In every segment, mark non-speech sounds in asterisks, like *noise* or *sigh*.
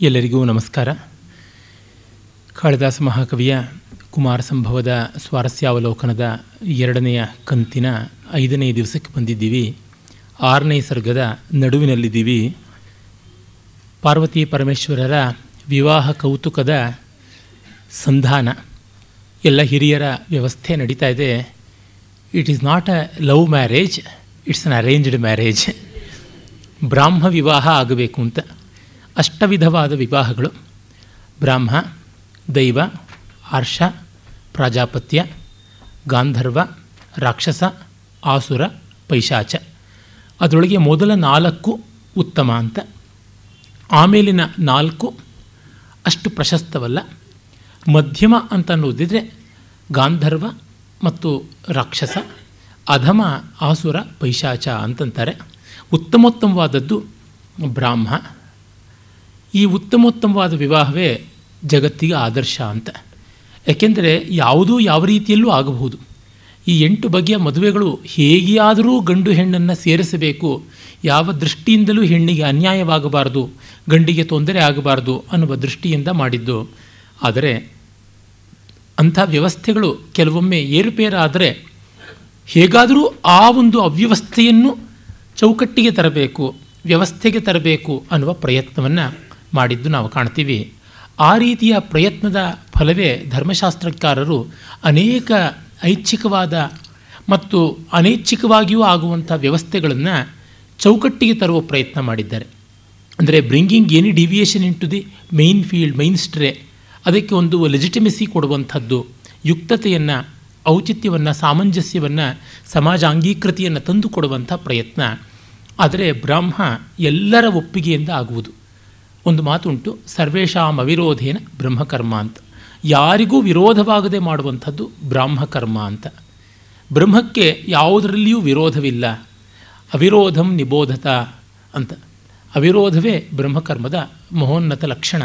ಎಲ್ಲರಿಗೂ ನಮಸ್ಕಾರ. ಕಾಳಿದಾಸ ಮಹಾಕವಿಯ ಕುಮಾರ ಸಂಭವದ ಸ್ವಾರಸ್ಯಾವಲೋಕನದ ಎರಡನೆಯ ಕಂತಿನ ಐದನೇ ದಿವಸಕ್ಕೆ ಬಂದಿದ್ದೀವಿ. ಆರನೇ ಸರ್ಗದ ನಡುವಿನಲ್ಲಿದ್ದೀವಿ. ಪಾರ್ವತಿ ಪರಮೇಶ್ವರರ ವಿವಾಹ ಕೌತುಕದ ಸಂಧಾನ. ಎಲ್ಲ ಹಿರಿಯರ ವ್ಯವಸ್ಥೆ ನಡೀತಾ ಇದೆ. It is not a love marriage it's an arranged marriage ಬ್ರಾಹ್ಮ ವಿವಾಹ ಆಗಬೇಕು ಅಂತ. ಅಷ್ಟವಿಧವಾದ ವಿವಾಹಗಳು. ಬ್ರಾಹ್ಮ, ದೈವ ಆರ್ಷ ಪ್ರಾಜಾಪತ್ಯ, ಗಾಂಧರ್ವ, ರಾಕ್ಷಸ, ಆಸುರ, ಪೈಶಾಚ. ಅದರೊಳಗೆ ಮೊದಲ ನಾಲ್ಕು ಉತ್ತಮ ಅಂತ. ಆಮೇಲಿನ ನಾಲ್ಕು ಅಷ್ಟು ಪ್ರಶಸ್ತವಲ್ಲ. ಮಧ್ಯಮ ಅಂತ ಅನ್ನೋದಿದ್ರೆ ಗಾಂಧರ್ವ ಮತ್ತು ರಾಕ್ಷಸ, ಅಧಮ, ಆಸುರ, ಪೈಶಾಚ ಅಂತಂತಾರೆ. ಉತ್ತಮೋತ್ತಮವಾದದ್ದು ಬ್ರಾಹ್ಮ. ಈ ಉತ್ತಮೋತ್ತಮವಾದ ವಿವಾಹವೇ ಜಗತ್ತಿಗೆ ಆದರ್ಶ ಅಂತ. ಯಾಕೆಂದರೆ ಯಾವುದೂ ಯಾವ ರೀತಿಯಲ್ಲೂ ಆಗಬಹುದು. ಈ ಎಂಟು ಬಗೆಯ ಮದುವೆಗಳು ಹೇಗಿಯಾದರೂ ಗಂಡು ಹೆಣ್ಣನ್ನು ಸೇರಿಸಬೇಕು, ಯಾವ ದೃಷ್ಟಿಯಿಂದಲೂ ಹೆಣ್ಣಿಗೆ ಅನ್ಯಾಯವಾಗಬಾರದು, ಗಂಡಿಗೆ ತೊಂದರೆ ಆಗಬಾರದು ಅನ್ನುವ ದೃಷ್ಟಿಯಿಂದ ಮಾಡಿದ್ದು. ಆದರೆ ಅಂಥ ವ್ಯವಸ್ಥೆಗಳು ಕೆಲವೊಮ್ಮೆ ಏರುಪೇರಾದರೆ ಹೇಗಾದರೂ ಆ ಒಂದು ಅವ್ಯವಸ್ಥೆಯನ್ನು ಚೌಕಟ್ಟಿಗೆ ತರಬೇಕು, ವ್ಯವಸ್ಥೆಗೆ ತರಬೇಕು ಅನ್ನುವ ಪ್ರಯತ್ನವನ್ನು ಮಾಡಿದ್ದು ನಾವು ಕಾಣ್ತೀವಿ. ಆ ರೀತಿಯ ಪ್ರಯತ್ನದ ಫಲವೇ ಧರ್ಮಶಾಸ್ತ್ರಕಾರರು ಅನೇಕ ಐಚ್ಛಿಕವಾದ ಮತ್ತು ಅನೈಚ್ಛಿಕವಾಗಿಯೂ ಆಗುವಂಥ ವ್ಯವಸ್ಥೆಗಳನ್ನು ಚೌಕಟ್ಟಿಗೆ ತರುವ ಪ್ರಯತ್ನ ಮಾಡಿದ್ದಾರೆ. ಅಂದರೆ bringing any deviation into the main field mainstream ಅದಕ್ಕೆ ಒಂದು ಲೆಜಿಟಿಮೆಸಿ ಕೊಡುವಂಥದ್ದು, ಯುಕ್ತತೆಯನ್ನು, ಔಚಿತ್ಯವನ್ನು, ಸಾಮಂಜಸ್ಯವನ್ನು ಸಮಾಜ ಅಂಗೀಕೃತಿಯನ್ನು ತಂದುಕೊಡುವಂಥ ಪ್ರಯತ್ನ. ಆದರೆ ಬ್ರಾಹ್ಮ ಎಲ್ಲರ ಒಪ್ಪಿಗೆಯಿಂದ ಆಗುವುದು. ಒಂದು ಮಾತುಂಟು ಸರ್ವೇಶಾಂ ಅವಿರೋಧೇನ ಬ್ರಹ್ಮಕರ್ಮ ಅಂತ. ಯಾರಿಗೂ ವಿರೋಧವಾಗದೆ ಮಾಡುವಂಥದ್ದು ಬ್ರಾಹ್ಮಕರ್ಮ ಅಂತ. ಬ್ರಹ್ಮಕ್ಕೆ ಯಾವುದರಲ್ಲಿಯೂ ವಿರೋಧವಿಲ್ಲ. ಅವಿರೋಧಂ ನಿಬೋಧತ ಅಂತ. ಅವಿರೋಧವೇ ಬ್ರಹ್ಮಕರ್ಮದ ಮಹೋನ್ನತ ಲಕ್ಷಣ.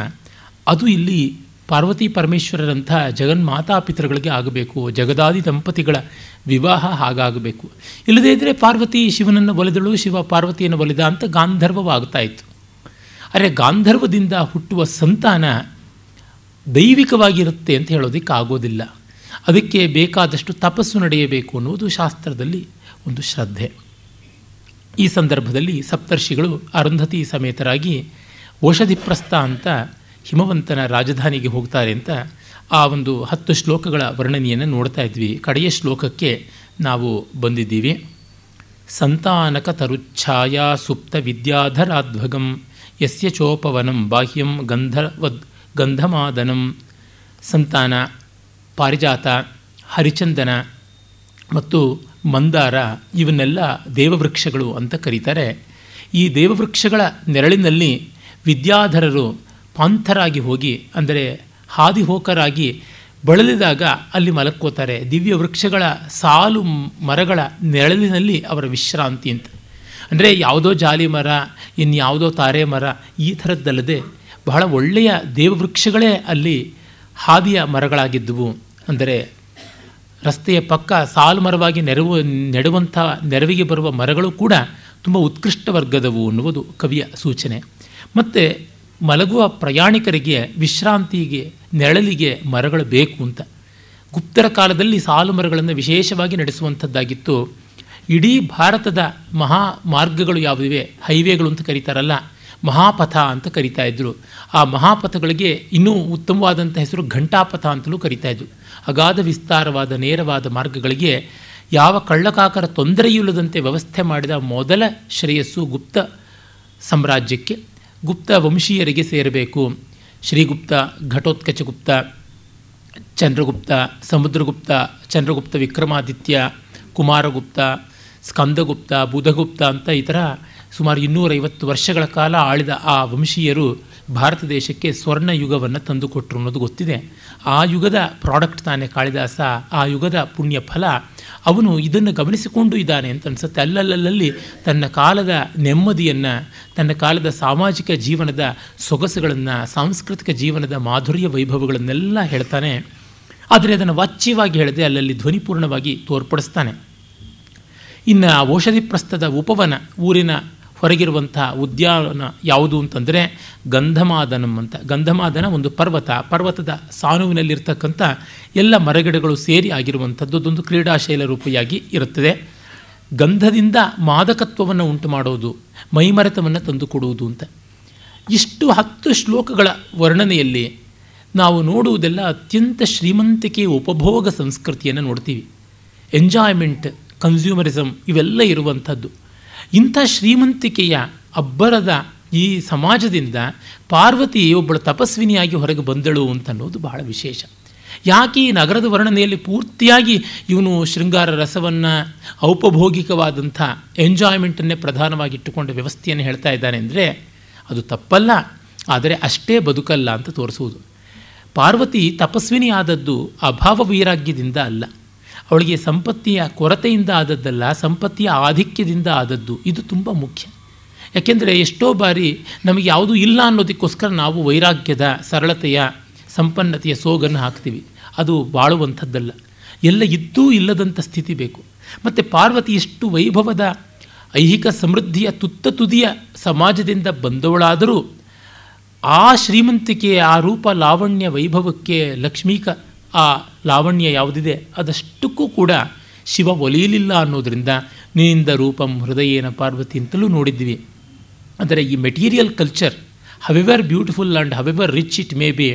ಅದು ಇಲ್ಲಿ ಪಾರ್ವತಿ ಪರಮೇಶ್ವರರಂಥ ಜಗನ್ಮಾತಾಪಿತೃಗಳಿಗೆ ಆಗಬೇಕು, ಜಗದಾದಿ ದಂಪತಿಗಳ ವಿವಾಹ ಹಾಗಾಗಬೇಕು. ಇಲ್ಲದೇ ಇದ್ದರೆ ಪಾರ್ವತಿ ಶಿವನನ್ನು ಒಲಿದಳು, ಶಿವ ಪಾರ್ವತಿಯನ್ನು ಒಲಿದ ಅಂತ ಗಾಂಧರ್ವವಾಗ್ತಾ ಆದರೆ ಗಾಂಧರ್ವದಿಂದ ಹುಟ್ಟುವ ಸಂತಾನ ದೈವಿಕವಾಗಿರುತ್ತೆ ಅಂತ ಹೇಳೋದಕ್ಕೆ ಆಗೋದಿಲ್ಲ. ಅದಕ್ಕೆ ಬೇಕಾದಷ್ಟು ತಪಸ್ಸು ನಡೆಯಬೇಕು ಅನ್ನುವುದು ಶಾಸ್ತ್ರದಲ್ಲಿ ಒಂದು ಶ್ರದ್ಧೆ. ಈ ಸಂದರ್ಭದಲ್ಲಿ ಸಪ್ತರ್ಷಿಗಳು ಅರುಂಧತಿ ಸಮೇತರಾಗಿ ಔಷಧಿಪ್ರಸ್ಥ ಅಂತ ಹಿಮವಂತನ ರಾಜಧಾನಿಗೆ ಹೋಗ್ತಾರೆ ಅಂತ ಆ ಒಂದು ಹತ್ತು ಶ್ಲೋಕಗಳ ವರ್ಣನೆಯನ್ನು ನೋಡ್ತಾ ಇದ್ವಿ. ಕಡೆಯ ಶ್ಲೋಕಕ್ಕೆ ನಾವು ಬಂದಿದ್ದೀವಿ. ಸಂತಾನಕ ತರುಚ್ಛಾಯಾ ಸುಪ್ತ ವಿದ್ಯಾಧರಾಧ್ವಗಂ. ಯಸ್ಯ ಚೋಪವನಂ ಬಾಹ್ಯಂ ಗಂಧವದ್ ಗಂಧಮಾದನಂ ಸಂತಾನ ಪಾರಿಜಾತ ಹರಿಚಂದನ ಮತ್ತು ಮಂದಾರ ಇವನ್ನೆಲ್ಲ ದೇವವೃಕ್ಷಗಳು ಅಂತ ಕರೀತಾರೆ. ಈ ದೇವವೃಕ್ಷಗಳ ನೆರಳಿನಲ್ಲಿ ವಿದ್ಯಾಧರರು ಪಾಂಥರಾಗಿ ಹೋಗಿ, ಅಂದರೆ ಹಾದಿಹೋಕರಾಗಿ ಬಳಲಿದಾಗ ಅಲ್ಲಿ ಮಲಕ್ಕೋತಾರೆ. ದಿವ್ಯ ವೃಕ್ಷಗಳ ಸಾಲು ಮರಗಳ ನೆರಳಿನಲ್ಲಿ ಅವರ ವಿಶ್ರಾಂತಿ ಅಂತ. ಅಂದರೆ ಯಾವುದೋ ಜಾಲಿ ಮರ, ಇನ್ಯಾವುದೋ ತಾರೆ ಮರ, ಈ ಥರದ್ದಲ್ಲದೆ ಬಹಳ ಒಳ್ಳೆಯ ದೇವವೃಕ್ಷಗಳೇ ಅಲ್ಲಿ ಹಾದಿಯ ಮರಗಳಾಗಿದ್ದುವು. ಅಂದರೆ ರಸ್ತೆಯ ಪಕ್ಕ ಸಾಲು ಮರವಾಗಿ ನೆರವು, ನೆಡುವಂಥ ನೆರವಿಗೆ ಬರುವ ಮರಗಳು ಕೂಡ ತುಂಬ ಉತ್ಕೃಷ್ಟ ವರ್ಗದವು ಅನ್ನುವುದು ಕವಿಯ ಸೂಚನೆ. ಮತ್ತು ಮಲಗುವ ಪ್ರಯಾಣಿಕರಿಗೆ ವಿಶ್ರಾಂತಿಗೆ, ನೆರಳಿಗೆ ಮರಗಳು ಬೇಕು ಅಂತ. ಗುಪ್ತರ ಕಾಲದಲ್ಲಿ ಸಾಲು ಮರಗಳನ್ನು ವಿಶೇಷವಾಗಿ ನಡೆಸುವಂಥದ್ದಾಗಿತ್ತು. ಇಡೀ ಭಾರತದ ಮಹಾ ಮಾರ್ಗಗಳು ಯಾವುದಿವೆ? ಹೈವೇಗಳು ಅಂತ ಕರೀತಾರಲ್ಲ, ಮಹಾಪಥ ಅಂತ ಕರಿತಾ ಇದ್ದರು ಆ ಮಹಾಪಥಗಳಿಗೆ ಇನ್ನೂ ಉತ್ತಮವಾದಂಥ ಹೆಸರು ಘಂಟಾಪಥ ಅಂತಲೂ ಕರಿತಾ ಇದ್ರು. ಅಗಾಧ ವಿಸ್ತಾರವಾದ, ನೇರವಾದ ಮಾರ್ಗಗಳಿಗೆ ಯಾವ ಕಳ್ಳಕಾಕರ ತೊಂದರೆಯಿಲ್ಲದಂತೆ ವ್ಯವಸ್ಥೆ ಮಾಡಿದ ಮೊದಲ ಶ್ರೇಯಸ್ಸು ಗುಪ್ತ ಸಾಮ್ರಾಜ್ಯಕ್ಕೆ, ಗುಪ್ತ ವಂಶೀಯರಿಗೆ ಸೇರಬೇಕು. ಶ್ರೀಗುಪ್ತ, ಘಟೋತ್ಕಚಗುಪ್ತ, ಚಂದ್ರಗುಪ್ತ, ಸಮುದ್ರಗುಪ್ತ, ಚಂದ್ರಗುಪ್ತ ವಿಕ್ರಮಾದಿತ್ಯ, ಕುಮಾರಗುಪ್ತ ಸ್ಕಂದಗುಪ್ತ, ಬುಧಗುಪ್ತ ಅಂತ ಈ ಥರ ಸುಮಾರು ಇನ್ನೂರೈವತ್ತು ವರ್ಷಗಳ ಕಾಲ ಆಳಿದ ಆ ವಂಶೀಯರು ಭಾರತ ದೇಶಕ್ಕೆ ಸ್ವರ್ಣ ಯುಗವನ್ನು ತಂದುಕೊಟ್ರು ಅನ್ನೋದು ಗೊತ್ತಿದೆ. ಆ ಯುಗದ ಪ್ರಾಡಕ್ಟ್ ತಾನೇ ಕಾಳಿದಾಸ, ಆ ಯುಗದ ಪುಣ್ಯ ಫಲ. ಅವನು ಇದನ್ನು ಗಮನಿಸಿಕೊಂಡು ಇದ್ದಾನೆ ಅಂತ ಅನಿಸುತ್ತೆ. ಅಲ್ಲಲ್ಲಲ್ಲಿ ತನ್ನ ಕಾಲದ ನೆಮ್ಮದಿಯನ್ನು, ತನ್ನ ಕಾಲದ ಸಾಮಾಜಿಕ ಜೀವನದ ಸೊಗಸುಗಳನ್ನು, ಸಾಂಸ್ಕೃತಿಕ ಜೀವನದ ಮಾಧುರ್ಯ ವೈಭವಗಳನ್ನೆಲ್ಲ ಹೇಳ್ತಾನೆ. ಆದರೆ ಅದನ್ನು ವಾಚ್ಯವಾಗಿ ಹೇಳದೆ ಅಲ್ಲಲ್ಲಿ ಧ್ವನಿಪೂರ್ಣವಾಗಿ ತೋರ್ಪಡಿಸ್ತಾನೆ. ಇನ್ನು ಔಷಧಿ ಪ್ರಸ್ಥದ ಉಪವನ ಊರಿನ ಹೊರಗಿರುವಂತಹ ಉದ್ಯಾನ ಯಾವುದು ಅಂತಂದರೆ ಗಂಧಮಾದನಂ ಅಂತ. ಗಂಧಮಾದನ ಒಂದು ಪರ್ವತ. ಪರ್ವತದ ಸಾನುವಿನಲ್ಲಿರ್ತಕ್ಕಂಥ ಎಲ್ಲ ಮರಗಿಡಗಳು ಸೇರಿ ಆಗಿರುವಂಥದ್ದು ಅದೊಂದು ಕ್ರೀಡಾಶೈಲ ರೂಪಿಯಾಗಿ ಇರುತ್ತದೆ. ಗಂಧದಿಂದ ಮಾದಕತ್ವವನ್ನು ಉಂಟು ಮಾಡೋದು, ಮೈಮರೆತವನ್ನು ತಂದುಕೊಡುವುದು ಅಂತ. ಇಷ್ಟು ಹತ್ತು ಶ್ಲೋಕಗಳ ವರ್ಣನೆಯಲ್ಲಿ ನಾವು ನೋಡುವುದೆಲ್ಲ ಅತ್ಯಂತ ಶ್ರೀಮಂತಿಕೆಯ ಉಪಭೋಗ ಸಂಸ್ಕೃತಿಯನ್ನು ನೋಡ್ತೀವಿ. ಎಂಜಾಯ್ಮೆಂಟ್ ಕನ್ಸ್ಯೂಮರಿಸಮ್ ಇವೆಲ್ಲ ಇರುವಂಥದ್ದು. ಇಂಥ ಶ್ರೀಮಂತಿಕೆಯ ಅಬ್ಬರದ ಈ ಸಮಾಜದಿಂದ ಪಾರ್ವತಿ ಒಬ್ಬಳು ತಪಸ್ವಿನಿಯಾಗಿ ಹೊರಗೆ ಬಂದಳು ಅಂತ ಅನ್ನೋದು ಬಹಳ ವಿಶೇಷ. ಯಾಕೆ ಈ ನಗರದ ವರ್ಣನೆಯಲ್ಲಿ ಪೂರ್ತಿಯಾಗಿ ಇವನು ಶೃಂಗಾರ ರಸವನ್ನು ಔಪಭೋಗಿಕವಾದಂಥ ಎಂಜಾಯ್ಮೆಂಟನ್ನೇ ಪ್ರಧಾನವಾಗಿಟ್ಟುಕೊಂಡ ವ್ಯವಸ್ಥೆಯನ್ನು ಹೇಳ್ತಾ ಇದ್ದಾನೆ ಅಂದರೆ ಅದು ತಪ್ಪಲ್ಲ, ಆದರೆ ಅಷ್ಟೇ ಬದುಕಲ್ಲ ಅಂತ ತೋರಿಸುವುದು. ಪಾರ್ವತಿ ತಪಸ್ವಿನಿ ಆದದ್ದು ಅಭಾವ ವೈರಾಗ್ಯದಿಂದ ಅಲ್ಲ. ಅವಳಿಗೆ ಸಂಪತ್ತಿಯ ಕೊರತೆಯಿಂದ ಆದದ್ದಲ್ಲ, ಸಂಪತ್ತಿಯ ಆಧಿಕ್ಯದಿಂದ ಆದದ್ದು. ಇದು ತುಂಬ ಮುಖ್ಯ. ಯಾಕೆಂದರೆ ಎಷ್ಟೋ ಬಾರಿ ನಮಗೆ ಯಾವುದೂ ಇಲ್ಲ ಅನ್ನೋದಕ್ಕೋಸ್ಕರ ನಾವು ವೈರಾಗ್ಯದ, ಸರಳತೆಯ, ಸಂಪನ್ನತೆಯ ಸೋಗನ್ನು ಹಾಕ್ತೀವಿ. ಅದು ಬಾಳುವಂಥದ್ದಲ್ಲ. ಎಲ್ಲ ಇದ್ದೂ ಇಲ್ಲದಂಥ ಸ್ಥಿತಿ ಬೇಕು. ಮತ್ತು ಪಾರ್ವತಿ ಎಷ್ಟು ವೈಭವದ, ಐಹಿಕ ಸಮೃದ್ಧಿಯ, ತುತ್ತ ತುದಿಯ ಸಮಾಜದಿಂದ ಬಂದವಳಾದರೂ ಆ ಶ್ರೀಮಂತಿಕೆ ಆ ರೂಪ ಲಾವಣ್ಯ ವೈಭವಕ್ಕೆ ಲಕ್ಷ್ಮೀಕ ಆ ಲಾವಣ್ಯ ಯಾವುದಿದೆ? ಅದಷ್ಟಕ್ಕೂ ಕೂಡ ಶಿವ ಒಲಿಯಲಿಲ್ಲ ಅನ್ನೋದರಿಂದ ನಿನ್ನಿಂದ ರೂಪಂ ಹೃದಯೇನ ಪಾರ್ವತಿ ಅಂತಲೂ ನೋಡಿದ್ವಿ ಅಂದರೆ ಈ material culture however beautiful and however rich it may be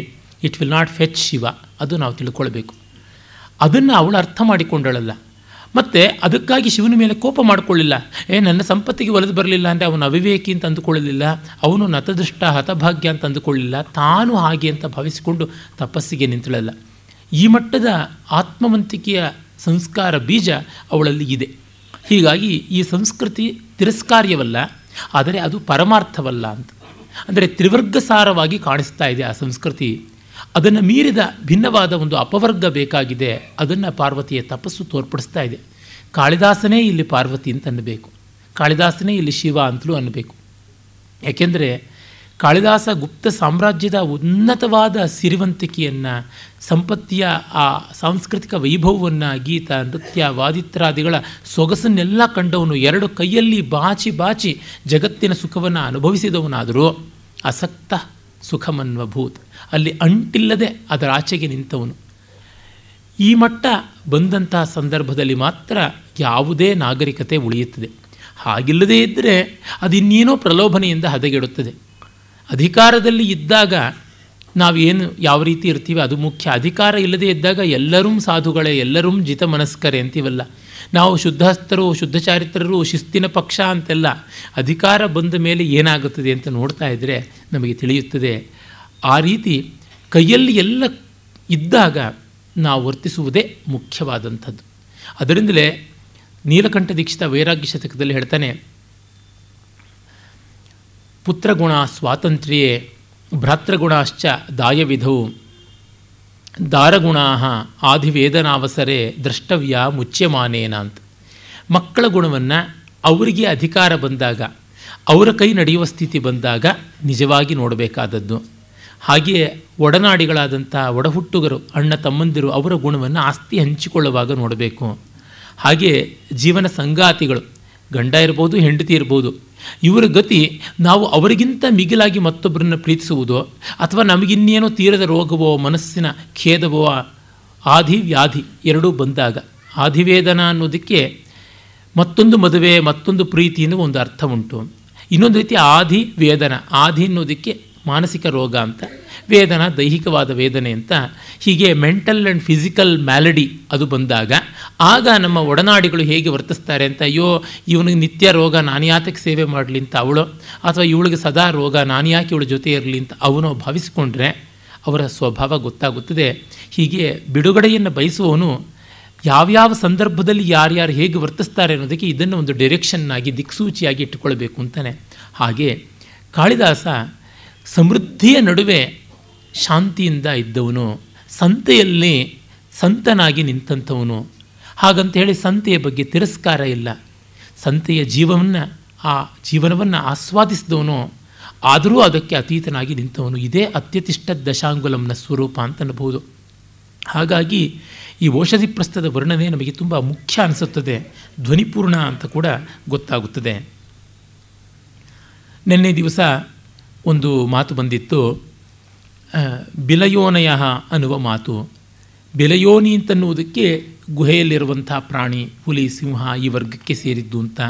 it will not fetch Shiva. ಅದು ನಾವು ತಿಳ್ಕೊಳ್ಬೇಕು. ಅದನ್ನು ಅವಳು ಅರ್ಥ ಮಾಡಿಕೊಂಡಳಲ್ಲ. ಮತ್ತು ಅದಕ್ಕಾಗಿ ಶಿವನ ಮೇಲೆ ಕೋಪ ಮಾಡಿಕೊಳ್ಳಿಲ್ಲ. ಏ, ನನ್ನ ಸಂಪತ್ತಿಗೆ ಒಲಿದು ಬರಲಿಲ್ಲ ಅಂದರೆ ಅವನು ಅವಿವೇಕಿ ಅಂತ ಅಂದುಕೊಳ್ಳಲಿಲ್ಲ. ಅವನು ನತದೃಷ್ಟ ಹತಭಾಗ್ಯ ಅಂತ ಅಂದುಕೊಳ್ಳಲಿಲ್ಲ ತಾನು ಹಾಗೆ ಅಂತ ಭಾವಿಸಿಕೊಂಡು ತಪಸ್ಸಿಗೆ ನಿಂತಳಲ್ಲ. ಈ ಮಟ್ಟದ ಆತ್ಮವಂತಿಕೆಯ ಸಂಸ್ಕಾರ ಬೀಜ ಅವಳಲ್ಲಿ ಇದೆ. ಹೀಗಾಗಿ ಈ ಸಂಸ್ಕೃತಿ ತಿರಸ್ಕಾರ್ಯವಲ್ಲ, ಆದರೆ ಅದು ಪರಮಾರ್ಥವಲ್ಲ ಅಂತ. ಅಂದರೆ ತ್ರಿವರ್ಗಸಾರವಾಗಿ ಕಾಣಿಸ್ತಾ ಇದೆ ಆ ಸಂಸ್ಕೃತಿ. ಅದನ್ನು ಮೀರಿದ ಭಿನ್ನವಾದ ಒಂದು ಅಪವರ್ಗ ಬೇಕಾಗಿದೆ, ಅದನ್ನು ಪಾರ್ವತಿಯ ತಪಸ್ಸು ತೋರ್ಪಡಿಸ್ತಾ ಇದೆ. ಕಾಳಿದಾಸನೇ ಇಲ್ಲಿ ಪಾರ್ವತಿ ಅಂತ ಅನ್ನಬೇಕು ಕಾಳಿದಾಸನೇ ಇಲ್ಲಿ ಶಿವ ಅಂತಲೂ ಅನ್ನಬೇಕು. ಯಾಕೆಂದರೆ ಕಾಳಿದಾಸ ಗುಪ್ತ ಸಾಮ್ರಾಜ್ಯದ ಉನ್ನತವಾದ ಸಿರಿವಂತಿಕೆಯನ್ನು, ಸಂಪತ್ತಿಯ ಆ ಸಾಂಸ್ಕೃತಿಕ ವೈಭವವನ್ನು ಗೀತ, ನೃತ್ಯ, ವಾದಿತ್ರಾದಿಗಳ ಸೊಗಸನ್ನೆಲ್ಲ ಕಂಡವನು ಎರಡು ಕೈಯಲ್ಲಿ ಬಾಚಿ ಬಾಚಿ ಜಗತ್ತಿನ ಸುಖವನ್ನು ಅನುಭವಿಸಿದವನಾದರೂ ಅಸಕ್ತ ಸುಖಮನ್ವಭೂತ್. ಅಲ್ಲಿ ಅಂಟಿಲ್ಲದೆ ಅದರ ಆಚೆಗೆ ನಿಂತವನು. ಈ ಮಟ್ಟ ಬಂದಂತಹ ಸಂದರ್ಭದಲ್ಲಿ ಮಾತ್ರ ಯಾವುದೇ ನಾಗರಿಕತೆ ಉಳಿಯುತ್ತದೆ. ಹಾಗಿಲ್ಲದೇ ಇದ್ದರೆ ಅದಿನ್ನೇನೋ ಪ್ರಲೋಭನೆಯಿಂದ ಹದಗೆಡುತ್ತದೆ. ಅಧಿಕಾರದಲ್ಲಿ ಇದ್ದಾಗ ನಾವೇನು ಯಾವ ರೀತಿ ಇರ್ತೀವಿ, ಅದು ಮುಖ್ಯ. ಅಧಿಕಾರ ಇಲ್ಲದೇ ಇದ್ದಾಗ ಎಲ್ಲರೂ ಸಾಧುಗಳೇ, ಎಲ್ಲರೂ ಜಿತ ಮನಸ್ಕರೇ ಅಂತೀವಲ್ಲ. ನಾವು ಶುದ್ಧಸ್ಥರು ಶುದ್ಧ ಚಾರಿತ್ರರು ಶಿಸ್ತಿನ ಪಕ್ಷ ಅಂತೆಲ್ಲ ಅಧಿಕಾರ ಬಂದ ಮೇಲೆ ಏನಾಗುತ್ತದೆ ಅಂತ ನೋಡ್ತಾ ಇದ್ದರೆ ನಮಗೆ ತಿಳಿಯುತ್ತದೆ. ಆ ರೀತಿ ಕೈಯಲ್ಲಿ ಎಲ್ಲ ಇದ್ದಾಗ ನಾವು ವರ್ತಿಸುವುದೇ ಮುಖ್ಯವಾದಂಥದ್ದು. ಅದರಿಂದಲೇ ನೀಲಕಂಠ ದೀಕ್ಷಿತ ವೈರಾಗ್ಯ ಶತಕದಲ್ಲಿ ಹೇಳ್ತಾನೆ ಪುತ್ರಗುಣ ಸ್ವಾತಂತ್ರ್ಯೇ ಭ್ರಾತೃಗುಣಾಶ್ಚ ದಾಯವಿಧೌ. ದಾರಗುಣಾ ಆದಿವೇದನಾವಸರೆ ದ್ರಷ್ಟವ್ಯ ಮುಚ್ಚ್ಯಮಾನೇನ ಅಂತ ಮಕ್ಕಳ ಗುಣವನ್ನು ಅವರಿಗೆ ಅಧಿಕಾರ ಬಂದಾಗ, ಅವರ ಕೈ ನಡೆಯುವ ಸ್ಥಿತಿ ಬಂದಾಗ ನಿಜವಾಗಿ ನೋಡಬೇಕಾದದ್ದು. ಹಾಗೆಯೇ ಒಡನಾಡಿಗಳಾದಂಥ ಒಡಹುಟ್ಟುಗರು, ಅಣ್ಣ ತಮ್ಮಂದಿರು ಅವರ ಗುಣವನ್ನು ಆಸ್ತಿ ಹಂಚಿಕೊಳ್ಳುವಾಗ ನೋಡಬೇಕು. ಹಾಗೆ ಜೀವನ ಸಂಗಾತಿಗಳು, ಗಂಡ ಇರ್ಬೋದು, ಹೆಂಡತಿ ಇರ್ಬೋದು ಇವರ ಗತಿ ನಾವು ಅವರಿಗಿಂತ ಮಿಗಿಲಾಗಿ ಮತ್ತೊಬ್ಬರನ್ನು ಪ್ರೀತಿಸುವುದೋ ಅಥವಾ ನಮಗಿನ್ನೇನೋ ತೀರದ ರೋಗವೋ ಮನಸ್ಸಿನ ಖೇದವೋ ಆಧಿ ವ್ಯಾಧಿ ಎರಡೂ ಬಂದಾಗ. ಆಧಿವೇದನ ಅನ್ನೋದಕ್ಕೆ ಮತ್ತೊಂದು ಮದುವೆ, ಮತ್ತೊಂದು ಪ್ರೀತಿ ಅನ್ನೋ ಒಂದು ಅರ್ಥ ಉಂಟು. ಇನ್ನೊಂದು ರೀತಿ ಆಧಿ ವೇದನ ಆಧಿ ಅನ್ನೋದಕ್ಕೆ ಮಾನಸಿಕ ರೋಗ ಅಂತ ವೇದನ, ದೈಹಿಕವಾದ ವೇದನೆ ಅಂತ ಹೀಗೆ ಮೆಂಟಲ್ ಆ್ಯಂಡ್ ಫಿಸಿಕಲ್ ಮ್ಯಾಲಡಿ ಅದು ಬಂದಾಗ ಆಗ ನಮ್ಮ ಒಡನಾಡಿಗಳು ಹೇಗೆ ವರ್ತಿಸ್ತಾರೆ ಅಂತ, ಅಯ್ಯೋ ಇವನಿಗೆ ನಿತ್ಯ ರೋಗ, ನಾನು ಯಾತಕ್ಕೆ ಸೇವೆ ಮಾಡಲಿ ಅಂತ ಅವಳು, ಅಥವಾ ಇವಳಿಗೆ ಸದಾ ರೋಗ, ನಾನು ಯಾಕೆ ಇವಳ ಜೊತೆ ಇರಲಿ ಅಂತ ಅವನು ಭಾವಿಸಿಕೊಂಡ್ರೆ ಅವರ ಸ್ವಭಾವ ಗೊತ್ತಾಗುತ್ತದೆ. ಹೀಗೆ ಬಿಡುಗಡೆಯನ್ನು ಬಯಸುವವನು ಯಾವ್ಯಾವ ಸಂದರ್ಭದಲ್ಲಿ ಯಾರ್ಯಾರು ಹೇಗೆ ವರ್ತಿಸ್ತಾರೆ ಅನ್ನೋದಕ್ಕೆ ಇದನ್ನು ಒಂದು ಡೈರೆಕ್ಷನ್ನಾಗಿ ದಿಕ್ಸೂಚಿಯಾಗಿ ಇಟ್ಟುಕೊಳ್ಬೇಕು ಅಂತಾನೆ. ಹಾಗೆ ಕಾಳಿದಾಸ ಸಮೃದ್ಧಿಯ ನಡುವೆ ಶಾಂತಿಯಿಂದ ಇದ್ದವನು, ಸಂತೆಯಲ್ಲಿ ಸಂತನಾಗಿ ನಿಂತಂಥವನು. ಹಾಗಂತ ಹೇಳಿ ಸಂತೆಯ ಬಗ್ಗೆ ತಿರಸ್ಕಾರ ಇಲ್ಲ. ಸಂತೆಯ ಜೀವವನ್ನು, ಆ ಜೀವನವನ್ನು ಆಸ್ವಾದಿಸಿದವನು, ಆದರೂ ಅದಕ್ಕೆ ಅತೀತನಾಗಿ ನಿಂತವನು. ಇದೇ ಅತ್ಯತಿಷ್ಠ ದಶಾಂಗುಲಂನ ಸ್ವರೂಪ ಅಂತ ಅನ್ನಬಹುದು ಹಾಗಾಗಿ ಈ ಔಷಧಿ ಪ್ರಸ್ಥದ ವರ್ಣನೆ ನಮಗೆ ತುಂಬ ಮುಖ್ಯ ಅನಿಸುತ್ತದೆ. ಧ್ವನಿಪೂರ್ಣ ಅಂತ ಕೂಡ ಗೊತ್ತಾಗುತ್ತದೆ. ನಿನ್ನೆ ದಿವಸ ಒಂದು ಮಾತು ಬಂದಿತ್ತು. ಬಿಲಯೋನಯ ಅನ್ನುವ ಮಾತು. ಬಿಲಯೋನಿ ಅಂತನ್ನುವುದಕ್ಕೆ ಗುಹೆಯಲ್ಲಿರುವಂಥ ಪ್ರಾಣಿ, ಹುಲಿ, ಸಿಂಹ ಈ ವರ್ಗಕ್ಕೆ ಸೇರಿದ್ದು ಅಂತ,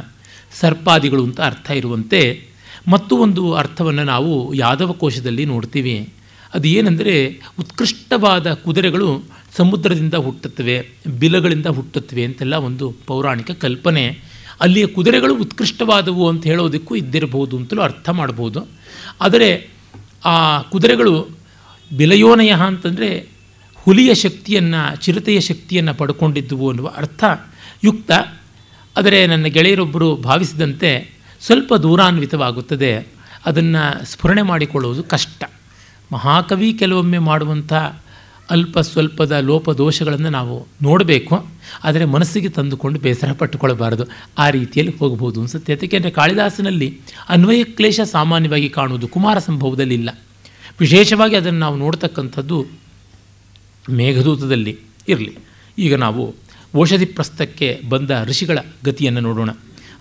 ಸರ್ಪಾದಿಗಳು ಅಂತ ಅರ್ಥ ಇರುವಂತೆ. ಮತ್ತು ಒಂದು ಅರ್ಥವನ್ನು ನಾವು ಯಾದವ ಕೋಶದಲ್ಲಿ ನೋಡ್ತೀವಿ. ಅದು ಏನೆಂದರೆ ಉತ್ಕೃಷ್ಟವಾದ ಕುದುರೆಗಳು ಸಮುದ್ರದಿಂದ ಹುಟ್ಟುತ್ತವೆ, ಬಿಲಗಳಿಂದ ಹುಟ್ಟುತ್ತವೆ ಅಂತೆಲ್ಲ ಒಂದು ಪೌರಾಣಿಕ ಕಲ್ಪನೆ. ಅಲ್ಲಿಯ ಕುದುರೆಗಳು ಉತ್ಕೃಷ್ಟವಾದವು ಅಂತ ಹೇಳೋದಕ್ಕೂ ಇದ್ದಿರಬಹುದು ಅಂತಲೂ ಅರ್ಥ ಮಾಡ್ಬೋದು. ಆದರೆ ಆ ಕುದುರೆಗಳು ಬಿಲಯೋನಯ ಅಂತಂದರೆ ಹುಲಿಯ ಶಕ್ತಿಯನ್ನು, ಚಿರತೆಯ ಶಕ್ತಿಯನ್ನು ಪಡ್ಕೊಂಡಿದ್ದುವು ಅನ್ನುವ ಅರ್ಥ ಯುಕ್ತ. ಆದರೆ ನನ್ನ ಗೆಳೆಯರೊಬ್ಬರು ಭಾವಿಸಿದಂತೆ ಸ್ವಲ್ಪ ದೂರಾನ್ವಿತವಾಗುತ್ತದೆ. ಅದನ್ನು ಸ್ಫುರಣೆ ಮಾಡಿಕೊಳ್ಳುವುದು ಕಷ್ಟ. ಮಹಾಕವಿ ಕೆಲವೊಮ್ಮೆ ಮಾಡುವಂಥ ಅಲ್ಪ ಸ್ವಲ್ಪದ ಲೋಪ ದೋಷಗಳನ್ನು ನಾವು ನೋಡಬೇಕು. ಆದರೆ ಮನಸ್ಸಿಗೆ ತಂದುಕೊಂಡು ಬೇಸರ ಪಟ್ಟುಕೊಳ್ಳಬಾರದು. ಆ ರೀತಿಯಲ್ಲಿ ಹೋಗಬಹುದು ಅನಿಸುತ್ತೆ. ಯಾಕೆಂದರೆ ಕಾಳಿದಾಸನಲ್ಲಿ ಅನ್ವಯ ಕ್ಲೇಶ ಸಾಮಾನ್ಯವಾಗಿ ಕಾಣುವುದು ಕುಮಾರ ಸಂಭವದಲ್ಲಿ ಇಲ್ಲ ವಿಶೇಷವಾಗಿ ಅದನ್ನು ನಾವು ನೋಡ್ತಕ್ಕಂಥದ್ದು ಮೇಘದೂತದಲ್ಲಿ ಇರಲಿ. ಈಗ ನಾವು ಔಷಧಿ ಪ್ರಸ್ಥಕ್ಕೆ ಬಂದ ಋಷಿಗಳ ಗತಿಯನ್ನು ನೋಡೋಣ.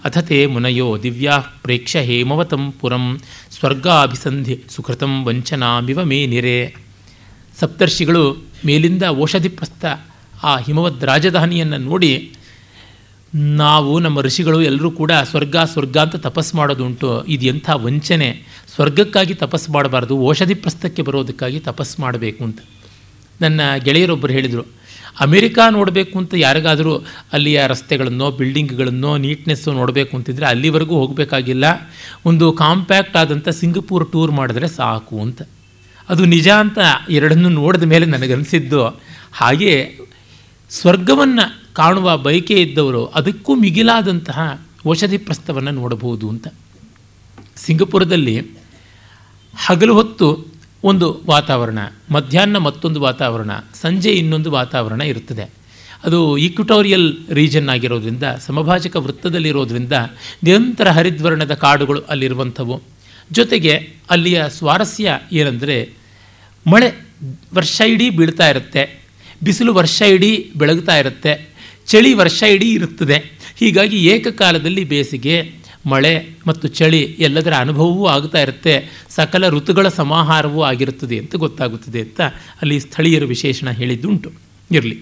ಅಥತೆ ಮುನಯೋ ದಿವ್ಯಾ ಪ್ರೇಕ್ಷ ಹೇಮವತಂ ಪುರಂ ಸ್ವರ್ಗಾಭಿಸಂಧಿ ಸುಕೃತಂ ವಂಚನಾಮಿವ ಮೇನಿರೆ ಸಪ್ತರ್ಷಿಗಳು ಮೇಲಿಂದ ಔಷಧಿ ಪ್ರಸ್ಥ ಆ ಹಿಮವದ್ ರಾಜಧಾನಿಯನ್ನು ನೋಡಿ, ನಾವು ನಮ್ಮ ಋಷಿಗಳು ಎಲ್ಲರೂ ಕೂಡ ಸ್ವರ್ಗ ಸ್ವರ್ಗ ಅಂತ ತಪಸ್ಸು ಮಾಡೋದುಂಟು ಇದು ಎಂಥ ವಂಚನೆ. ಸ್ವರ್ಗಕ್ಕಾಗಿ ತಪಸ್ಸು ಮಾಡಬಾರ್ದು, ಔಷಧಿ ಪ್ರಸ್ತಕ್ಕೆ ಬರೋದಕ್ಕಾಗಿ ತಪಸ್ಸು ಮಾಡಬೇಕು ಅಂತ. ನನ್ನ ಗೆಳೆಯರೊಬ್ಬರು ಹೇಳಿದರು, ಅಮೆರಿಕಾ ನೋಡಬೇಕು ಅಂತ ಯಾರಿಗಾದರೂ ಅಲ್ಲಿಯ ರಸ್ತೆಗಳನ್ನೋ, ಬಿಲ್ಡಿಂಗ್ಗಳನ್ನೋ, ನೀಟ್ನೆಸ್ಸು ನೋಡಬೇಕು ಅಂತಿದ್ರೆ ಅಲ್ಲಿವರೆಗೂ ಹೋಗಬೇಕಾಗಿಲ್ಲ. ಒಂದು ಕಾಂಪ್ಯಾಕ್ಟ್ ಆದಂಥ ಸಿಂಗಪೂರ್ ಟೂರ್ ಮಾಡಿದ್ರೆ ಸಾಕು ಅಂತ. ಅದು ನಿಜ ಅಂತ ಎರಡನ್ನೂ ನೋಡಿದ ಮೇಲೆ ನನಗನ್ಸಿದ್ದು. ಹಾಗೆ ಸ್ವರ್ಗವನ್ನು ಕಾಣುವ ಬಯಕೆ ಇದ್ದವರು ಅದಕ್ಕೂ ಮಿಗಿಲಾದಂತಹ ಔಷಧಿ ಪ್ರಸ್ತವನ್ನು ನೋಡಬಹುದು ಅಂತ. ಸಿಂಗಪುರದಲ್ಲಿ ಹಗಲು ಹೊತ್ತು ಒಂದು ವಾತಾವರಣ, ಮಧ್ಯಾಹ್ನ ಮತ್ತೊಂದು ವಾತಾವರಣ, ಸಂಜೆ ಇನ್ನೊಂದು ವಾತಾವರಣ ಇರುತ್ತದೆ. ಅದು ಈಕ್ವಿಟೋರಿಯಲ್ ರೀಜನ್ ಆಗಿರೋದ್ರಿಂದ, ಸಮಭಾಜಕ ವೃತ್ತದಲ್ಲಿರೋದ್ರಿಂದ ನಿರಂತರ ಹರಿದ್ವರ್ಣದ ಕಾಡುಗಳು ಅಲ್ಲಿರುವಂಥವು. ಜೊತೆಗೆ ಅಲ್ಲಿಯ ಸ್ವಾರಸ್ಯ ಏನಂದರೆ, ಮಳೆ ವರ್ಷ ಇಡೀ ಬೀಳ್ತಾ ಇರುತ್ತೆ, ಬಿಸಿಲು ವರ್ಷ ಇಡೀ ಬೆಳಗ್ತಾ ಇರುತ್ತೆ, ಚಳಿ ವರ್ಷ ಇಡೀ ಇರುತ್ತದೆ. ಹೀಗಾಗಿ ಏಕಕಾಲದಲ್ಲಿ ಬೇಸಿಗೆ ಮಳೆ ಮತ್ತು ಚಳಿ ಎಲ್ಲದರ ಅನುಭವವೂ ಆಗ್ತಾ ಇರುತ್ತೆ. ಸಕಲ ಋತುಗಳ ಸಮಾಹಾರವೂ ಆಗಿರುತ್ತದೆ ಅಂತ ಗೊತ್ತಾಗುತ್ತದೆ ಅಂತ ಅಲ್ಲಿ ಸ್ಥಳೀಯರ ವಿಶೇಷಣ ಹೇಳಿದ್ದುಂಟು. ಇರಲಿ.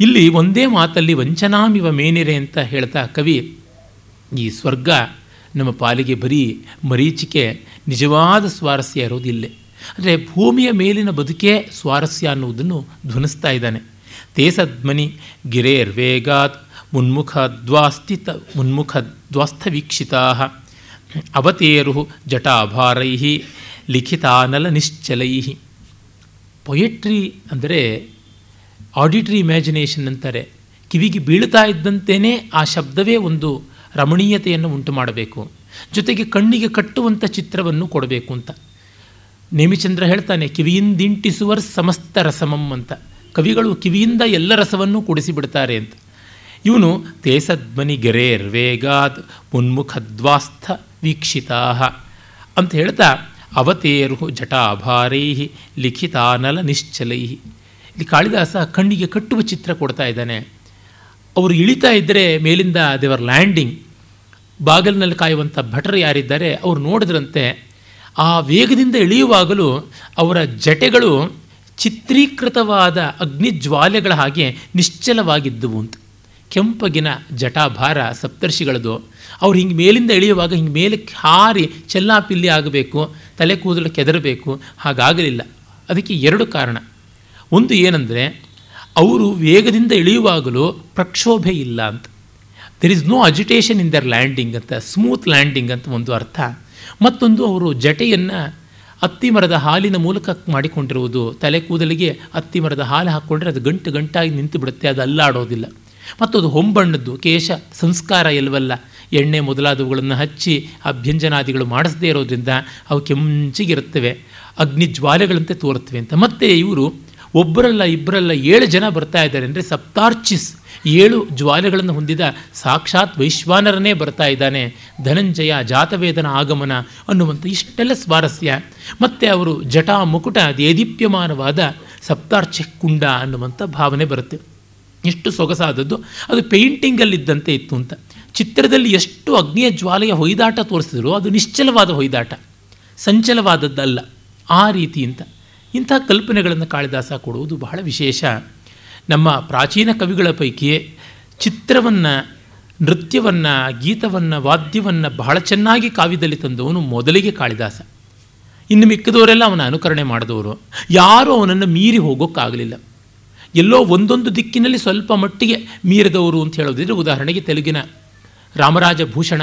ಇಲ್ಲಿ ಒಂದೇ ಮಾತಲ್ಲಿ ವಂಚನಾಮಿವ ಮೇನಿರೆ ಅಂತ ಹೇಳ್ತಾ ಕವಿ, ಈ ಸ್ವರ್ಗ ನಮ್ಮ ಪಾಲಿಗೆ ಬರೀ ಮರೀಚಿಕೆ, ನಿಜವಾದ ಸ್ವಾರಸ್ಯ ಇರೋದಿಲ್ಲ ಅಂದರೆ ಭೂಮಿಯ ಮೇಲಿನ ಬದುಕೇ ಸ್ವಾರಸ್ಯ ಅನ್ನುವುದನ್ನು ಧ್ವನಿಸ್ತಾ ಇದ್ದಾನೆ. ತೇಸದ್ಮನಿ ಗಿರೇರ್ವೇಗಾತ್ ಮುನ್ಮುಖ ದ್ವಾಸ್ತಿತ ಮುನ್ಮುಖ ದ್ವಾಸ್ಥವೀಕ್ಷಿತಾ ಅವತೇರು ಜಟಾಭಾರೈ ಲಿಖಿತಾನಲ ನಿಶ್ಚಲೈ ಪೊಯೆಟ್ರಿ ಅಂದರೆ ಆಡಿಟ್ರಿ ಇಮ್ಯಾಜಿನೇಷನ್ ಅಂತಾರೆ. ಕಿವಿಗೆ ಬೀಳ್ತಾ ಇದ್ದಂತೆಯೇ ಆ ಶಬ್ದವೇ ಒಂದು ರಮಣೀಯತೆಯನ್ನು ಉಂಟು ಮಾಡಬೇಕು ಜೊತೆಗೆ ಕಣ್ಣಿಗೆ ಕಟ್ಟುವಂಥ ಚಿತ್ರವನ್ನು ಕೊಡಬೇಕು ಅಂತ. ನೇಮಿಚಂದ್ರ ಹೇಳ್ತಾನೆ, ಕಿವಿಯಿಂದಿಂಟಿಸುವರ್ ಸಮಸ್ತ ರಸಮಂ ಅಂತ. ಕವಿಗಳು ಕಿವಿಯಿಂದ ಎಲ್ಲ ರಸವನ್ನು ಕೊಡಿಸಿಬಿಡ್ತಾರೆ ಅಂತ. ಇವನು ತೇಸದ್ಮನಿ ಗೆರೇರ್ ವೇಗಾತ್ ಮುನ್ಮುಖದ್ವಾಸ್ಥ ವೀಕ್ಷಿತಾ ಅಂತ ಹೇಳ್ತಾ ಅವತೇರು ಜಟಾಭಾರೈ ಲಿಖಿತಾನಲ ನಿಶ್ಚಲೈ ಇಲ್ಲಿ ಕಾಳಿದಾಸ ಕಣ್ಣಿಗೆ ಕಟ್ಟುವ ಚಿತ್ರ ಕೊಡ್ತಾ ಇದ್ದಾನೆ. ಅವರು ಇಳಿತಾ ಇದ್ದರೆ ಮೇಲಿಂದ ದೇವರ್ ಲ್ಯಾಂಡಿಂಗ್ ಬಾಗಿಲಿನಲ್ಲಿ ಕಾಯುವಂಥ ಭಟರು ಯಾರಿದ್ದಾರೆ, ಅವರು ನೋಡಿದ್ರಂತೆ, ಆ ವೇಗದಿಂದ ಇಳಿಯುವಾಗಲೂ ಅವರ ಜಟೆಗಳು ಚಿತ್ರೀಕೃತವಾದ ಅಗ್ನಿಜ್ವಾಲೆಗಳ ಹಾಗೆ ನಿಶ್ಚಲವಾಗಿದ್ದುವು ಅಂತ. ಕೆಂಪಗಿನ ಜಟಾಭಾರ ಸಪ್ತರ್ಷಿಗಳದು. ಅವ್ರು ಹಿಂಗೆ ಮೇಲಿಂದ ಇಳಿಯುವಾಗ ಹಿಂಗೆ ಮೇಲೆ ಹಾರಿ ಚೆಲ್ಲಾಪಿಲ್ಲಿ ಆಗಬೇಕು, ತಲೆ ಕೂದಲು ಕೆದರಬೇಕು, ಹಾಗಾಗಲಿಲ್ಲ. ಅದಕ್ಕೆ ಎರಡು ಕಾರಣ. ಒಂದು ಏನಂದರೆ, ಅವರು ವೇಗದಿಂದ ಇಳಿಯುವಾಗಲೂ ಪ್ರಕ್ಷೋಭೆ ಇಲ್ಲ ಅಂತ. There is no agitation in their landing ಅಂತ ಸ್ಮೂತ್ ಲ್ಯಾಂಡಿಂಗ್ ಅಂತ ಒಂದು ಅರ್ಥ. ಮತ್ತೊಂದು, ಅವರು ಜಟೆಯನ್ನು ಅತ್ತಿ ಮರದ ಹಾಲಿನ ಮೂಲಕ ಮಾಡಿಕೊಂಡಿರುವುದು. ತಲೆ ಕೂದಲಿಗೆ ಅತ್ತಿ ಮರದ ಹಾಲು ಹಾಕ್ಕೊಂಡ್ರೆ ಅದು ಗಂಟು ಗಂಟಾಗಿ ನಿಂತು ಬಿಡುತ್ತೆ, ಅದು ಅಲ್ಲಾಡೋದಿಲ್ಲ. ಮತ್ತು ಅದು ಹೊಂಬಣ್ಣದ್ದು, ಕೇಶ, ಸಂಸ್ಕಾರ ಇಲ್ವಲ್ಲ? ಎಣ್ಣೆ ಮೊದಲಾದವುಗಳನ್ನು ಹಚ್ಚಿ ಅಭ್ಯಂಜನಾದಿಗಳು ಮಾಡಿಸದೇ ಇರೋದ್ರಿಂದ ಅವು ಕೆಂಚಿಗಿರುತ್ತವೆ, ಅಗ್ನಿ ಜ್ವಾಲೆಗಳಂತೆ ತೋರುತ್ತವೆ ಅಂತ. ಮತ್ತೆ ಇವರು ಒಬ್ಬರಲ್ಲ ಇಬ್ಬರಲ್ಲ ಏಳು ಜನ ಬರ್ತಾ ಇದ್ದಾರೆ ಅಂದರೆ ಸಪ್ತಾರ್ಚಿಸ್, ಏಳು ಜ್ವಾಲೆಗಳನ್ನು ಹೊಂದಿದ ಸಾಕ್ಷಾತ್ ವೈಶ್ವಾನರನ್ನೇ ಬರ್ತಾ ಇದ್ದಾನೆ. ಧನಂಜಯ, ಜಾತವೇದನ ಆಗಮನ ಅನ್ನುವಂಥ ಇಷ್ಟೆಲ್ಲ ಸ್ವಾರಸ್ಯ. ಮತ್ತು ಅವರು ಜಟಾ ಮುಕುಟ ದೇದೀಪ್ಯಮಾನವಾದ ಸಪ್ತಾರ್ಚಿ ಕುಂಡ ಅನ್ನುವಂಥ ಭಾವನೆ ಬರುತ್ತೆ. ಎಷ್ಟು ಸೊಗಸಾದದ್ದು? ಅದು ಪೇಂಟಿಂಗಲ್ಲಿದ್ದಂತೆ ಇತ್ತು ಅಂತ. ಚಿತ್ರದಲ್ಲಿ ಎಷ್ಟು ಅಗ್ನಿಯ ಜ್ವಾಲೆಯ ಹೊಯ್ದಾಟ ತೋರಿಸಿದ್ರು ಅದು ನಿಶ್ಚಲವಾದ ಹೊಯ್ದಾಟ. ಸಂಚಲವಾದದ್ದಲ್ಲ. ಆ ರೀತಿ ಅಂತ. ಇಂಥ ಕಲ್ಪನೆಗಳನ್ನು ಕಾಳಿದಾಸ ಕೊಡುವುದು ಬಹಳ ವಿಶೇಷ. ನಮ್ಮ ಪ್ರಾಚೀನ ಕವಿಗಳ ಪೈಕಿಯೇ ಚಿತ್ರವನ್ನು, ನೃತ್ಯವನ್ನು, ಗೀತವನ್ನು, ವಾದ್ಯವನ್ನು ಬಹಳ ಚೆನ್ನಾಗಿ ಕಾವ್ಯದಲ್ಲಿ ತಂದವನು ಮೊದಲಿಗೆ ಕಾಳಿದಾಸ. ಇನ್ನು ಮಿಕ್ಕದವರೆಲ್ಲ ಅವನ ಅನುಕರಣೆ ಮಾಡಿದವರು. ಯಾರೂ ಅವನನ್ನು ಮೀರಿ ಹೋಗೋಕ್ಕಾಗಲಿಲ್ಲ. ಎಲ್ಲೋ ಒಂದೊಂದು ದಿಕ್ಕಿನಲ್ಲಿ ಸ್ವಲ್ಪ ಮಟ್ಟಿಗೆ ಮೀರಿದವರು ಅಂತ ಹೇಳೋದಿದ್ರೆ ಉದಾಹರಣೆಗೆ ತೆಲುಗಿನ ರಾಮರಾಜ ಭೂಷಣ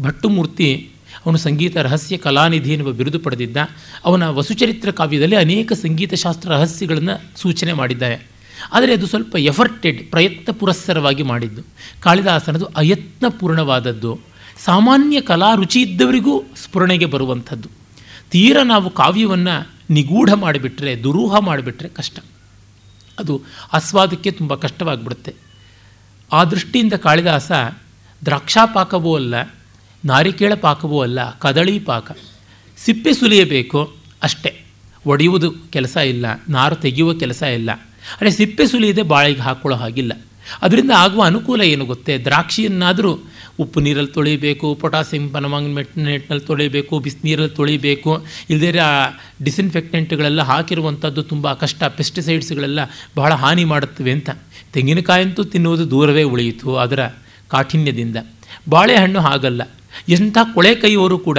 ಭಟ್ಟುಮೂರ್ತಿ, ಅವನು ಸಂಗೀತ ರಹಸ್ಯ ಕಲಾನಿಧಿ ಎನ್ನುವ ಬಿರುದು ಪಡೆದಿದ್ದ. ಅವನ ವಸುಚರಿತ್ರ ಕಾವ್ಯದಲ್ಲಿ ಅನೇಕ ಸಂಗೀತ ಶಾಸ್ತ್ರ ರಹಸ್ಯಗಳನ್ನು ಸೂಚನೆ ಮಾಡಿದ್ದಾರೆ. ಆದರೆ ಅದು ಸ್ವಲ್ಪ ಎಫರ್ಟೆಡ್, ಪ್ರಯತ್ನ ಪುರಸ್ಸರವಾಗಿ ಮಾಡಿದ್ದು. ಕಾಳಿದಾಸನದು ಅಯತ್ನಪೂರ್ಣವಾದದ್ದು. ಸಾಮಾನ್ಯ ಕಲಾ ರುಚಿ ಇದ್ದವರಿಗೂ ಸ್ಫುರಣೆಗೆ ಬರುವಂಥದ್ದು. ತೀರ ನಾವು ಕಾವ್ಯವನ್ನು ನಿಗೂಢ ಮಾಡಿಬಿಟ್ರೆ, ದುರೂಹ ಮಾಡಿಬಿಟ್ರೆ ಕಷ್ಟ. ಅದು ಆಸ್ವಾದಕ್ಕೆ ತುಂಬ ಕಷ್ಟವಾಗಿಬಿಡುತ್ತೆ. ಆ ದೃಷ್ಟಿಯಿಂದ ಕಾಳಿದಾಸ ದ್ರಾಕ್ಷಾ ಪಾಕವೂ ಅಲ್ಲ, ನಾರಿಕೇಳ ಪಾಕವೂ ಅಲ್ಲ, ಕದಳಿ ಪಾಕ. ಸಿಪ್ಪೆ ಸುಲಿಯಬೇಕು ಅಷ್ಟೇ. ಒಡೆಯುವುದು ಕೆಲಸ ಇಲ್ಲ, ನಾರು ತೆಗೆಯುವ ಕೆಲಸ ಇಲ್ಲ. ಅರೆ ಸಿಪ್ಪೆ ಸುಲಿಯದೆ ಬಾಳಿಗೆ ಹಾಕ್ಕೊಳ್ಳೋ ಹಾಗಿಲ್ಲ. ಅದರಿಂದ ಆಗುವ ಅನುಕೂಲ ಏನು ಗೊತ್ತೇ? ದ್ರಾಕ್ಷಿಯನ್ನಾದರೂ ಉಪ್ಪು ನೀರಲ್ಲಿ ತೊಳಿಬೇಕು ಪೊಟಾಸಿಯಂ ಪನಮಾಂಗ್ ನೆಟ್ನಲ್ಲಿ ತೊಳಿಬೇಕು ಬಿಸಿನೀರಲ್ಲಿ ತೊಳಿಬೇಕು ಇಲ್ಲದೇ ಆ ಡಿಸ್ಇನ್ಫೆಕ್ಟೆಂಟ್ಗಳೆಲ್ಲ ಹಾಕಿರುವಂಥದ್ದು ತುಂಬ ಕಷ್ಟ. ಪೆಸ್ಟಿಸೈಡ್ಸ್ಗಳೆಲ್ಲ ಬಹಳ ಹಾನಿ ಮಾಡುತ್ತವೆ ಅಂತ. ತೆಂಗಿನಕಾಯಂತೂ ತಿನ್ನುವುದು ದೂರವೇ ಉಳಿಯಿತು ಅದರ ಕಾಠಿಣ್ಯದಿಂದ. ಬಾಳೆಹಣ್ಣು ಹಾಗಲ್ಲ. ಎಂಥ ಕೊಳೆ ಕೈಯವರು ಕೂಡ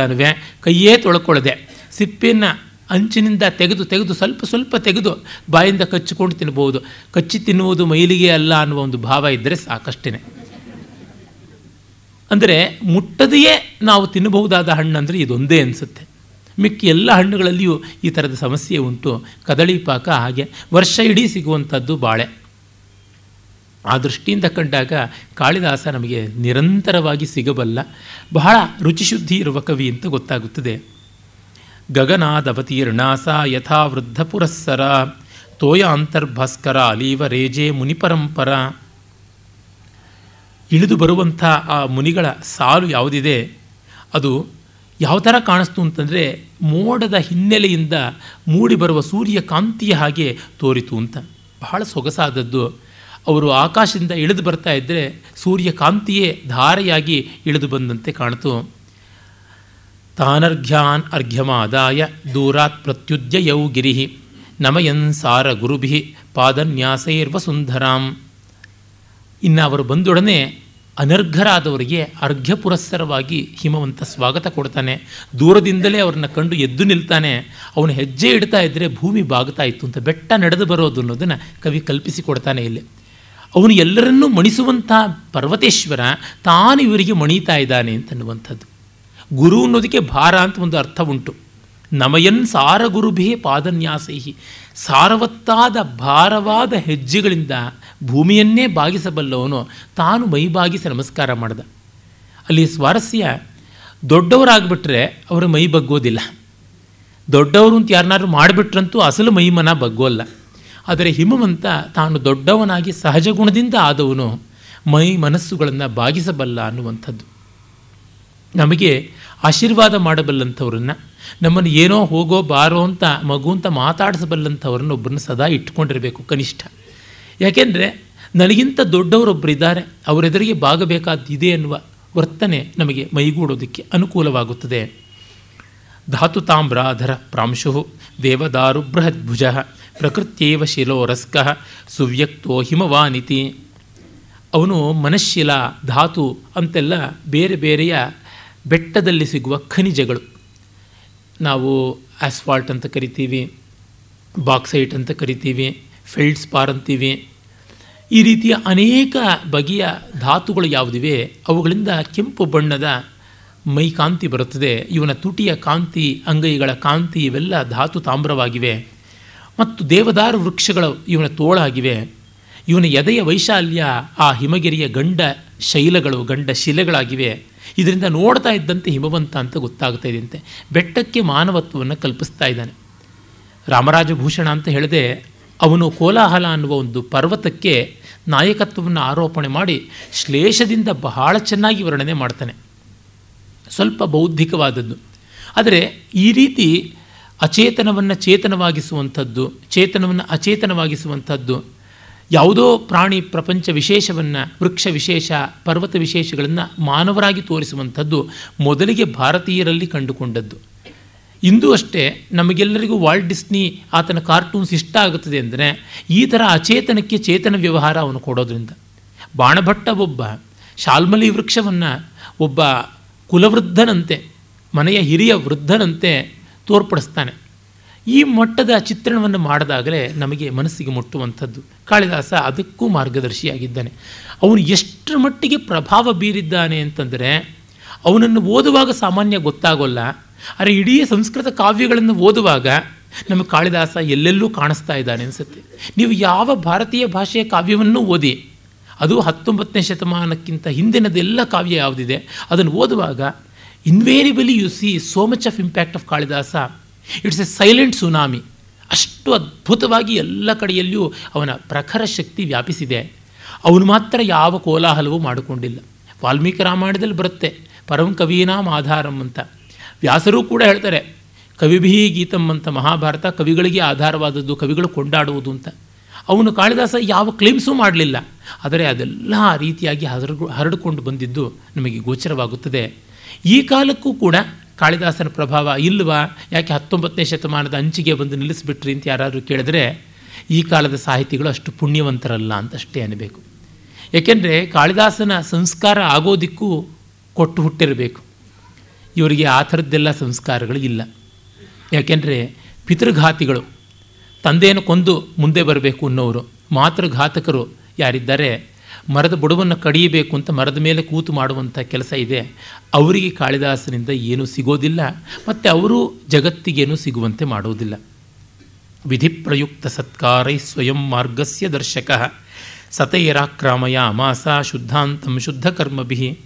ಕೈಯೇ ತೊಳ್ಕೊಳ್ಳದೆ. ಸಿಪ್ಪೆಯನ್ನು ಅಂಚಿನಿಂದ ತೆಗೆದು ತೆಗೆದು, ಸ್ವಲ್ಪ ಸ್ವಲ್ಪ ತೆಗೆದು ಬಾಯಿಂದ ಕಚ್ಚಿಕೊಂಡು ತಿನ್ಬೋದು. ಕಚ್ಚಿ ತಿನ್ನುವುದು ಮೈಲಿಗೆ ಅಲ್ಲ ಅನ್ನುವ ಒಂದು ಭಾವ ಇದ್ದರೆ ಸಾಕಷ್ಟೇ ಅಂದರೆ ಮುಟ್ಟದೆಯೇ ನಾವು ತಿನ್ನಬಹುದಾದ ಹಣ್ಣು ಅಂದರೆ ಇದೊಂದೇ ಅನಿಸುತ್ತೆ. ಮಿಕ್ಕಿ ಎಲ್ಲ ಹಣ್ಣುಗಳಲ್ಲಿಯೂ ಈ ಥರದ ಸಮಸ್ಯೆ ಉಂಟು. ಕದಳಿ ಪಾಕ ಹಾಗೆ ವರ್ಷ ಇಡೀ ಸಿಗುವಂಥದ್ದು ಬಾಳೆ. ಆ ದೃಷ್ಟಿಯಿಂದ ಕಂಡಾಗ ಕಾಳಿದಾಸ ನಮಗೆ ನಿರಂತರವಾಗಿ ಸಿಗಬಲ್ಲ ಬಹಳ ರುಚಿಶುದ್ಧಿ ಇರುವ ಕವಿ ಅಂತ ಗೊತ್ತಾಗುತ್ತದೆ. ಗಗನಾದವತೀರ್ಣಾಸ ಯಥಾ ವೃದ್ಧ ಪುರಸ್ಸರ ತೋಯ ಅಂತರ್ಭಾಸ್ಕರ ಅಲೀವ ರೇಜೆ ಮುನಿಪರಂಪರ. ಇಳಿದು ಬರುವಂಥ ಆ ಮುನಿಗಳ ಸಾಲು ಯಾವುದಿದೆ? ಅದು ಯಾವ ಥರ ಕಾಣಿಸ್ತು ಅಂತಂದರೆ ಮೋಡದ ಹಿನ್ನೆಲೆಯಿಂದ ಮೂಡಿ ಬರುವ ಸೂರ್ಯ ಕಾಂತಿಯ ಹಾಗೆ ತೋರಿತು ಅಂತ. ಬಹಳ ಸೊಗಸಾದದ್ದು. ಅವರು ಆಕಾಶದಿಂದ ಇಳಿದು ಬರ್ತಾ ಇದ್ದರೆ ಸೂರ್ಯ ಕಾಂತಿಯೇ ಧಾರೆಯಾಗಿ ಇಳಿದು ಬಂದಂತೆ ಕಾಣಿತು. ತಾನರ್ಘ್ಯಾನ್ ಅರ್ಘ್ಯಮಾದಾಯ ದೂರಾತ್ ಪ್ರತ್ಯುದ್ಯ ಯೌ ಗಿರಿ ನಮಯನ್ ಸಾರ ಗುರುಭಿ ಪಾದನ್ಯಾಸೈರ್ವ ಸುಂದರಾಂ ಇನ್ನು ಅವರು ಬಂದೊಡನೆ ಅನರ್ಘರಾದವರಿಗೆ ಅರ್ಘ್ಯ ಪುರಸ್ಸರವಾಗಿ ಹಿಮವಂತ ಸ್ವಾಗತ ಕೊಡ್ತಾನೆ. ದೂರದಿಂದಲೇ ಅವ್ರನ್ನ ಕಂಡು ಎದ್ದು ನಿಲ್ತಾನೆ. ಅವನು ಹೆಜ್ಜೆ ಇಡ್ತಾ ಇದ್ದರೆ ಭೂಮಿ ಬಾಗ್ತಾ ಇತ್ತು ಅಂತ ಬೆಟ್ಟ ನಡೆದು ಬರೋದು ಅನ್ನೋದನ್ನು ಕವಿ ಕಲ್ಪಿಸಿಕೊಡ್ತಾನೆ ಇಲ್ಲಿ. ಅವನು ಎಲ್ಲರನ್ನೂ ಮಣಿಸುವಂಥ ಪರ್ವತೇಶ್ವರ ತಾನು ಇವರಿಗೆ ಮಣಿತಾ ಇದ್ದಾನೆ ಅಂತನ್ನುವಂಥದ್ದು. ಗುರು ಅನ್ನೋದಕ್ಕೆ ಭಾರ ಅಂತ ಒಂದು ಅರ್ಥ ಉಂಟು. ನಮಯನ್ ಸಾರ ಗುರುಭೇ ಪಾದನ್ಯಾಸೈಹಿ. ಸಾರವತ್ತಾದ ಭಾರವಾದ ಹೆಜ್ಜೆಗಳಿಂದ ಭೂಮಿಯನ್ನೇ ಬಾಗಿಸಬಲ್ಲವನು ತಾನು ಮೈ ಬಾಗಿಸಿ ನಮಸ್ಕಾರ ಮಾಡಿದ. ಅಲ್ಲಿ ಸ್ವಾರಸ್ಯ ದೊಡ್ಡವರಾಗ್ಬಿಟ್ರೆ ಅವರು ಮೈ ಬಗ್ಗೋದಿಲ್ಲ. ದೊಡ್ಡವರು ಅಂತ ಯಾರನ್ನಾರು ಮಾಡಿಬಿಟ್ರಂತೂ ಅಸಲು ಮೈಮನ ಬಗ್ಗೋಲ್ಲ. ಆದರೆ ಹಿಮವಂತ ತಾನು ದೊಡ್ಡವನಾಗಿ ಸಹಜ ಗುಣದಿಂದ ಆದವನು ಮೈ ಮನಸ್ಸುಗಳನ್ನು ಬಾಗಿಸಬಲ್ಲ ಅನ್ನುವಂಥದ್ದು. ನಮಗೆ ಆಶೀರ್ವಾದ ಮಾಡಬಲ್ಲಂಥವ್ರನ್ನ, ನಮ್ಮನ್ನು ಏನೋ ಹೋಗೋ ಬಾರೋ ಅಂತ ಮಗು ಅಂತ ಮಾತಾಡಿಸಬಲ್ಲಂಥವ್ರನ್ನ ಒಬ್ಬರನ್ನ ಸದಾ ಇಟ್ಕೊಂಡಿರಬೇಕು ಕನಿಷ್ಠ. ಯಾಕೆಂದರೆ ನನಗಿಂತ ದೊಡ್ಡವರೊಬ್ಬರಿದ್ದಾರೆ ಅವರೆದುರಿಗೆ ಬಾಗಬೇಕಾದಿದೆ ಅನ್ನುವ ವರ್ತನೆ ನಮಗೆ ಮೈಗೂಡೋದಕ್ಕೆ ಅನುಕೂಲವಾಗುತ್ತದೆ. ಧಾತು ತಾಮ್ರಾಧರ ಪ್ರಾಂಶು ದೇವದಾರು ಬೃಹದ್ಭುಜ ಪ್ರಕೃತ್ಯೇವ ಶಿಲೋರಸ್ಕ ಸುವ್ಯಕ್ತೋ ಹಿಮವಾನಿತಿ. ಅವನು ಮನಶಿಲ ಧಾತು ಅಂತೆಲ್ಲ ಬೇರೆ ಬೇರೆಯ ಬೆಟ್ಟದಲ್ಲಿ ಸಿಗುವ ಖನಿಜಗಳು. ನಾವು ಆಸ್ಫಾಲ್ಟ್ ಅಂತ ಕರಿತೀವಿ ಬಾಕ್ಸೈಟ್ ಅಂತ ಕರಿತೀವಿ ಫೆಲ್ಡ್ಸ್ಪಾರ್ ಅಂತೀವಿ. ಈ ರೀತಿಯ ಅನೇಕ ಬಗೆಯ ಧಾತುಗಳು ಯಾವುದಿವೆ, ಅವುಗಳಿಂದ ಕೆಂಪು ಬಣ್ಣದ ಮೈ ಕಾಂತಿ ಬರುತ್ತದೆ. ಇವನ ತುಟಿಯ ಕಾಂತಿ, ಅಂಗೈಗಳ ಕಾಂತಿ ಇವೆಲ್ಲ ಧಾತು ತಾಮ್ರವಾಗಿವೆ. ಮತ್ತು ದೇವದಾರು ವೃಕ್ಷಗಳು ಇವನ ತೋಳಾಗಿವೆ. ಇವನ ಎದೆಯ ವೈಶಾಲ್ಯ, ಆ ಹಿಮಗಿರಿಯ ಗಂಡ ಶೈಲಗಳು, ಗಂಡ ಶಿಲೆಗಳಾಗಿವೆ. ಇದರಿಂದ ನೋಡ್ತಾ ಇದ್ದಂತೆ ಹಿಮವಂತ ಅಂತ ಗೊತ್ತಾಗ್ತಾ ಇದೆಯಂತೆ ಬೆಟ್ಟಕ್ಕೆ ಮಾನವತ್ವವನ್ನು ಕಲ್ಪಿಸ್ತಾ ಇದ್ದಾನೆ. ರಾಮರಾಜಭೂಷಣ ಅಂತ ಹೇಳಿದೆ ಅವನು ಕೋಲಾಹಲ ಅನ್ನುವ ಒಂದು ಪರ್ವತಕ್ಕೆ ನಾಯಕತ್ವವನ್ನು ಆರೋಪಣೆ ಮಾಡಿ ಶ್ಲೇಷದಿಂದ ಬಹಳ ಚೆನ್ನಾಗಿ ವರ್ಣನೆ ಮಾಡ್ತಾನೆ. ಸ್ವಲ್ಪ ಬೌದ್ಧಿಕವಾದದ್ದು. ಆದರೆ ಈ ರೀತಿ ಅಚೇತನವನ್ನು ಚೇತನವಾಗಿಸುವಂಥದ್ದು, ಚೇತನವನ್ನು ಅಚೇತನವಾಗಿಸುವಂಥದ್ದು ಯಾವುದೋ ಪ್ರಾಣಿ ಪ್ರಪಂಚ ವಿಶೇಷವನ್ನು, ವೃಕ್ಷ ವಿಶೇಷ, ಪರ್ವತ ವಿಶೇಷಗಳನ್ನು ಮಾನವರಾಗಿ ತೋರಿಸುವಂಥದ್ದು ಮೊದಲಿಗೆ ಭಾರತೀಯರಲ್ಲಿ ಕಂಡುಕೊಂಡದ್ದು. ಇಂದು ಅಷ್ಟೇ ನಮಗೆಲ್ಲರಿಗೂ ವಾಲ್ಟ್ ಡಿಸ್ನಿ ಆತನ ಕಾರ್ಟೂನ್ಸ್ ಇಷ್ಟ ಆಗುತ್ತದೆ ಅಂದರೆ ಈ ಥರ ಅಚೇತನಕ್ಕೆ ಚೇತನ ವ್ಯವಹಾರ ಅವನು ಕೊಡೋದ್ರಿಂದ. ಬಾಣಭಟ್ಟ ಒಬ್ಬ, ಶಾಲ್ಮಲಿ ವೃಕ್ಷವನ್ನು ಒಬ್ಬ ಕುಲವೃದ್ಧನಂತೆ, ಮನೆಯ ಹಿರಿಯ ವೃದ್ಧನಂತೆ ತೋರ್ಪಡಿಸ್ತಾನೆ. ಈ ಮಟ್ಟದ ಚಿತ್ರಣವನ್ನು ಮಾಡಿದಾಗಲೇ ನಮಗೆ ಮನಸ್ಸಿಗೆ ಮುಟ್ಟುವಂಥದ್ದು. ಕಾಳಿದಾಸ ಅದಕ್ಕೂ ಮಾರ್ಗದರ್ಶಿಯಾಗಿದ್ದಾನೆ. ಅವನು ಎಷ್ಟರ ಮಟ್ಟಿಗೆ ಪ್ರಭಾವ ಬೀರಿದ್ದಾನೆ ಅಂತಂದರೆ, ಅವನನ್ನು ಓದುವಾಗ ಸಾಮಾನ್ಯ ಗೊತ್ತಾಗೋಲ್ಲ. ಆದರೆ ಇಡೀ ಸಂಸ್ಕೃತ ಕಾವ್ಯಗಳನ್ನು ಓದುವಾಗ ನಮಗೆ ಕಾಳಿದಾಸ ಎಲ್ಲೆಲ್ಲೂ ಕಾಣಿಸ್ತಾ ಇದ್ದಾನೆ ಅನಿಸುತ್ತೆ. ನೀವು ಯಾವ ಭಾರತೀಯ ಭಾಷೆಯ ಕಾವ್ಯವನ್ನು ಓದಿ, ಅದು ಹತ್ತೊಂಬತ್ತನೇ ಶತಮಾನಕ್ಕಿಂತ ಹಿಂದಿನದೆಲ್ಲ ಕಾವ್ಯ ಯಾವುದಿದೆ, ಅದನ್ನು ಓದುವಾಗ invariably you see so much of impact of Kalidasa it's a silent tsunami ಅಷ್ಟು ಅದ್ಭುತವಾಗಿ ಎಲ್ಲ ಕಡೆಯಲ್ಲಿಯೂ ಅವನ ಪ್ರಖರ ಶಕ್ತಿ ವ್ಯಾಪಿಸಿದೆ. ಅವನು ಮಾತ್ರ ಯಾವ ಕೋಲಾಹಲವೂ ಮಾಡಿಕೊಂಡಿಲ್ಲ. ವಾಲ್ಮೀಕಿ ರಾಮಾಯಣದಲ್ಲಿ ಬರುತ್ತೆ, ಪರಂ ಕವೀನಾಂ ಆಧಾರಂ ಅಂತ. ವ್ಯಾಸರೂ ಕೂಡ ಹೇಳ್ತಾರೆ, ಕವಿಭೀ ಗೀತಂ ಅಂತ ಮಹಾಭಾರತ ಕವಿಗಳಿಗೆ ಆಧಾರವಾದದ್ದು, ಕವಿಗಳು ಕೊಂಡಾಡುವುದು ಅಂತ. ಅವನು ಕಾಳಿದಾಸ ಯಾವ ಕ್ಲೇಮ್ಸೂ ಮಾಡಲಿಲ್ಲ. ಆದರೆ ಅದೆಲ್ಲ ರೀತಿಯಾಗಿ ಹರಡು ಹರಡಿಕೊಂಡು ಬಂದಿದ್ದು ನಮಗೆ ಗೋಚರವಾಗುತ್ತದೆ. ಈ ಕಾಲಕ್ಕೂ ಕೂಡ ಕಾಳಿದಾಸನ ಪ್ರಭಾವ ಇಲ್ವಾ? ಯಾಕೆ ಹತ್ತೊಂಬತ್ತನೇ ಶತಮಾನದ ಅಂಚಿಗೆ ಬಂದು ನಿಲ್ಲಿಸಿಬಿಟ್ರಿ ಅಂತ ಯಾರಾದರೂ ಕೇಳಿದ್ರೆ, ಈ ಕಾಲದ ಸಾಹಿತಿಗಳು ಅಷ್ಟು ಪುಣ್ಯವಂತರಲ್ಲ ಅಂತ ಅಷ್ಟೇ ಅನ್ನಬೇಕು ಏಕೆಂದರೆ ಕಾಳಿದಾಸನ ಸಂಸ್ಕಾರ ಆಗೋದಿಕ್ಕೂ ಕೊಟ್ಟು ಹುಟ್ಟಿರಬೇಕು. ಇವರಿಗೆ ಆ ಥರದ್ದೆಲ್ಲ ಸಂಸ್ಕಾರಗಳು ಇಲ್ಲ. ಯಾಕೆಂದರೆ ಪಿತೃಘಾತಿಗಳು ತಂದೆಯನ್ನು ಕೊಂದು ಮುಂದೆ ಬರಬೇಕು ಅನ್ನೋರು, ಮಾತೃಘಾತಕರು ಯಾರಿದ್ದಾರೆ ಮರದ ಬುಡವನ್ನು ಕಡಿಯಬೇಕು ಅಂತ ಮರದ ಮೇಲೆ ಕೂತು ಮಾಡುವಂಥ ಕೆಲಸ ಇದೆ. ಅವರಿಗೆ ಕಾಳಿದಾಸನಿಂದ ಏನೂ ಸಿಗೋದಿಲ್ಲ. ಮತ್ತು ಅವರು ಜಗತ್ತಿಗೇನೂ ಸಿಗುವಂತೆ ಮಾಡುವುದಿಲ್ಲ. ವಿಧಿ ಪ್ರಯುಕ್ತ ಸತ್ಕಾರೈ ಸ್ವಯಂ ಮಾರ್ಗಸ್ಯ ದರ್ಶಕ. ಸತೈರಾಕ್ರಾಮಯ ಅಮಾಸ ಶುದ್ಧಾಂತಂ ಶುದ್ಧಕರ್ಮಭಿ.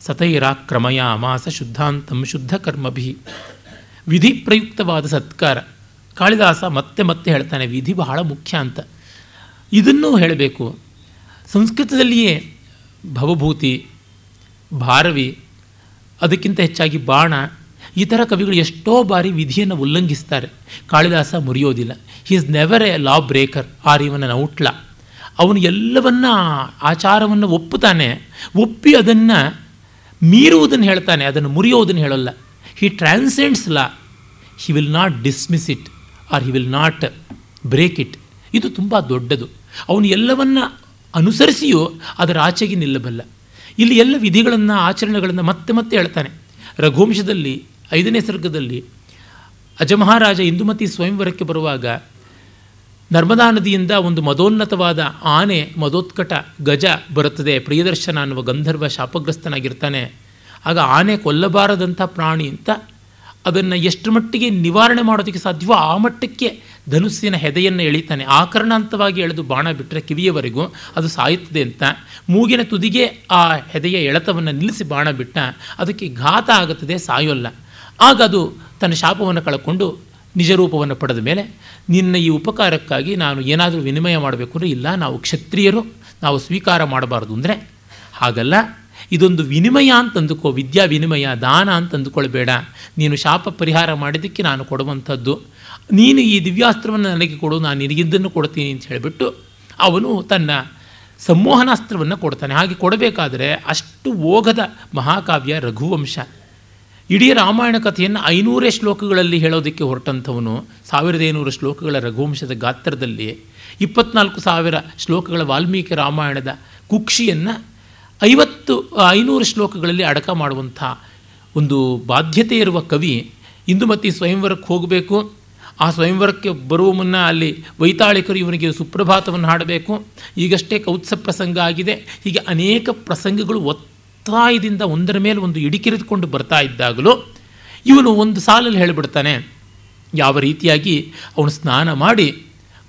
ಸತೈರಾಕ್ರಮಯ ಅಮಾಸ ಶುದ್ಧಾಂತಂ ಶುದ್ಧಕರ್ಮಭಿ. ವಿಧಿ ಪ್ರಯುಕ್ತವಾದ ಸತ್ಕಾರ. ಕಾಳಿದಾಸ ಮತ್ತೆ ಮತ್ತೆ ಹೇಳ್ತಾನೆ, ವಿಧಿ ಬಹಳ ಮುಖ್ಯ ಅಂತ. ಇದನ್ನೂ ಹೇಳಬೇಕು. ಸಂಸ್ಕೃತದಲ್ಲಿಯೇ ಭವಭೂತಿ, ಭಾರವಿ, ಅದಕ್ಕಿಂತ ಹೆಚ್ಚಾಗಿ ಬಾಣ ಈ ಥರ ಕವಿಗಳು ಎಷ್ಟೋ ಬಾರಿ ವಿಧಿಯನ್ನು ಉಲ್ಲಂಘಿಸ್ತಾರೆ. Kalidasa ಮುರಿಯೋದಿಲ್ಲ. He is never a law breaker or even an outlaw ಅವನು ಎಲ್ಲವನ್ನ, ಆಚಾರವನ್ನು ಒಪ್ಪುತ್ತಾನೆ. ಒಪ್ಪಿ ಅದನ್ನು ಮೀರುವುದನ್ನು ಹೇಳ್ತಾನೆ, ಅದನ್ನು ಮುರಿಯೋದನ್ನು ಹೇಳಲ್ಲ. He transcends law he will not dismiss it or he will not break it ಇದು ತುಂಬ ದೊಡ್ಡದು. ಅವನು ಎಲ್ಲವನ್ನ ಅನುಸರಿಸಿಯೂ ಅದರ ಆಚೆಗೆ ನಿಲ್ಲಬಲ್ಲ. ಇಲ್ಲಿ ಎಲ್ಲ ವಿಧಿಗಳನ್ನು, ಆಚರಣೆಗಳನ್ನು ಮತ್ತೆ ಮತ್ತೆ ಹೇಳ್ತಾನೆ. ರಘುವಂಶದಲ್ಲಿ, ಐದನೇ ಸರ್ಗದಲ್ಲಿ ಅಜಮಹಾರಾಜ ಇಂದುಮತಿ ಸ್ವಯಂವರಕ್ಕೆ ಬರುವಾಗ ನರ್ಮದಾ ನದಿಯಿಂದ ಒಂದು ಮದೋನ್ನತವಾದ ಆನೆ, ಮದೋತ್ಕಟ, ಗಜ ಬರುತ್ತದೆ. ಪ್ರಿಯದರ್ಶನ ಅನ್ನುವ ಗಂಧರ್ವ ಶಾಪಗ್ರಸ್ತನಾಗಿರ್ತಾನೆ. ಆಗ ಆನೆ ಕೊಲ್ಲಬಾರದಂಥ ಪ್ರಾಣಿ ಅಂತ ಅದನ್ನು ಎಷ್ಟು ಮಟ್ಟಿಗೆ ನಿವಾರಣೆ ಮಾಡೋದಕ್ಕೆ ಸಾಧ್ಯವೋ ಆ ಮಟ್ಟಕ್ಕೆ ಧನುಸ್ಸಿನ ಹೆದೆಯನ್ನು ಎಳಿತಾನೆ. ಆಕರಣಾಂತವಾಗಿ ಎಳೆದು ಬಾಣ ಬಿಟ್ಟರೆ ಕಿವಿಯವರೆಗೂ ಅದು ಸಾಯುತ್ತದೆ ಅಂತ ಮೂಗಿನ ತುದಿಗೆ ಆ ಹೆದೆಯ ಎಳೆತವನ್ನು ನಿಲ್ಲಿಸಿ ಬಾಣ ಬಿಟ್ಟ ಅದಕ್ಕೆ ಘಾತ ಆಗುತ್ತದೆ, ಸಾಯೋಲ್ಲ. ಆಗ ಅದು ತನ್ನ ಶಾಪವನ್ನು ಕಳ್ಕೊಂಡು ನಿಜರೂಪವನ್ನು ಪಡೆದ ಮೇಲೆ ನಿನ್ನ ಈ ಉಪಕಾರಕ್ಕಾಗಿ ನಾನು ಏನಾದರೂ ವಿನಿಮಯ ಮಾಡಬೇಕು ಅಂದರೆ ಇಲ್ಲ, ನಾವು ಕ್ಷತ್ರಿಯರು, ನಾವು ಸ್ವೀಕಾರ ಮಾಡಬಾರ್ದು ಅಂದರೆ ಹಾಗಲ್ಲ. ಇದೊಂದು ವಿನಿಮಯ ಅಂತಂದುಕೋ ವಿದ್ಯಾ ವಿನಿಮಯ, ದಾನ ಅಂತಂದುಕೊಳ್ಬೇಡ ನೀನು ಶಾಪ ಪರಿಹಾರ ಮಾಡಿದ್ದಕ್ಕೆ ನಾನು ಕೊಡುವಂಥದ್ದು. ನೀನು ಈ ದಿವ್ಯಾಸ್ತ್ರವನ್ನು ನನಗೆ ಕೊಡು, ನಾನು ನಿನಗಿದ್ದನ್ನು ಕೊಡ್ತೀನಿ ಅಂತ ಹೇಳಿಬಿಟ್ಟು ಅವನು ತನ್ನ ಸಂಮೋಹನಾಸ್ತ್ರವನ್ನು ಕೊಡ್ತಾನೆ. ಹಾಗೆ ಕೊಡಬೇಕಾದರೆ ಅಷ್ಟು ಓಘದ ಮಹಾಕಾವ್ಯ ರಘುವಂಶ. ಇಡೀ ರಾಮಾಯಣ ಕಥೆಯನ್ನು ಐನೂರೇ ಶ್ಲೋಕಗಳಲ್ಲಿ ಹೇಳೋದಕ್ಕೆ ಹೊರಟಂಥವನು ಸಾವಿರದ ಐನೂರು ಶ್ಲೋಕಗಳ ರಘುವಂಶದ ಗಾತ್ರದಲ್ಲಿ ಇಪ್ಪತ್ನಾಲ್ಕು ಸಾವಿರ ಶ್ಲೋಕಗಳ ವಾಲ್ಮೀಕಿ ರಾಮಾಯಣದ ಕುಕ್ಷಿಯನ್ನು ಐವತ್ತು, ಐನೂರು ಶ್ಲೋಕಗಳಲ್ಲಿ ಅಡಕ ಮಾಡುವಂಥ ಒಂದು ಬಾಧ್ಯತೆ ಇರುವ ಕವಿ ಇಂದುಮತಿ ಸ್ವಯಂವರಕ್ಕೆ ಹೋಗಬೇಕು. ಆ ಸ್ವಯಂವರಕ್ಕೆ ಬರುವ ಮುನ್ನ ಅಲ್ಲಿ ವೈತಾಳಿಕರು ಇವನಿಗೆ ಸುಪ್ರಭಾತವನ್ನು ಹಾಡಬೇಕು. ಈಗಷ್ಟೇ ಕೌತ್ಸ ಪ್ರಸಂಗ ಆಗಿದೆ. ಹೀಗೆ ಅನೇಕ ಪ್ರಸಂಗಗಳು ಒತ್ತಾಯದಿಂದ ಒಂದರ ಮೇಲೆ ಒಂದು ಇಡಿಕಿರಿದುಕೊಂಡು ಬರ್ತಾ ಇದ್ದಾಗಲೂ ಇವನು ಒಂದು ಸಾಲಲ್ಲಿ ಹೇಳಿಬಿಡ್ತಾನೆ. ಯಾವ ರೀತಿಯಾಗಿ ಅವನು ಸ್ನಾನ ಮಾಡಿ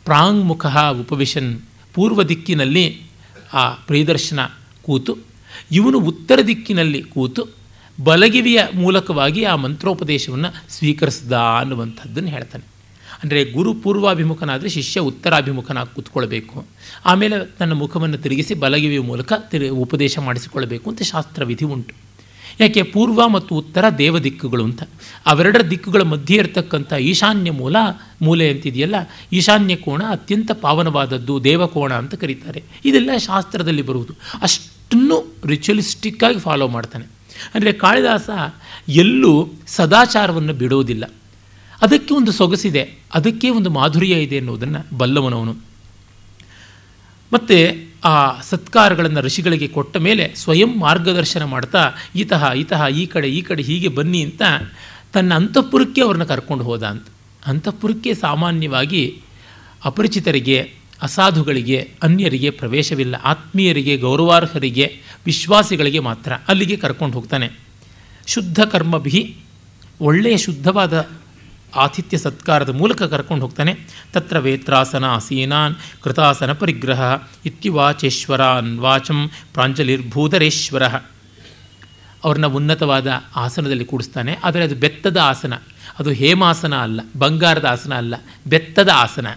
ಪ್ರಾಂಗ್ಮುಖ ಉಪವಿಷನ್ ಪೂರ್ವ ದಿಕ್ಕಿನಲ್ಲಿ ಆ ಪ್ರಿಯದರ್ಶನ ಕೂತು, ಇವನು ಉತ್ತರ ದಿಕ್ಕಿನಲ್ಲಿ ಕೂತು, ಬಲಗಿವಿಯ ಮೂಲಕವಾಗಿ ಆ ಮಂತ್ರೋಪದೇಶವನ್ನು ಸ್ವೀಕರಿಸಿದ ಅನ್ನುವಂಥದ್ದನ್ನು ಹೇಳ್ತಾನೆ. ಅಂದರೆ ಗುರು ಪೂರ್ವಾಭಿಮುಖನಾದರೆ ಶಿಷ್ಯ ಉತ್ತರಾಭಿಮುಖನಾಗಿ ಕೂತ್ಕೊಳ್ಬೇಕು. ಆಮೇಲೆ ತನ್ನ ಮುಖವನ್ನು ತಿರುಗಿಸಿ ಬಲಗಿವಿಯ ಮೂಲಕ ತಿರು, ಉಪದೇಶ ಮಾಡಿಸಿಕೊಳ್ಳಬೇಕು ಅಂತ ಶಾಸ್ತ್ರವಿಧಿ ಉಂಟು. ಯಾಕೆ ಪೂರ್ವ ಮತ್ತು ಉತ್ತರ ದೇವ ದಿಕ್ಕುಗಳು ಅಂತ. ಅವೆರಡರ ದಿಕ್ಕುಗಳ ಮಧ್ಯೆ ಇರತಕ್ಕಂಥ ಈಶಾನ್ಯ ಮೂಲ, ಮೂಲೆ ಅಂತಿದೆಯಲ್ಲ, ಈಶಾನ್ಯ ಕೋಣ ಅತ್ಯಂತ ಪಾವನವಾದದ್ದು ದೇವಕೋಣ ಅಂತ ಕರೀತಾರೆ. ಇದೆಲ್ಲ ಶಾಸ್ತ್ರದಲ್ಲಿ ಬರುವುದು. ಅಷ್ಟನ್ನು ರಿಚುವಲಿಸ್ಟಿಕ್ಕಾಗಿ ಫಾಲೋ ಮಾಡ್ತಾನೆ. ಅಂದರೆ ಕಾಳಿದಾಸ ಎಲ್ಲೂ ಸದಾಚಾರವನ್ನು ಬಿಡೋದಿಲ್ಲ ಅದಕ್ಕೆ ಒಂದು ಸೊಗಸಿದೆ, ಅದಕ್ಕೆ ಒಂದು ಮಾಧುರ್ಯ ಇದೆ ಎನ್ನುವುದನ್ನು ಬಲ್ಲವನವನು. ಮತ್ತು ಆ ಸತ್ಕಾರಗಳನ್ನು ಋಷಿಗಳಿಗೆ ಕೊಟ್ಟ ಮೇಲೆ ಸ್ವಯಂ ಮಾರ್ಗದರ್ಶನ ಮಾಡ್ತಾ ಈತಃ ಈತಃ ಈ ಕಡೆ ಈ ಕಡೆ ಹೀಗೆ ಬನ್ನಿ ಅಂತ ತನ್ನ ಅಂತಃಪುರಕ್ಕೆ ಅವ್ರನ್ನ ಕರ್ಕೊಂಡು ಹೋದ ಅಂತ. ಅಂತಃಪುರಕ್ಕೆ ಸಾಮಾನ್ಯವಾಗಿ ಅಪರಿಚಿತರಿಗೆ ಅಸಾಧುಗಳಿಗೆ, ಅನ್ಯರಿಗೆ ಪ್ರವೇಶವಿಲ್ಲ. ಆತ್ಮೀಯರಿಗೆ, ಗೌರವಾರ್ಹರಿಗೆ, ವಿಶ್ವಾಸಿಗಳಿಗೆ ಮಾತ್ರ. ಅಲ್ಲಿಗೆ ಕರ್ಕೊಂಡು ಹೋಗ್ತಾನೆ. ಶುದ್ಧ ಕರ್ಮಭಿ, ಒಳ್ಳೆಯ ಶುದ್ಧವಾದ ಆತಿಥ್ಯ ಸತ್ಕಾರದ ಮೂಲಕ ಕರ್ಕೊಂಡು ಹೋಗ್ತಾನೆ. ತತ್ರ ವೇತ್ರಾಸನ ಆಸೀನಾನ್ ಕೃತಾಸನ ಪರಿಗ್ರಹ ಇತ್ಯುವಾಚೇಶ್ವರಾನ್ ವಾಚಂ ಪ್ರಾಂಜಲಿರ್ಭೂಧರೇಶ್ವರ. ಅವ್ರನ್ನ ಉನ್ನತವಾದ ಆಸನದಲ್ಲಿ ಕೂಡಿಸ್ತಾನೆ. ಆದರೆ ಅದು ಬೆತ್ತದ ಆಸನ. ಅದು ಹೇಮಾಸನ ಅಲ್ಲ, ಬಂಗಾರದ ಆಸನ ಅಲ್ಲ, ಬೆತ್ತದ ಆಸನ.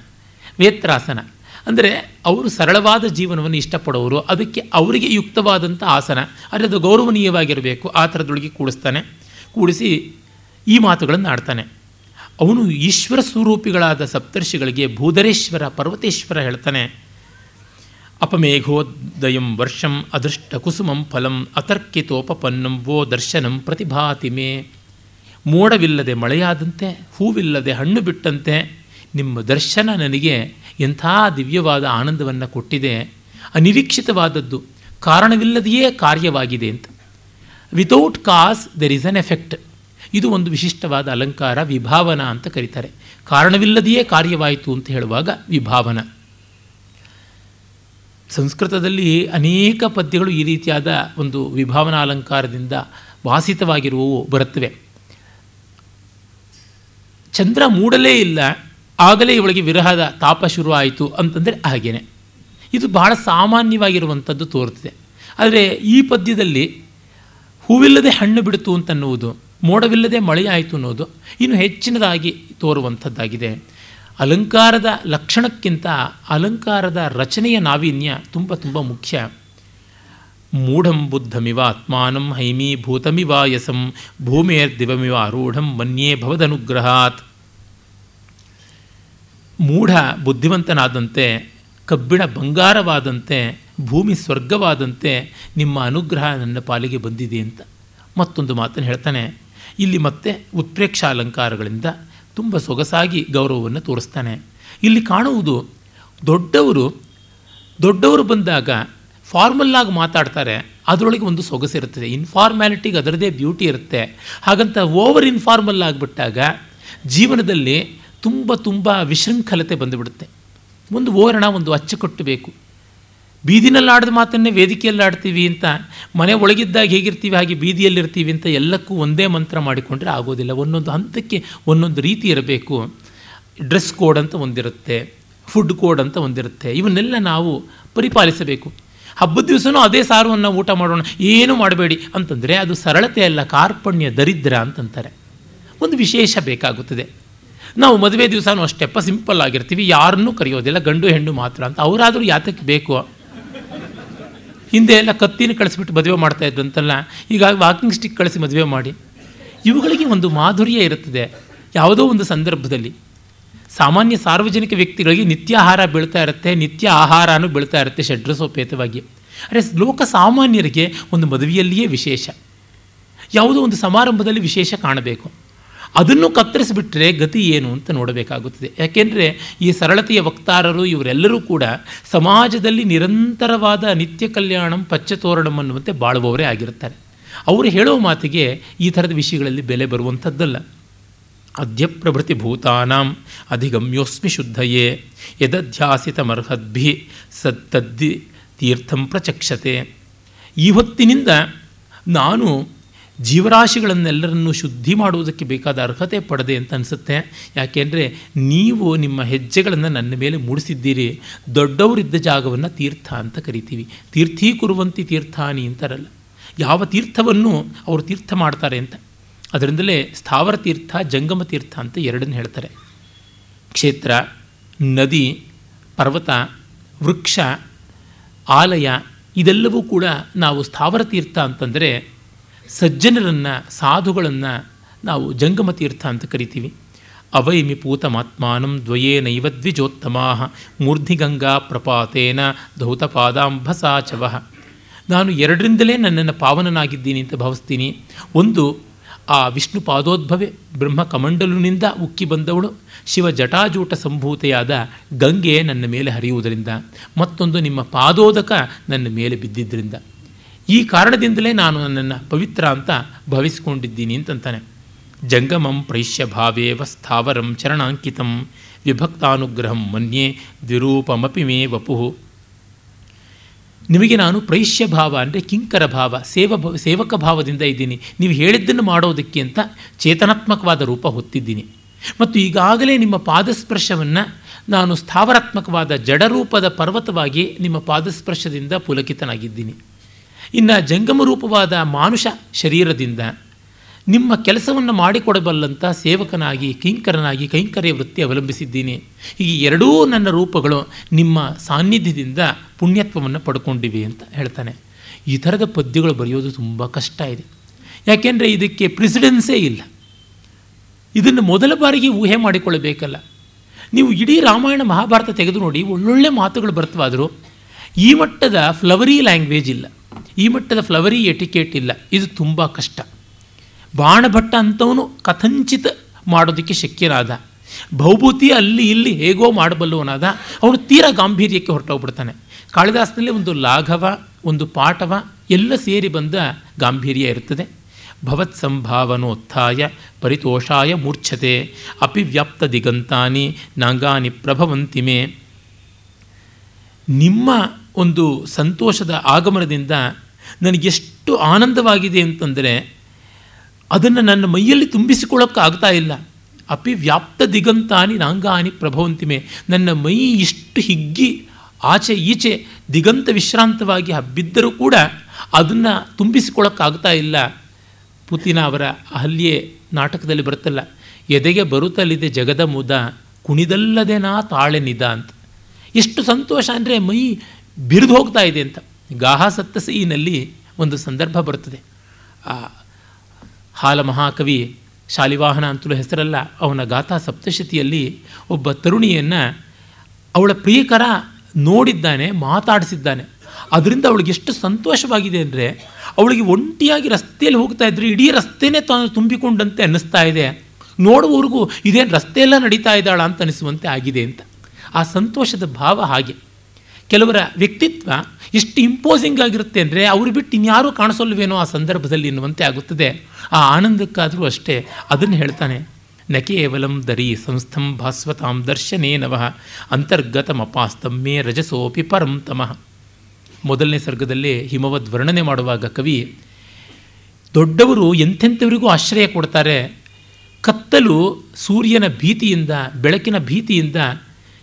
ವೇತ್ರಾಸನ. ಅಂದರೆ ಅವರು ಸರಳವಾದ ಜೀವನವನ್ನು ಇಷ್ಟಪಡೋರು, ಅದಕ್ಕೆ ಅವರಿಗೆ ಯುಕ್ತವಾದಂಥ ಆಸನ ಆದರೆ ಅದು ಗೌರವನೀಯವಾಗಿರಬೇಕು, ಆ ಥರದೊಳಗೆ ಕೂಡಿಸ್ತಾನೆ, ಕೂಡಿಸಿ ಈ ಮಾತುಗಳನ್ನು ಆಡ್ತಾನೆ. ಅವನು ಈಶ್ವರ ಸ್ವರೂಪಿಗಳಾದ ಸಪ್ತರ್ಷಿಗಳಿಗೆ ಭೂಧರೇಶ್ವರ, ಪರ್ವತೇಶ್ವರ ಹೇಳ್ತಾನೆ. ಅಪಮೇಘೋದಯಂ ವರ್ಷಂ ಅದೃಷ್ಟ ಕುಸುಮಂ ಫಲಂ ಅತರ್ಕಿತೋಪನ್ನಂ ವೋ ದರ್ಶನಂ ಪ್ರತಿಭಾತಿ ಮೇ. ಮೋಡವಿಲ್ಲದೆ ಮಳೆಯಾದಂತೆ, ಹೂವಿಲ್ಲದೆ ಹಣ್ಣು ಬಿಟ್ಟಂತೆ, ನಿಮ್ಮ ದರ್ಶನ ನನಗೆ ಎಂಥ ದಿವ್ಯವಾದ ಆನಂದವನ್ನು ಕೊಟ್ಟಿದೆ. ಅನಿರೀಕ್ಷಿತವಾದದ್ದು ಕಾರಣವಿಲ್ಲದೆಯೇ ಕಾರ್ಯವಾಗಿದೆ ಅಂತ. Without cause there is an effect ಇದು ಒಂದು ವಿಶಿಷ್ಟವಾದ ಅಲಂಕಾರ, ವಿಭಾವನ ಅಂತ ಕರೀತಾರೆ. ಕಾರಣವಿಲ್ಲದೆಯೇ ಕಾರ್ಯವಾಯಿತು ಅಂತ ಹೇಳುವಾಗ ವಿಭಾವನ. ಸಂಸ್ಕೃತದಲ್ಲಿ ಅನೇಕ ಪದ್ಯಗಳು ಈ ರೀತಿಯಾದ ಒಂದು ವಿಭಾವನಾ ಅಲಂಕಾರದಿಂದ ವಾಸಿತವಾಗಿರುವವು ಬರುತ್ತವೆ. ಚಂದ್ರ ಮೂಡಲೇ ಇಲ್ಲ. ಆಗಲೇ ಇವಳಿಗೆ ವಿರಹದ ತಾಪ ಶುರುವಾಯಿತು ಅಂತಂದರೆ ಹಾಗೇನೆ. ಇದು ಬಹಳ ಸಾಮಾನ್ಯವಾಗಿರುವಂಥದ್ದು ತೋರುತ್ತದೆ. ಆದರೆ ಈ ಪದ್ಯದಲ್ಲಿ ಹೂವಿಲ್ಲದೆ ಹಣ್ಣು ಬಿಡಿತು ಅಂತನ್ನುವುದು, ಮೋಡವಿಲ್ಲದೆ ಮಳೆಯಾಯಿತು ಅನ್ನೋದು ಇನ್ನು ಹೆಚ್ಚಿನದಾಗಿ ತೋರುವಂಥದ್ದಾಗಿದೆ. ಅಲಂಕಾರದ ಲಕ್ಷಣಕ್ಕಿಂತ ಅಲಂಕಾರದ ರಚನೆಯ ನಾವೀನ್ಯ ತುಂಬ ತುಂಬ ಮುಖ್ಯ. ಮೂಢಂ ಬುದ್ಧಮಿವ ಆತ್ಮಾನಂ ಹೈಮೀಭೂತಮಿವ ಯಸಂ ಭೂಮೇರ್ದಿವಮಿವ ಆರೂಢಂ ಮನ್ಯೇ ಭವದನುಗ್ರಹಾತ್. ಮೂಢ ಬುದ್ಧಿವಂತನಾದಂತೆ, ಕಬ್ಬಿಣ ಬಂಗಾರವಾದಂತೆ, ಭೂಮಿ ಸ್ವರ್ಗವಾದಂತೆ ನಿಮ್ಮ ಅನುಗ್ರಹ ನನ್ನ ಪಾಲಿಗೆ ಬಂದಿದೆ ಅಂತ ಮತ್ತೊಂದು ಮಾತನ್ನು ಹೇಳ್ತಾನೆ. ಇಲ್ಲಿ ಮತ್ತೆ ಉತ್ಪ್ರೇಕ್ಷ ಅಲಂಕಾರಗಳಿಂದ ತುಂಬ ಸೊಗಸಾಗಿ ಗೌರವವನ್ನು ತೋರಿಸ್ತಾನೆ. ಇಲ್ಲಿ ಕಾಣುವುದು ದೊಡ್ಡವರು ದೊಡ್ಡವರು ಬಂದಾಗ ಫಾರ್ಮಲ್ಲಾಗಿ ಮಾತಾಡ್ತಾರೆ, ಅದರೊಳಗೆ ಒಂದು ಸೊಗಸಿರುತ್ತದೆ ಇನ್ಫಾರ್ಮ್ಯಾಲಿಟಿಗೆ ಅದರದೇ ಬ್ಯೂಟಿ ಇರುತ್ತೆ. ಹಾಗಂತ ಓವರ್ ಇನ್ಫಾರ್ಮಲ್ ಆಗಿಬಿಟ್ಟಾಗ ಜೀವನದಲ್ಲಿ ತುಂಬ ತುಂಬ ವಿಶೃಂಖಲತೆ ಬಂದುಬಿಡುತ್ತೆ. ಒಂದು ಓರಣ, ಒಂದು ಅಚ್ಚುಕಟ್ಟು ಬೇಕು ಬೀದಿನಲ್ಲಿ ಆಡಿದ ಮಾತನ್ನೇ ವೇದಿಕೆಯಲ್ಲಿ ಆಡ್ತೀವಿ ಅಂತ, ಮನೆ ಒಳಗಿದ್ದಾಗ ಹೇಗಿರ್ತೀವಿ, ಹಾಗೆ ಬೀದಿಯಲ್ಲಿರ್ತೀವಿ ಅಂತ ಎಲ್ಲಕ್ಕೂ ಒಂದೇ ಮಂತ್ರ ಮಾಡಿಕೊಂಡ್ರೆ ಆಗೋದಿಲ್ಲ. ಒಂದೊಂದು ಹಂತಕ್ಕೆ ಒಂದೊಂದು ರೀತಿ ಇರಬೇಕು. ಡ್ರೆಸ್ ಕೋಡ್ ಅಂತ ಒಂದಿರುತ್ತೆ, ಫುಡ್ ಕೋಡ್ ಅಂತ ಒಂದಿರುತ್ತೆ. ಇವನ್ನೆಲ್ಲ ನಾವು ಪರಿಪಾಲಿಸಬೇಕು. ಹಬ್ಬದ ದಿವಸನೂ ಅದೇ ಸಾರವನ್ನು ಊಟ ಮಾಡೋಣ, ಏನು ಮಾಡಬೇಡಿ ಅಂತಂದರೆ ಅದು ಸರಳತೆ ಅಲ್ಲ, ಕಾರ್ಪಣ್ಯ ದರಿದ್ರ ಅಂತಂತಾರೆ. ಒಂದು ವಿಶೇಷ ಬೇಕಾಗುತ್ತದೆ. ನಾವು ಮದುವೆ ದಿವಸನೂ ಅಷ್ಟೆಪ್ಪ ಸಿಂಪಲ್ ಆಗಿರ್ತೀವಿ, ಯಾರನ್ನೂ ಕರೆಯೋದಿಲ್ಲ, ಗಂಡು ಹೆಣ್ಣು ಮಾತ್ರ ಅಂತ. ಅವರಾದರೂ ಯಾತಕ್ಕೆ ಬೇಕು? ಹಿಂದೆ ಎಲ್ಲ ಕತ್ತಿನ ಕಳಿಸ್ಬಿಟ್ಟು ಮದುವೆ ಮಾಡ್ತಾ ಇದ್ರು ಅಂತಲ್ಲ, ಈಗ ವಾಕಿಂಗ್ ಸ್ಟಿಕ್ ಕಳಿಸಿ ಮದುವೆ ಮಾಡಿ. ಇವುಗಳಿಗೆ ಒಂದು ಮಾಧುರ್ಯ ಇರುತ್ತದೆ, ಯಾವುದೋ ಒಂದು ಸಂದರ್ಭದಲ್ಲಿ. ಸಾಮಾನ್ಯ ಸಾರ್ವಜನಿಕ ವ್ಯಕ್ತಿಗಳಿಗೆ ನಿತ್ಯ ಆಹಾರ ಬೀಳ್ತಾ ಇರುತ್ತೆ, ನಿತ್ಯ ಆಹಾರನೂ ಬೀಳ್ತಾ ಇರುತ್ತೆ ಷಡ್ರಸೋಪೇತವಾಗಿ. ಅರೆ, ಲೋಕ ಸಾಮಾನ್ಯರಿಗೆ ಒಂದು ಮದುವೆಯಲ್ಲಿಯೇ ವಿಶೇಷ. ಯಾವುದೋ ಒಂದು ಸಮಾರಂಭದಲ್ಲಿ ವಿಶೇಷ ಕಾಣಬೇಕು. ಅದನ್ನು ಕತ್ತರಿಸಿಬಿಟ್ರೆ ಗತಿ ಏನು ಅಂತ ನೋಡಬೇಕಾಗುತ್ತದೆ. ಯಾಕೆಂದರೆ ಈ ಸರಳತೆಯ ವಕ್ತಾರರು ಇವರೆಲ್ಲರೂ ಕೂಡ ಸಮಾಜದಲ್ಲಿ ನಿರಂತರವಾದ ನಿತ್ಯ ಕಲ್ಯಾಣಂ ಪಚ್ಚತೋರಣಂ ಅನ್ನುವಂತೆ ಬಾಳುವವರೇ ಆಗಿರ್ತಾರೆ ಅವರು ಹೇಳೋ ಮಾತಿಗೆ ಈ ಥರದ ವಿಷಯಗಳಲ್ಲಿ ಬೆಲೆ ಬರುವಂಥದ್ದಲ್ಲ. ಅದ್ಯ ಪ್ರಭೃತಿ ಭೂತಾನಾಂ ಅಧಿಗಮ್ಯೋಸ್ಮಿ ಶುದ್ಧಯೇ, ಯದಧ್ಯಾಸಿತಮರ್ಹದ್ಭಿ ಸತ್ತದ್ದಿ ತೀರ್ಥಂ ಪ್ರಚಕ್ಷತೆ. ಹೊತ್ತಿನಿಂದ ನಾನು ಜೀವರಾಶಿಗಳನ್ನೆಲ್ಲರನ್ನೂ ಶುದ್ಧಿ ಮಾಡುವುದಕ್ಕೆ ಬೇಕಾದ ಅರ್ಹತೆ ಪಡೆದೆ ಅಂತ ಅನಿಸುತ್ತೆ. ಯಾಕೆಂದರೆ ನೀವು ನಿಮ್ಮ ಹೆಜ್ಜೆಗಳನ್ನು ನನ್ನ ಮೇಲೆ ಮೂಡಿಸಿದ್ದೀರಿ. ದೊಡ್ಡವರಿದ್ದ ಜಾಗವನ್ನು ತೀರ್ಥ ಅಂತ ಕರಿತೀವಿ. ತೀರ್ಥೀಕುರುವಂತಿ ತೀರ್ಥಾನಿ ಅಂತಾರಲ್ಲ. ಯಾವ ತೀರ್ಥವನ್ನು ಅವರು ತೀರ್ಥ ಮಾಡ್ತಾರೆ ಅಂತ. ಅದರಿಂದಲೇ ಸ್ಥಾವರ ತೀರ್ಥ, ಜಂಗಮ ತೀರ್ಥ ಅಂತ ಎರಡನ್ನು ಹೇಳ್ತಾರೆ. ಕ್ಷೇತ್ರ, ನದಿ, ಪರ್ವತ, ವೃಕ್ಷ, ಆಲಯ ಇದೆಲ್ಲವೂ ಕೂಡ ನಾವು ಸ್ಥಾವರ ತೀರ್ಥ ಅಂತಂದರೆ ಸಜ್ಜನರನ್ನು, ಸಾಧುಗಳನ್ನು ನಾವು ಜಂಗಮ ತೀರ್ಥ ಅಂತ ಕರಿತೀವಿ. ಅವೈಮಿ ಪೂತಮಾತ್ಮಾನಂ ದ್ವಯೇ ನೈವ ಮೂರ್ಧಿ ಮೂರ್ಧಿಗಂಗಾ ಪ್ರಪಾತೇನ ಧೌತಪಾದಾಂಭಸಾಚವ ನಾನು ಎರಡರಿಂದಲೇ ನನ್ನನ್ನು ಪಾವನನಾಗಿದ್ದೀನಿ ಅಂತ ಭಾವಿಸ್ತೀನಿ. ಒಂದು, ಆ ವಿಷ್ಣು ಪಾದೋದ್ಭವೆ ಬ್ರಹ್ಮ ಕಮಂಡಲುನಿಂದ ಉಕ್ಕಿ ಬಂದವಳು, ಶಿವ ಜಟಾಜೂಟ ಸಂಭೂತೆಯಾದ ಗಂಗೆ ನನ್ನ ಮೇಲೆ ಹರಿಯುವುದರಿಂದ. ಮತ್ತೊಂದು ನಿಮ್ಮ ಪಾದೋದಕ ನನ್ನ ಮೇಲೆ ಬಿದ್ದಿದ್ದರಿಂದ. ಈ ಕಾರಣದಿಂದಲೇ ನಾನು ನನ್ನನ್ನು ಪವಿತ್ರ ಅಂತ ಭಾವಿಸಿಕೊಂಡಿದ್ದೀನಿ ಅಂತಂತಾನೆ. ಜಂಗಮಂ ಪ್ರೈಶ್ಯ ಭಾವೇವ ಸ್ಥಾವರಂ ಚರಣಾಂಕಿತಂ ವಿಭಕ್ತಾನುಗ್ರಹಂ ಮನ್ಯೆ ದ್ವಿರೂಪಮಪಿ ಮೇ ವಪು. ನಿಮಗೆ ನಾನು ಪ್ರೈಶ್ಯ ಭಾವ ಅಂದರೆ ಕಿಂಕರ ಭಾವ, ಸೇವ ಸೇವಕ ಭಾವದಿಂದ ಇದ್ದೀನಿ. ನೀವು ಹೇಳಿದ್ದನ್ನು ಮಾಡೋದಕ್ಕೆ ಅಂತ ಚೇತನಾತ್ಮಕವಾದ ರೂಪ ಹೊತ್ತಿದ್ದೀನಿ. ಮತ್ತು ಈಗಾಗಲೇ ನಿಮ್ಮ ಪಾದಸ್ಪರ್ಶವನ್ನು ನಾನು ಸ್ಥಾವರಾತ್ಮಕವಾದ ಜಡರೂಪದ ಪರ್ವತವಾಗಿ ನಿಮ್ಮ ಪಾದಸ್ಪರ್ಶದಿಂದ ಪುಲಕಿತನಾಗಿದ್ದೀನಿ. ಇನ್ನು ಜಂಗಮ ರೂಪವಾದ ಮಾನುಷ ಶರೀರದಿಂದ ನಿಮ್ಮ ಕೆಲಸವನ್ನು ಮಾಡಿಕೊಡಬಲ್ಲಂಥ ಸೇವಕನಾಗಿ, ಕಿಂಕರನಾಗಿ, ಕೈಂಕರ್ಯ ವೃತ್ತಿ ಅವಲಂಬಿಸಿದ್ದೀನಿ. ಈ ಎರಡೂ ನನ್ನ ರೂಪಗಳು ನಿಮ್ಮ ಸಾನ್ನಿಧ್ಯದಿಂದ ಪುಣ್ಯತ್ವವನ್ನು ಪಡ್ಕೊಂಡಿವೆ ಅಂತ ಹೇಳ್ತಾನೆ. ಈ ಥರದ ಪದ್ಯಗಳು ಬರೆಯೋದು ತುಂಬ ಕಷ್ಟ ಇದೆ. ಯಾಕೆಂದರೆ ಇದಕ್ಕೆ ಪ್ರೆಸಿಡೆನ್ಸೇ ಇಲ್ಲ. ಇದನ್ನು ಮೊದಲ ಬಾರಿಗೆ ಊಹೆ ಮಾಡಿಕೊಳ್ಳಬೇಕಲ್ಲ. ನೀವು ಇಡೀ ರಾಮಾಯಣ ಮಹಾಭಾರತ ತೆಗೆದು ನೋಡಿ ಒಳ್ಳೊಳ್ಳೆ ಮಾತುಗಳು ಬರ್ತವಾದರೂ ಈ ಮಟ್ಟದ ಫ್ಲವರಿ ಲ್ಯಾಂಗ್ವೇಜ್ ಇಲ್ಲ. ಈ ಮಟ್ಟದ ಫ್ಲವರಿ ಎಟಿಕೇಟ್ ಇಲ್ಲ. ಇದು ತುಂಬ ಕಷ್ಟ. ಬಾಣಭಟ್ಟ ಅಂಥವನು ಕಥಂಚಿತ ಮಾಡೋದಕ್ಕೆ ಶಕ್ಯನಾದ. ಭೌಭೂತಿ ಅಲ್ಲಿ ಇಲ್ಲಿ ಹೇಗೋ ಮಾಡಬಲ್ಲವನಾದ. ಅವನು ತೀರಾ ಗಾಂಭೀರ್ಯಕ್ಕೆ ಹೊರಟೋಗ್ಬಿಡ್ತಾನೆ. ಕಾಳಿದಾಸನಲ್ಲಿ ಒಂದು ಲಾಘವ, ಒಂದು ಪಾಠವ, ಎಲ್ಲ ಸೇರಿ ಬಂದ ಗಾಂಭೀರ್ಯ ಇರುತ್ತದೆ. ಭವತ್ ಸಂಭಾವನೋತ್ಥಾಯ ಪರಿತೋಷಾಯ ಮೂರ್ಛತೆ, ಅಪಿವ್ಯಾಪ್ತ ದಿಗಂತಾನಿ, ನಾಂಗಾನಿ ಪ್ರಭವಂತಿಮೆ. ನಿಮ್ಮ ಒಂದು ಸಂತೋಷದ ಆಗಮನದಿಂದ ನನಗೆಷ್ಟು ಆನಂದವಾಗಿದೆ ಅಂತಂದರೆ ಅದನ್ನು ನನ್ನ ಮೈಯಲ್ಲಿ ತುಂಬಿಸಿಕೊಳ್ಳೋಕ್ಕಾಗ್ತಾ ಇಲ್ಲ. ಅಪಿ ವ್ಯಾಪ್ತ ದಿಗಂತಾನಿ ನಾಂಗಾನಿ ಪ್ರಭವಂತಿಮೆ. ನನ್ನ ಮೈ ಇಷ್ಟು ಹಿಗ್ಗಿ ಆಚೆ ಈಚೆ ದಿಗಂತ ವಿಶ್ರಾಂತವಾಗಿ ಹಬ್ಬಿದ್ದರೂ ಕೂಡ ಅದನ್ನು ತುಂಬಿಸಿಕೊಳ್ಳೋಕ್ಕಾಗ್ತಾ ಇಲ್ಲ. ಪುತಿನ ಅವರ ಅಹಲ್ಯೆ ನಾಟಕದಲ್ಲಿ ಬರುತ್ತಲ್ಲ, ಎದೆಗೆ ಬರುತ್ತಲಿದೆ ಜಗದ ಮುದ, ಕುಣಿದಲ್ಲದೆ ನಾ ತಾಳೆ ನಿದ ಅಂತ. ಎಷ್ಟು ಸಂತೋಷ ಅಂದರೆ ಮೈ ಬಿರಿದು ಹೋಗ್ತಾ ಇದೆ ಅಂತ. ಗಾಹ ಸತ್ತಸೀನಲ್ಲಿ ಒಂದು ಸಂದರ್ಭ ಬರುತ್ತದೆ. ಆ, ಹಾಲ ಮಹಾಕವಿ ಶಾಲಿವಾಹನ ಅಂತಲೂ ಹೆಸರಲ್ಲ, ಅವನ ಗಾಥಾ ಸಪ್ತಶತಿಯಲ್ಲಿ ಒಬ್ಬ ತರುಣಿಯನ್ನು ಅವಳ ಪ್ರಿಯಕರ ನೋಡಿದ್ದಾನೆ, ಮಾತಾಡಿಸಿದ್ದಾನೆ. ಅದರಿಂದ ಅವಳಿಗೆ ಎಷ್ಟು ಸಂತೋಷವಾಗಿದೆ ಅಂದರೆ, ಅವಳಿಗೆ ಒಂಟಿಯಾಗಿ ರಸ್ತೆಯಲ್ಲಿ ಹೋಗ್ತಾ ಇದ್ದರೆ ಇಡೀ ರಸ್ತೆನೇ ತಾನು ತುಂಬಿಕೊಂಡಂತೆ ಅನ್ನಿಸ್ತಾ ಇದೆ. ನೋಡುವವರೆಗೂ ಇದೇನು ರಸ್ತೆಯೆಲ್ಲ ನಡೀತಾ ಇದ್ದಾಳ ಅಂತ ಅನಿಸುವಂತೆ ಆಗಿದೆ ಅಂತ. ಆ ಸಂತೋಷದ ಭಾವ ಹಾಗೆ. ಕೆಲವರ ವ್ಯಕ್ತಿತ್ವ ಎಷ್ಟು ಇಂಪೋಸಿಂಗ್ ಆಗಿರುತ್ತೆ ಅಂದರೆ ಅವ್ರು ಬಿಟ್ಟು ಇನ್ಯಾರೂ ಕಾಣಿಸಲ್ವೇನೋ ಆ ಸಂದರ್ಭದಲ್ಲಿ ಎನ್ನುವಂತೆ ಆಗುತ್ತದೆ. ಆ ಆನಂದಕ್ಕಾದರೂ ಅಷ್ಟೇ ಅದನ್ನು ಹೇಳ್ತಾನೆ. ನ ಕೇವಲಂ ದರಿ ಸಂಸ್ಥಂ ಭಾಸ್ವತಾಂ ದರ್ಶನೇ ನವಃ ಅಂತರ್ಗತಮಪಾಸ್ತಮ್ಮೇ ರಜಸೋಪಿ ಪರಂ ತಮಃ. ಮೊದಲನೇ ಸರ್ಗದಲ್ಲಿ ಹಿಮವದ್ ವರ್ಣನೆ ಮಾಡುವಾಗ ಕವಿ, ದೊಡ್ಡವರು ಎಂಥೆಂಥವರಿಗೂ ಆಶ್ರಯ ಕೊಡ್ತಾರೆ. ಕತ್ತಲು ಸೂರ್ಯನ ಭೀತಿಯಿಂದ, ಬೆಳಕಿನ ಭೀತಿಯಿಂದ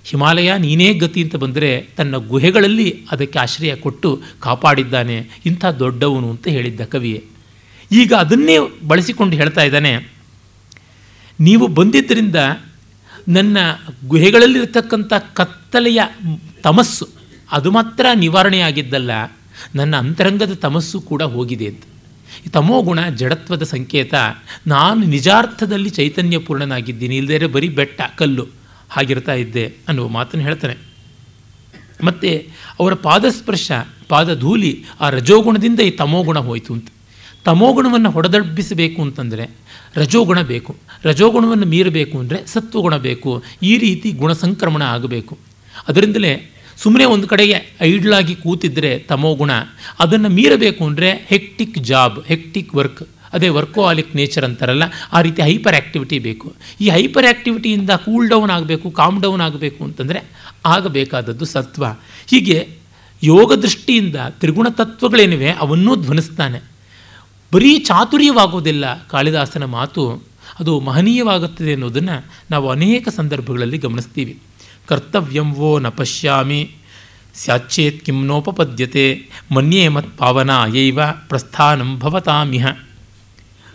ಹಿಮಾಲಯ ನೀನೇ ಗತಿ ಅಂತ ಬಂದರೆ ತನ್ನ ಗುಹೆಗಳಲ್ಲಿ ಅದಕ್ಕೆ ಆಶ್ರಯ ಕೊಟ್ಟು ಕಾಪಾಡಿದ್ದಾನೆ ಇಂಥ ದೊಡ್ಡವನು ಅಂತ ಹೇಳಿದ್ದ ಕವಿಯೇ. ಈಗ ಅದನ್ನೇ ಬಳಸಿಕೊಂಡು ಹೇಳ್ತಾ ಇದ್ದಾನೆ, ನೀವು ಬಂದಿದ್ದರಿಂದ ನನ್ನ ಗುಹೆಗಳಲ್ಲಿರ್ತಕ್ಕಂಥ ಕತ್ತಲೆಯ ತಮಸ್ಸು, ಅದು ಮಾತ್ರ ನಿವಾರಣೆಯಾಗಿದ್ದಲ್ಲ ನನ್ನ ಅಂತರಂಗದ ತಮಸ್ಸು ಕೂಡ ಹೋಗಿದೆ ಅಂತ. ತಮೋಗುಣ ಜಡತ್ವದ ಸಂಕೇತ. ನಾನು ನಿಜಾರ್ಥದಲ್ಲಿ ಚೈತನ್ಯಪೂರ್ಣನಾಗಿದ್ದೀನಿ ಇಲ್ಲದೇ ಬರೀ ಬೆಟ್ಟ, ಕಲ್ಲು. ಹಾಗಿರ್ತಾ ಇದ್ದೆ ಅನ್ನುವ ಮಾತನ್ನು ಹೇಳ್ತಾನೆ. ಮತ್ತು ಅವರ ಪಾದಸ್ಪರ್ಶ, ಪಾದಧೂಲಿ ಆ ರಜೋಗುಣದಿಂದ ಈ ತಮೋಗುಣ ಹೋಯಿತು ಅಂತ. ತಮೋಗುಣವನ್ನು ಹೊಡೆದಬ್ಬಿಸಬೇಕು ಅಂತಂದರೆ ರಜೋಗುಣ ಬೇಕು. ರಜೋಗುಣವನ್ನು ಮೀರಬೇಕು ಅಂದರೆ ಸತ್ವಗುಣ ಬೇಕು. ಈ ರೀತಿ ಗುಣ ಸಂಕ್ರಮಣ ಆಗಬೇಕು. ಅದರಿಂದಲೇ ಸುಮ್ಮನೆ ಒಂದು ಕಡೆಗೆ ಐಡ್ಲಾಗಿ ಕೂತಿದ್ದರೆ ತಮೋಗುಣ, ಅದನ್ನು ಮೀರಬೇಕು ಅಂದರೆ ಹೆಕ್ಟಿಕ್ ಜಾಬ್ ಹೆಕ್ಟಿಕ್ ವರ್ಕ್ ಅದೇ ವರ್ಕೋಆಲಿಕ್ ನೇಚರ್ ಅಂತಾರಲ್ಲ, ಆ ರೀತಿ ಹೈಪರ್ ಆ್ಯಕ್ಟಿವಿಟಿ ಬೇಕು. ಈ ಹೈಪರ್ ಆ್ಯಕ್ಟಿವಿಟಿಯಿಂದ ಕೂಲ್ ಡೌನ್ ಆಗಬೇಕು, ಕಾಮ್ ಡೌನ್ ಆಗಬೇಕು ಅಂತಂದರೆ ಆಗಬೇಕಾದದ್ದು ಸತ್ವ. ಹೀಗೆ ಯೋಗ ದೃಷ್ಟಿಯಿಂದ ತ್ರಿಗುಣ ತತ್ವಗಳೇನಿವೆ, ಅವನ್ನೂ ಧ್ವನಿಸ್ತಾನೆ. ಬರೀ ಚಾತುರ್ಯವಾಗುವುದಿಲ್ಲ ಕಾಳಿದಾಸನ ಮಾತು, ಅದು ಮಹನೀಯವಾಗುತ್ತದೆ ಅನ್ನೋದನ್ನು ನಾವು ಅನೇಕ ಸಂದರ್ಭಗಳಲ್ಲಿ ಗಮನಿಸ್ತೀವಿ. ಕರ್ತವ್ಯಂ ವೋ ನ ಪಶ್ಯಾಮಿ ಸ್ಯಾಚೇತ್ ಕಿಂ ನೋಪಪದ್ಯತೆ ಮನ್ಯೇ ಮತ್ ಪಾವನಾ ಅಯೈವ ಪ್ರಸ್ಥಾನಂ ಭವತಾಮಿಹ.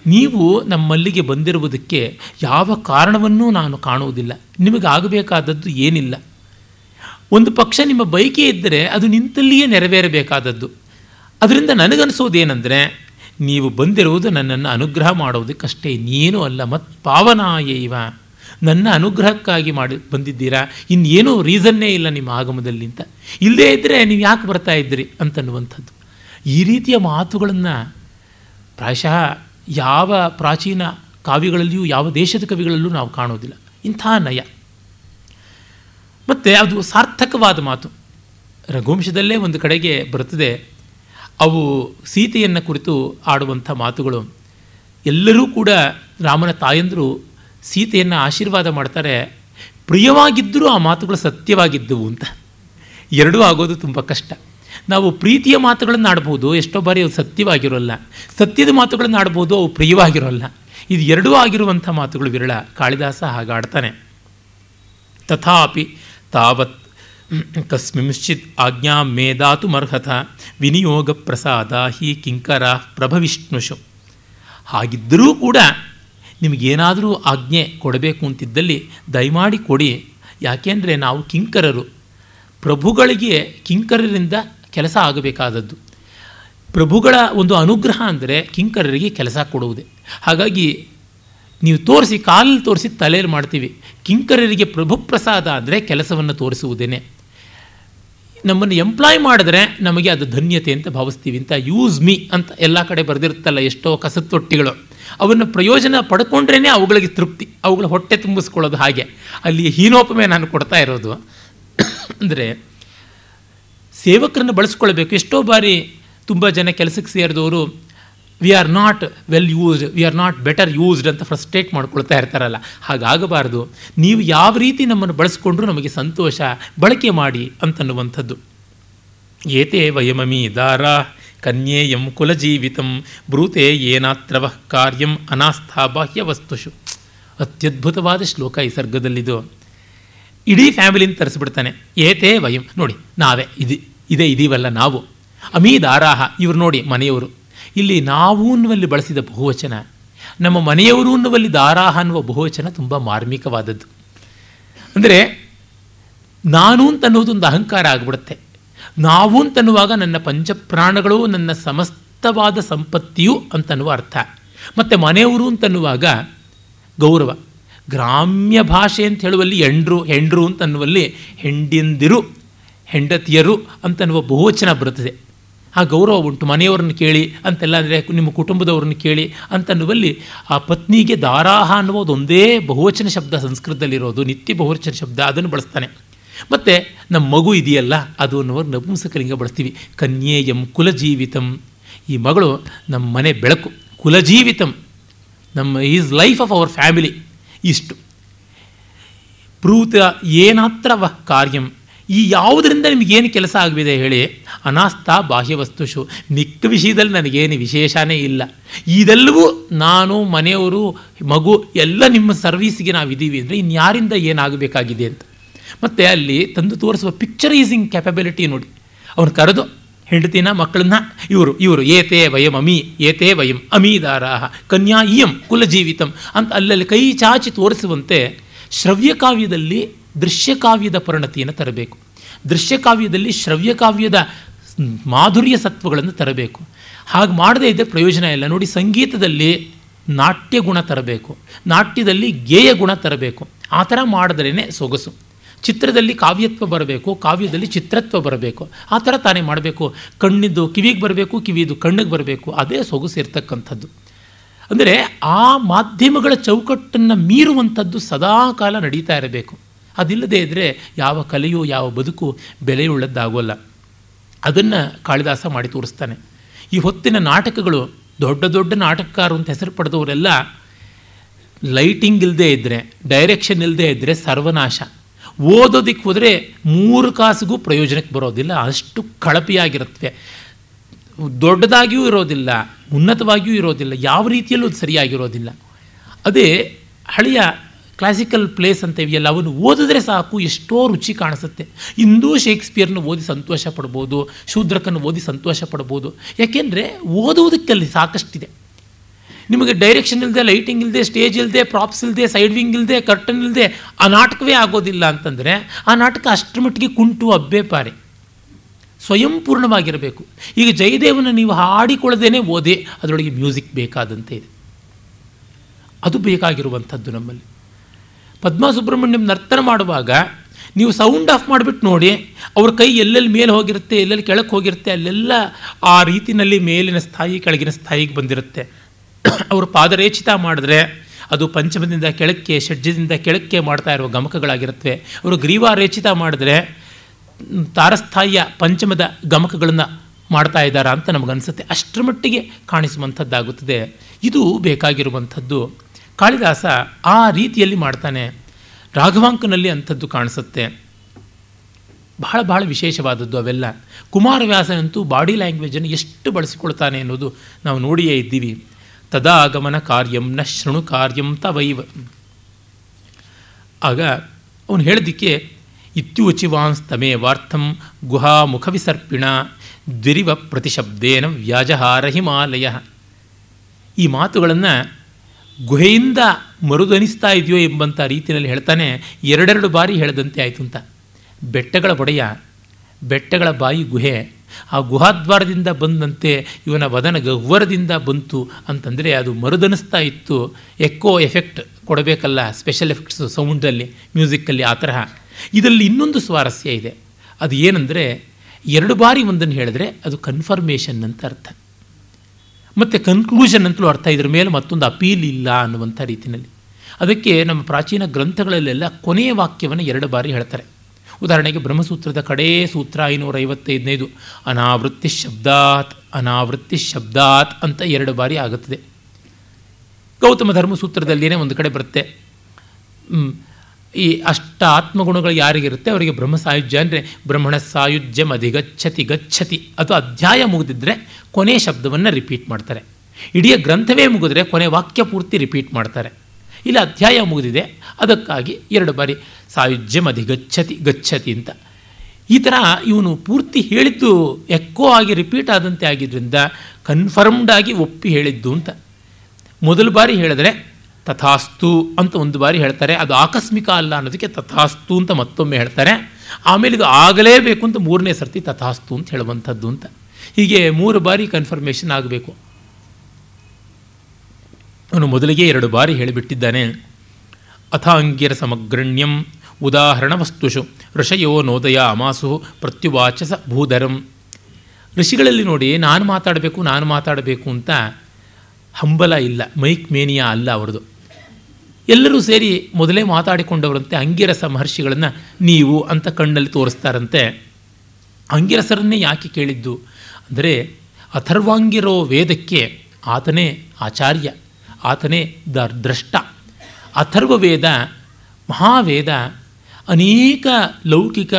ನೀವು ನಮ್ಮಲ್ಲಿಗೆ ಬಂದಿರುವುದಕ್ಕೆ ಯಾವ ಕಾರಣವನ್ನೂ ನಾನು ಕಾಣುವುದಿಲ್ಲ. ನಿಮಗಾಗಬೇಕಾದದ್ದು ಏನಿಲ್ಲ. ಒಂದು ಪಕ್ಷ ನಿಮ್ಮ ಬೈಕೆ ಇದ್ದರೆ ಅದು ನಿಂತಲ್ಲಿಯೇ ನೆರವೇರಬೇಕಾದದ್ದು. ಅದರಿಂದ ನನಗನ್ನಿಸೋದೇನೆಂದರೆ ನೀವು ಬಂದಿರುವುದು ನನ್ನನ್ನು ಅನುಗ್ರಹ ಮಾಡೋದಕ್ಕಷ್ಟೇ ಇನ್ನೇನೂ ಅಲ್ಲ, ಮತ್ ಪಾವನಾಯ ಇವ. ನನ್ನ ಅನುಗ್ರಹಕ್ಕಾಗಿ ಮಾಡಿ ಬಂದಿದ್ದೀರಾ? ಇನ್ನೇನೂ ರೀಸನ್ನೇ ಇಲ್ಲ ನಿಮ್ಮ ಆಗಮದಲ್ಲಿ ಅಂತ ಇಲ್ಲದೇ ಇದ್ದರೆ ನೀವು ಯಾಕೆ ಬರ್ತಾ ಇದ್ದೀರಿ ಅಂತನ್ನುವಂಥದ್ದು. ಈ ರೀತಿಯ ಮಾತುಗಳನ್ನು ಪ್ರಾಯಶಃ ಯಾವ ಪ್ರಾಚೀನ ಕಾವ್ಯಗಳಲ್ಲಿಯೂ, ಯಾವ ದೇಶದ ಕವಿಗಳಲ್ಲೂ ನಾವು ಕಾಣೋದಿಲ್ಲ ಇಂಥ ನಯ. ಮತ್ತು ಅದು ಸಾರ್ಥಕವಾದ ಮಾತು. ರಘುವಂಶದಲ್ಲೇ ಒಂದು ಕಡೆಗೆ ಬರುತ್ತದೆ, ಅವು ಸೀತೆಯನ್ನು ಕುರಿತು ಆಡುವಂಥ ಮಾತುಗಳು. ಎಲ್ಲರೂ ಕೂಡ ರಾಮನ ತಾಯಂದರು ಸೀತೆಯನ್ನು ಆಶೀರ್ವಾದ ಮಾಡ್ತಾರೆ, ಪ್ರಿಯವಾಗಿದ್ದರೂ ಆ ಮಾತುಗಳು ಸತ್ಯವಾಗಿದ್ದವು ಅಂತ. ಎರಡೂ ಆಗೋದು ತುಂಬ ಕಷ್ಟ. ನಾವು ಪ್ರೀತಿಯ ಮಾತುಗಳನ್ನು ಆಡ್ಬೋದು, ಎಷ್ಟೋ ಬಾರಿ ಅವು ಸತ್ಯವಾಗಿರೋಲ್ಲ. ಸತ್ಯದ ಮಾತುಗಳನ್ನು ಆಡ್ಬೋದು, ಅವು ಪ್ರಿಯವಾಗಿರೋಲ್ಲ. ಇದು ಎರಡೂ ಆಗಿರುವಂಥ ಮಾತುಗಳು ವಿರಳ. ಕಾಳಿದಾಸ ಹಾಗಾಡ್ತಾನೆ ತಥಾಪಿ ತಾವತ್ ಕಸ್ಮಿಂಶ್ಚಿತ್ ಆಜ್ಞಾ ಮೇದಾತು ಅರ್ಹತ ವಿನಿಯೋಗ ಪ್ರಸಾದ ಹಿ ಕಿಂಕರ ಪ್ರಭವಿಷ್ಣುಷು. ಹಾಗಿದ್ದರೂ ಕೂಡ ನಿಮಗೇನಾದರೂ ಆಜ್ಞೆ ಕೊಡಬೇಕು ಅಂತಿದ್ದಲ್ಲಿ ದಯಮಾಡಿ ಕೊಡಿ. ಯಾಕೆಂದರೆ ನಾವು ಕಿಂಕರರು. ಪ್ರಭುಗಳಿಗೆ ಕಿಂಕರರಿಂದ ಕೆಲಸ ಆಗಬೇಕಾದದ್ದು. ಪ್ರಭುಗಳ ಒಂದು ಅನುಗ್ರಹ ಅಂದರೆ ಕಿಂಕರರಿಗೆ ಕೆಲಸ ಕೊಡುವುದೇ. ಹಾಗಾಗಿ ನೀವು ತೋರಿಸಿ, ಕಾಲಲ್ಲಿ ತೋರಿಸಿ ತಲೆಯಲ್ಲಿ ಮಾಡ್ತೀವಿ. ಕಿಂಕರರಿಗೆ ಪ್ರಭು ಪ್ರಸಾದ ಅಂದರೆ ಕೆಲಸವನ್ನು ತೋರಿಸುವುದೇನೆ. ನಮ್ಮನ್ನು ಎಂಪ್ಲಾಯ್ ಮಾಡಿದ್ರೆ ನಮಗೆ ಅದು ಧನ್ಯತೆ ಅಂತ ಭಾವಿಸ್ತೀವಿ. ಅಂತ ಯೂಸ್ ಮೀ ಅಂತ ಎಲ್ಲ ಕಡೆ ಬರೆದಿರುತ್ತಲ್ಲ ಎಷ್ಟೋ ಕಸತ್ತೊಟ್ಟಿಗಳು ಅವನ್ನು ಪ್ರಯೋಜನ ಪಡ್ಕೊಂಡ್ರೇ ಅವುಗಳಿಗೆ ತೃಪ್ತಿ. ಅವುಗಳ ಹೊಟ್ಟೆ ತುಂಬಿಸ್ಕೊಳ್ಳೋದು ಹಾಗೆ. ಅಲ್ಲಿ ಹೀನೋಪಮೆ ನಾನು ಕೊಡ್ತಾ ಇರೋದು. *coughs* ಅಂದರೆ ಸೇವಕರನ್ನು ಬಳಸ್ಕೊಳ್ಬೇಕು ಎಷ್ಟೋ ಬಾರಿ ತುಂಬ ಜನ ಕೆಲಸಕ್ಕೆ ಸೇರಿದವರು we are not well used we are not better used ಅಂತ ಫ್ರಸ್ಟ್ರೇಟ್ ಮಾಡ್ಕೊಳ್ತಾ ಇರ್ತಾರಲ್ಲ. ಹಾಗಾಗಬಾರ್ದು. ನೀವು ಯಾವ ರೀತಿ ನಮ್ಮನ್ನು ಬಳಸ್ಕೊಂಡ್ರೂ ನಮಗೆ ಸಂತೋಷ, ಬಳಕೆ ಮಾಡಿ ಅಂತನ್ನುವಂಥದ್ದು. ಏತೇ ವಯಮಮಿ ದಾರ, ಕನ್ಯೇಯಂ ಕುಲಜೀವಿತಂ, ಬ್ರೂತೆ ಏನಾತ್ರವ ಕಾರ್ಯಂ ಅನಾಸ್ಥಾ ಬಾಹ್ಯ ವಸ್ತುಷು ಅತ್ಯದ್ಭುತವಾದ ಶ್ಲೋಕ ಈ ಸರ್ಗದಲ್ಲಿದು. ಇಡೀ ಫ್ಯಾಮಿಲಿನ ತರಿಸ್ಬಿಡ್ತಾನೆ. ಏತೇ ವಯಂ. ನೋಡಿ, ನಾವೇ, ಇದು ಇದೇ ಇದೀವಲ್ಲ ನಾವು. ಅಮೀ ದಾರಾಹ ಇವ್ರು ನೋಡಿ ಮನೆಯವರು. ಇಲ್ಲಿ ನಾವು ಅನ್ನುವಲ್ಲಿ ಬಳಸಿದ ಬಹುವಚನ. ನಮ್ಮ ಮನೆಯವರು ಅನ್ನುವಲ್ಲಿ ದಾರಾಹ ಅನ್ನುವ ಬಹುವಚನ ತುಂಬ ಮಾರ್ಮಿಕವಾದದ್ದು. ಅಂದರೆ, ನಾನು ಅಂತನ್ನುವುದು ಒಂದು ಅಹಂಕಾರ ಆಗಿಬಿಡುತ್ತೆ. ನಾವು ಅಂತನ್ನುವಾಗ ನನ್ನ ಪಂಚಪ್ರಾಣಗಳು ನನ್ನ ಸಮಸ್ತವಾದ ಸಂಪತ್ತಿಯು ಅಂತನ್ನುವ ಅರ್ಥ. ಮತ್ತು ಮನೆಯವರು ಅಂತನ್ನುವಾಗ ಗೌರವ. ಗ್ರಾಮ್ಯ ಭಾಷೆ ಅಂತ ಹೇಳುವಲ್ಲಿ ಎಂಡ್ರು, ಹೆಂಡ್ರು ಅಂತನ್ನುವಲ್ಲಿ ಹೆಂಡಿಂದಿರು ಹೆಂಡತಿಯರು ಅಂತನ್ನುವ ಬಹುವಚನ ಬರುತ್ತದೆ. ಆ ಗೌರವ ಉಂಟು, ಮನೆಯವರನ್ನು ಕೇಳಿ ಅಂತೆಲ್ಲ ಅಂದರೆ ನಿಮ್ಮ ಕುಟುಂಬದವ್ರನ್ನ ಕೇಳಿ ಅಂತನ್ನುವಲ್ಲಿ ಆ ಪತ್ನಿಗೆ ದಾರಾಹ ಅನ್ನುವುದು ಒಂದೇ ಬಹುವಚನ ಶಬ್ದ, ಸಂಸ್ಕೃತದಲ್ಲಿರೋದು ನಿತ್ಯ ಬಹುವಚನ ಶಬ್ದ, ಅದನ್ನು ಬಳಸ್ತಾನೆ. ಮತ್ತು ನಮ್ಮ ಮಗು ಇದೆಯಲ್ಲ, ಅದು ಅನ್ನುವ ನಪುಂಸಕಲಿಂಗ ಬಳಸ್ತೀವಿ. ಕನ್ಯೇಯಂ ಕುಲಜೀವಿತಂ. ಈ ಮಗಳು ನಮ್ಮ ಮನೆ ಬೆಳಕು, ಕುಲಜೀವಿತಂ. ನಮ್ಮ is life of our family ಇಷ್ಟು. ಪ್ರೂತ ಏನಾತ್ರವ ಕಾರ್ಯಂ. ಈ ಯಾವುದರಿಂದ ನಿಮಗೇನು ಕೆಲಸ ಆಗಿದೆ ಹೇಳಿ? ಅನಾಸ್ಥ ಬಾಹ್ಯ ವಸ್ತುಷು. ಮಿಕ್ಕ ವಿಷಯದಲ್ಲಿ ನನಗೇನು ವಿಶೇಷನೇ ಇಲ್ಲ. ಇದೆಲ್ಲವೂ ನಾನು, ಮನೆಯವರು, ಮಗು, ಎಲ್ಲ ನಿಮ್ಮ ಸರ್ವೀಸಿಗೆ ನಾವಿದ್ದೀವಿ ಅಂದರೆ ಇನ್ಯಾರಿಂದ ಏನಾಗಬೇಕಾಗಿದೆ ಅಂತ. ಮತ್ತು ಅಲ್ಲಿ ತಂದು ತೋರಿಸುವ ಪಿಕ್ಚರೈಸಿಂಗ್ ಕ್ಯಾಪಬಿಲಿಟಿ ನೋಡಿ. ಅವನು ಕರೆದು, ಹೆಂಡತಿನ, ಮಕ್ಕಳನ್ನ, ಇವರು ಇವರು, ಏತೇ ವಯಂ ಅಮಿ, ಏತೇ ವಯಂ ಅಮೀದಾರಾಹ, ಕನ್ಯಾ ಇಯಂ ಕುಲಜೀವಿತಂ ಅಂತ ಅಲ್ಲಲ್ಲಿ ಕೈ ಚಾಚಿ ತೋರಿಸುವಂತೆ ಶ್ರವ್ಯಕಾವ್ಯದಲ್ಲಿ ದೃಶ್ಯಕಾವ್ಯದ ಪರಿಣತಿಯನ್ನು ತರಬೇಕು. ದೃಶ್ಯಕಾವ್ಯದಲ್ಲಿ ಶ್ರವ್ಯಕಾವ್ಯದ ಮಾಧುರ್ಯ ಸತ್ವಗಳನ್ನು ತರಬೇಕು. ಹಾಗೆ ಮಾಡದೇ ಇದ್ದರೆ ಪ್ರಯೋಜನ ಇಲ್ಲ. ನೋಡಿ, ಸಂಗೀತದಲ್ಲಿ ನಾಟ್ಯ ಗುಣ ತರಬೇಕು. ನಾಟ್ಯದಲ್ಲಿ ಗೇಯ ಗುಣ ತರಬೇಕು. ಆ ಥರ ಮಾಡಿದ್ರೇ ಸೊಗಸು. ಚಿತ್ರದಲ್ಲಿ ಕಾವ್ಯತ್ವ ಬರಬೇಕು, ಕಾವ್ಯದಲ್ಲಿ ಚಿತ್ರತ್ವ ಬರಬೇಕು. ಆ ಥರ ತಾನೇ ಮಾಡಬೇಕು. ಕಣ್ಣಿದ್ದು ಕಿವಿಗೆ ಬರಬೇಕು ಕಿವಿದು ಕಣ್ಣಿಗೆ ಬರಬೇಕು. ಅದೇ ಸೊಗಸು ಇರ್ತಕ್ಕಂಥದ್ದು. ಅಂದರೆ ಆ ಮಾಧ್ಯಮಗಳ ಚೌಕಟ್ಟನ್ನು ಮೀರುವಂಥದ್ದು ಸದಾ ಕಾಲ ನಡೀತಾ ಇರಬೇಕು. ಅದಿಲ್ಲದೇ ಇದ್ದರೆ ಯಾವ ಕಲೆಯು, ಯಾವ ಬದುಕು ಬೆಲೆಯುಳ್ಳದ್ದಾಗೋಲ್ಲ. ಅದನ್ನು ಕಾಳಿದಾಸ ಮಾಡಿ ತೋರಿಸ್ತಾನೆ. ಈ ಹೊತ್ತಿನ ನಾಟಕಗಳು, ದೊಡ್ಡ ದೊಡ್ಡ ನಾಟಕಕಾರರು ಅಂತ ಹೆಸರು ಪಡೆದವರೆಲ್ಲ ಲೈಟಿಂಗ್ ಇಲ್ಲದೆ ಇದ್ದರೆ ಡೈರೆಕ್ಷನ್ ಇಲ್ಲದೆ ಇದ್ದರೆ ಸರ್ವನಾಶ. ಓದೋದಕ್ಕೆ ಹೋದರೆ ಮೂರು ಕಾಸಿಗೂ ಪ್ರಯೋಜನಕ್ಕೆ ಬರೋದಿಲ್ಲ, ಅಷ್ಟು ಕಳಪೆಯಾಗಿರುತ್ತವೆ ದೊಡ್ಡದಾಗಿಯೂ ಇರೋದಿಲ್ಲ, ಉನ್ನತವಾಗಿಯೂ ಇರೋದಿಲ್ಲ, ಯಾವ ರೀತಿಯಲ್ಲೂ ಸರಿಯಾಗಿರೋದಿಲ್ಲ. ಅದೇ ಹಳೆಯ ಕ್ಲಾಸಿಕಲ್ ಪ್ಲೇಸ್ ಅಂತ ಇವೆಯಲ್ಲ ಅವನು ಓದಿದ್ರೆ ಸಾಕು, ಎಷ್ಟೋ ರುಚಿ ಕಾಣಿಸುತ್ತೆ. ಇಂದೂ ಶೇಕ್ಸ್ಪಿಯರ್ನ ಓದಿ ಸಂತೋಷ ಪಡ್ಬೋದು ಶೂದ್ರಕನ್ನು ಓದಿ ಸಂತೋಷ ಪಡ್ಬೋದು ಯಾಕೆಂದರೆ ಓದುವುದಕ್ಕಲ್ಲಿ ಸಾಕಷ್ಟಿದೆ. ನಿಮಗೆ ಡೈರೆಕ್ಷನ್ ಇಲ್ಲದೆ ಲೈಟಿಂಗ್ ಇಲ್ಲದೆ ಸ್ಟೇಜ್ ಇಲ್ಲದೆ ಪ್ರಾಪ್ಸ್ ಇಲ್ಲದೆ ಸೈಡ್ ವಿಂಗ್ ಇಲ್ಲದೆ ಕರ್ಟನ್ ಇಲ್ಲದೆ ಆ ನಾಟಕವೇ ಆಗೋದಿಲ್ಲ ಅಂತಂದರೆ, ಆ ನಾಟಕ ಅಷ್ಟರ ಮಟ್ಟಿಗೆ ಕುಂಟು ಅಬ್ಬೆ ಪಾರೆ. ಸ್ವಯಂಪೂರ್ಣವಾಗಿರಬೇಕು. ಈಗ ಜಯದೇವನ ನೀವು ಹಾಡಿಕೊಳ್ಳದೇನೆ ಓದೆ, ಅದರೊಳಗೆ ಮ್ಯೂಸಿಕ್ ಬೇಕಾದಂತೆ ಇದೆ. ಅದು ಬೇಕಾಗಿರುವಂಥದ್ದು ನಮ್ಮಲ್ಲಿ. ಪದ್ಮಾ ಸುಬ್ರಹ್ಮಣ್ಯಂ ನರ್ತನ ಮಾಡುವಾಗ ನೀವು ಸೌಂಡ್ ಆಫ್ ಮಾಡಿಬಿಟ್ಟು ನೋಡಿ, ಅವ್ರ ಕೈ ಎಲ್ಲೆಲ್ಲಿ ಮೇಲೆ ಹೋಗಿರುತ್ತೆ, ಎಲ್ಲೆಲ್ಲಿ ಕೆಳಕ್ಕೆ ಹೋಗಿರುತ್ತೆ, ಅಲ್ಲೆಲ್ಲ ಆ ರೀತಿಯಲ್ಲಿ ಮೇಲಿನ ಸ್ಥಾಯಿ, ಕೆಳಗಿನ ಸ್ಥಾಯಿಗೆ ಬಂದಿರುತ್ತೆ. *clears throat* ಅವರು ಪಾದರೇಚಿತ ಮಾಡಿದ್ರೆ ಅದು ಪಂಚಮದಿಂದ ಕೆಳಕ್ಕೆ, ಷಡ್ಜದಿಂದ ಕೆಳಕ್ಕೆ ಮಾಡ್ತಾ ಇರುವ ಗಮಕಗಳಾಗಿರುತ್ತವೆ. ಅವರು ಗ್ರೀವಾರೇಚಿತ ಮಾಡಿದ್ರೆ ತಾರಸ್ಥಾಯಿಯ ಪಂಚಮದ ಗಮಕಗಳನ್ನು ಮಾಡ್ತಾ ಇದ್ದಾರಾ ಅಂತ ನಮಗನ್ಸುತ್ತೆ. ಅಷ್ಟರ ಮಟ್ಟಿಗೆ ಕಾಣಿಸುವಂಥದ್ದಾಗುತ್ತದೆ. ಇದು ಬೇಕಾಗಿರುವಂಥದ್ದು. ಕಾಳಿದಾಸ ಆ ರೀತಿಯಲ್ಲಿ ಮಾಡ್ತಾನೆ. ರಾಘವಾಂಕನಲ್ಲಿ ಅಂಥದ್ದು ಕಾಣಿಸುತ್ತೆ. ಬಹಳ ಬಹಳ ವಿಶೇಷವಾದದ್ದು ಅವೆಲ್ಲ. ಕುಮಾರವ್ಯಾಸನಂತೂ ಬಾಡಿ ಲ್ಯಾಂಗ್ವೇಜನ್ನು ಎಷ್ಟು ಬಳಸಿಕೊಳ್ತಾನೆ ಅನ್ನೋದು ನಾವು ನೋಡಿಯೇ ಇದ್ದೀವಿ. ತದಾಗಮನ ಕಾರ್ಯಂ ನ ಶೃಣು ಕಾರ್ಯಂ ತವೈವ. ಆಗ ಅವನು ಹೇಳಿದ್ದಕ್ಕೆ ಇತ್ಯುಚಿವಾಂಸ್ತಮೇ ವಾರ್ಥಂ ಗುಹಾ ಮುಖವಿಸರ್ಪಿಣ ದ್ವಿರಿವ ಪ್ರತಿಶಬ್ದೇನ ವ್ಯಾಜಹಾರ ಹಿಮಾಲಯ ಈ ಮಾತುಗಳನ್ನು ಗುಹೆಯಿಂದ ಮರುದನಿಸ್ತಾ ಇದೆಯೋ ಎಂಬಂಥ ರೀತಿಯಲ್ಲಿ ಹೇಳ್ತಾನೆ, ಎರಡೆರಡು ಬಾರಿ ಹೇಳದಂತೆ ಆಯಿತು ಅಂತ. ಬೆಟ್ಟಗಳ ಒಡೆಯ, ಬೆಟ್ಟಗಳ ಬಾಯಿ ಗುಹೆ, ಆ ಗುಹಾದ್ವಾರದಿಂದ ಬಂದಂತೆ ಇವನ ವದನ ಗಹ್ವರದಿಂದ ಬಂತು ಅಂತಂದರೆ ಅದು ಮರುದನಿಸ್ತಾ ಇತ್ತು. ಎಕ್ಕೋ ಎಫೆಕ್ಟ್ ಕೊಡಬೇಕಲ್ಲ, ಸ್ಪೆಷಲ್ ಎಫೆಕ್ಟ್ಸು ಸೌಂಡಲ್ಲಿ ಮ್ಯೂಸಿಕ್ಕಲ್ಲಿ ಆ ತರಹ. ಇದರಲ್ಲಿ ಇನ್ನೊಂದು ಸ್ವಾರಸ್ಯ ಇದೆ. ಅದು ಏನಂದರೆ, ಎರಡು ಬಾರಿ ಒಂದನ್ನು ಹೇಳಿದ್ರೆ ಅದು ಕನ್ಫರ್ಮೇಷನ್ ಅಂತ ಅರ್ಥ. ಮತ್ತು ಕನ್ಕ್ಲೂಷನ್ ಅಂತಲೂ ಅರ್ಥ ಇದ್ರ ಮೇಲೆ ಮತ್ತೊಂದು ಅಪೀಲ್ ಇಲ್ಲ ಅನ್ನುವಂಥ ರೀತಿಯಲ್ಲಿ. ಅದಕ್ಕೆ ನಮ್ಮ ಪ್ರಾಚೀನ ಗ್ರಂಥಗಳಲ್ಲೆಲ್ಲ ಕೊನೆಯ ವಾಕ್ಯವನ್ನು ಎರಡು ಬಾರಿ ಹೇಳ್ತಾರೆ. ಉದಾಹರಣೆಗೆ ಬ್ರಹ್ಮಸೂತ್ರದ ಕಡೇ ಸೂತ್ರ ಐನೂರ ಐವತ್ತೈದನೇದು ಅನಾವೃತ್ತಿ ಶಬ್ದಾತ್ ಅನಾವೃತ್ತಿ ಶಬ್ದಾತ್ ಅಂತ ಎರಡು ಬಾರಿ ಆಗುತ್ತದೆ. ಗೌತಮ ಧರ್ಮಸೂತ್ರದಲ್ಲಿಯೇ ಒಂದು ಕಡೆ ಬರುತ್ತೆ. ಈ ಅಷ್ಟ ಆತ್ಮಗುಣಗಳು ಯಾರಿಗಿರುತ್ತೆ? ಅವರಿಗೆ ಬ್ರಹ್ಮ ಸಾಯುಜ್ಯ ಅಂದರೆ ಬ್ರಹ್ಮಣ ಸಾಯುಜ್ಯಂ ಅಧಿಗಚ್ಛತಿ ಗಚ್ಚತಿ ಅದು ಅಧ್ಯಾಯ ಮುಗಿದಿದ್ರೆ ಕೊನೆ ಶಬ್ದವನ್ನು ರಿಪೀಟ್ ಮಾಡ್ತಾರೆ. ಇಡೀ ಗ್ರಂಥವೇ ಮುಗಿದ್ರೆ ಕೊನೆ ವಾಕ್ಯ ಪೂರ್ತಿ ರಿಪೀಟ್ ಮಾಡ್ತಾರೆ. ಇಲ್ಲಿ ಅಧ್ಯಾಯ ಮುಗಿದಿದೆ. ಅದಕ್ಕಾಗಿ ಎರಡು ಬಾರಿ ಸಾಯುಜ್ಯಂ ಅಧಿಗಚ್ಛತಿ ಗಚ್ಚತಿ ಅಂತ. ಈ ಥರ ಇವನು ಪೂರ್ತಿ ಹೇಳಿದ್ದು ಎಕ್ಕೋ ಆಗಿ ರಿಪೀಟ್ ಆದಂತೆ ಆಗಿದ್ದರಿಂದ ಕನ್ಫರ್ಮ್ಡ್ ಆಗಿ ಒಪ್ಪಿ ಹೇಳಿದ್ದು ಅಂತ. ಮೊದಲು ಬಾರಿ ಹೇಳಿದ್ರೆ ತಥಾಸ್ತು ಅಂತ ಒಂದು ಬಾರಿ ಹೇಳ್ತಾರೆ. ಅದು ಆಕಸ್ಮಿಕ ಅಲ್ಲ ಅನ್ನೋದಕ್ಕೆ ತಥಾಸ್ತು ಅಂತ ಮತ್ತೊಮ್ಮೆ ಹೇಳ್ತಾರೆ. ಆಮೇಲೆ ಇದು ಆಗಲೇಬೇಕು ಅಂತ ಮೂರನೇ ಸರ್ತಿ ತಥಾಸ್ತು ಅಂತ ಹೇಳುವಂಥದ್ದು ಅಂತ. ಹೀಗೆ ಮೂರು ಬಾರಿ ಕನ್ಫರ್ಮೇಷನ್ ಆಗಬೇಕು. ಅವನು ಮೊದಲಿಗೆ ಎರಡು ಬಾರಿ ಹೇಳಿಬಿಟ್ಟಿದ್ದಾನೆ. ಅಥಾಂಗಿರ ಸಮಗ್ರಣ್ಯಂ ಉದಾಹರಣ ವಸ್ತುಷು ಋಷಯೋ ನೋದಯ ಅಮಾಸು ಪ್ರತ್ಯುವಾಚಸ ಭೂಧರಂ. ಋಷಿಗಳಲ್ಲಿ ನೋಡಿ ನಾನು ಮಾತಾಡಬೇಕು ನಾನು ಮಾತಾಡಬೇಕು ಅಂತ ಹಂಬಲ ಇಲ್ಲ, ಮೈಕ್ ಮೇನಿಯಾ ಅಲ್ಲ ಅವರದು ಎಲ್ಲರೂ ಸೇರಿ ಮೊದಲೇ ಮಾತಾಡಿಕೊಂಡವರಂತೆ ಅಂಗಿರಸ ಮಹರ್ಷಿಗಳನ್ನು ನೀವು ಅಂತ ಕಣ್ಣಲ್ಲಿ ತೋರಿಸ್ತಾರಂತೆ. ಅಂಗಿರಸರನ್ನೇ ಯಾಕೆ ಕೇಳಿದ್ದು? ಅಂದರೆ ಅಥರ್ವಾಂಗಿರೋ ವೇದಕ್ಕೆ ಆತನೇ ಆಚಾರ್ಯ, ಆತನೇ ದ ದ್ರಷ್ಟ. ಅಥರ್ವ ವೇದ ಮಹಾವೇದ ಅನೇಕ ಲೌಕಿಕ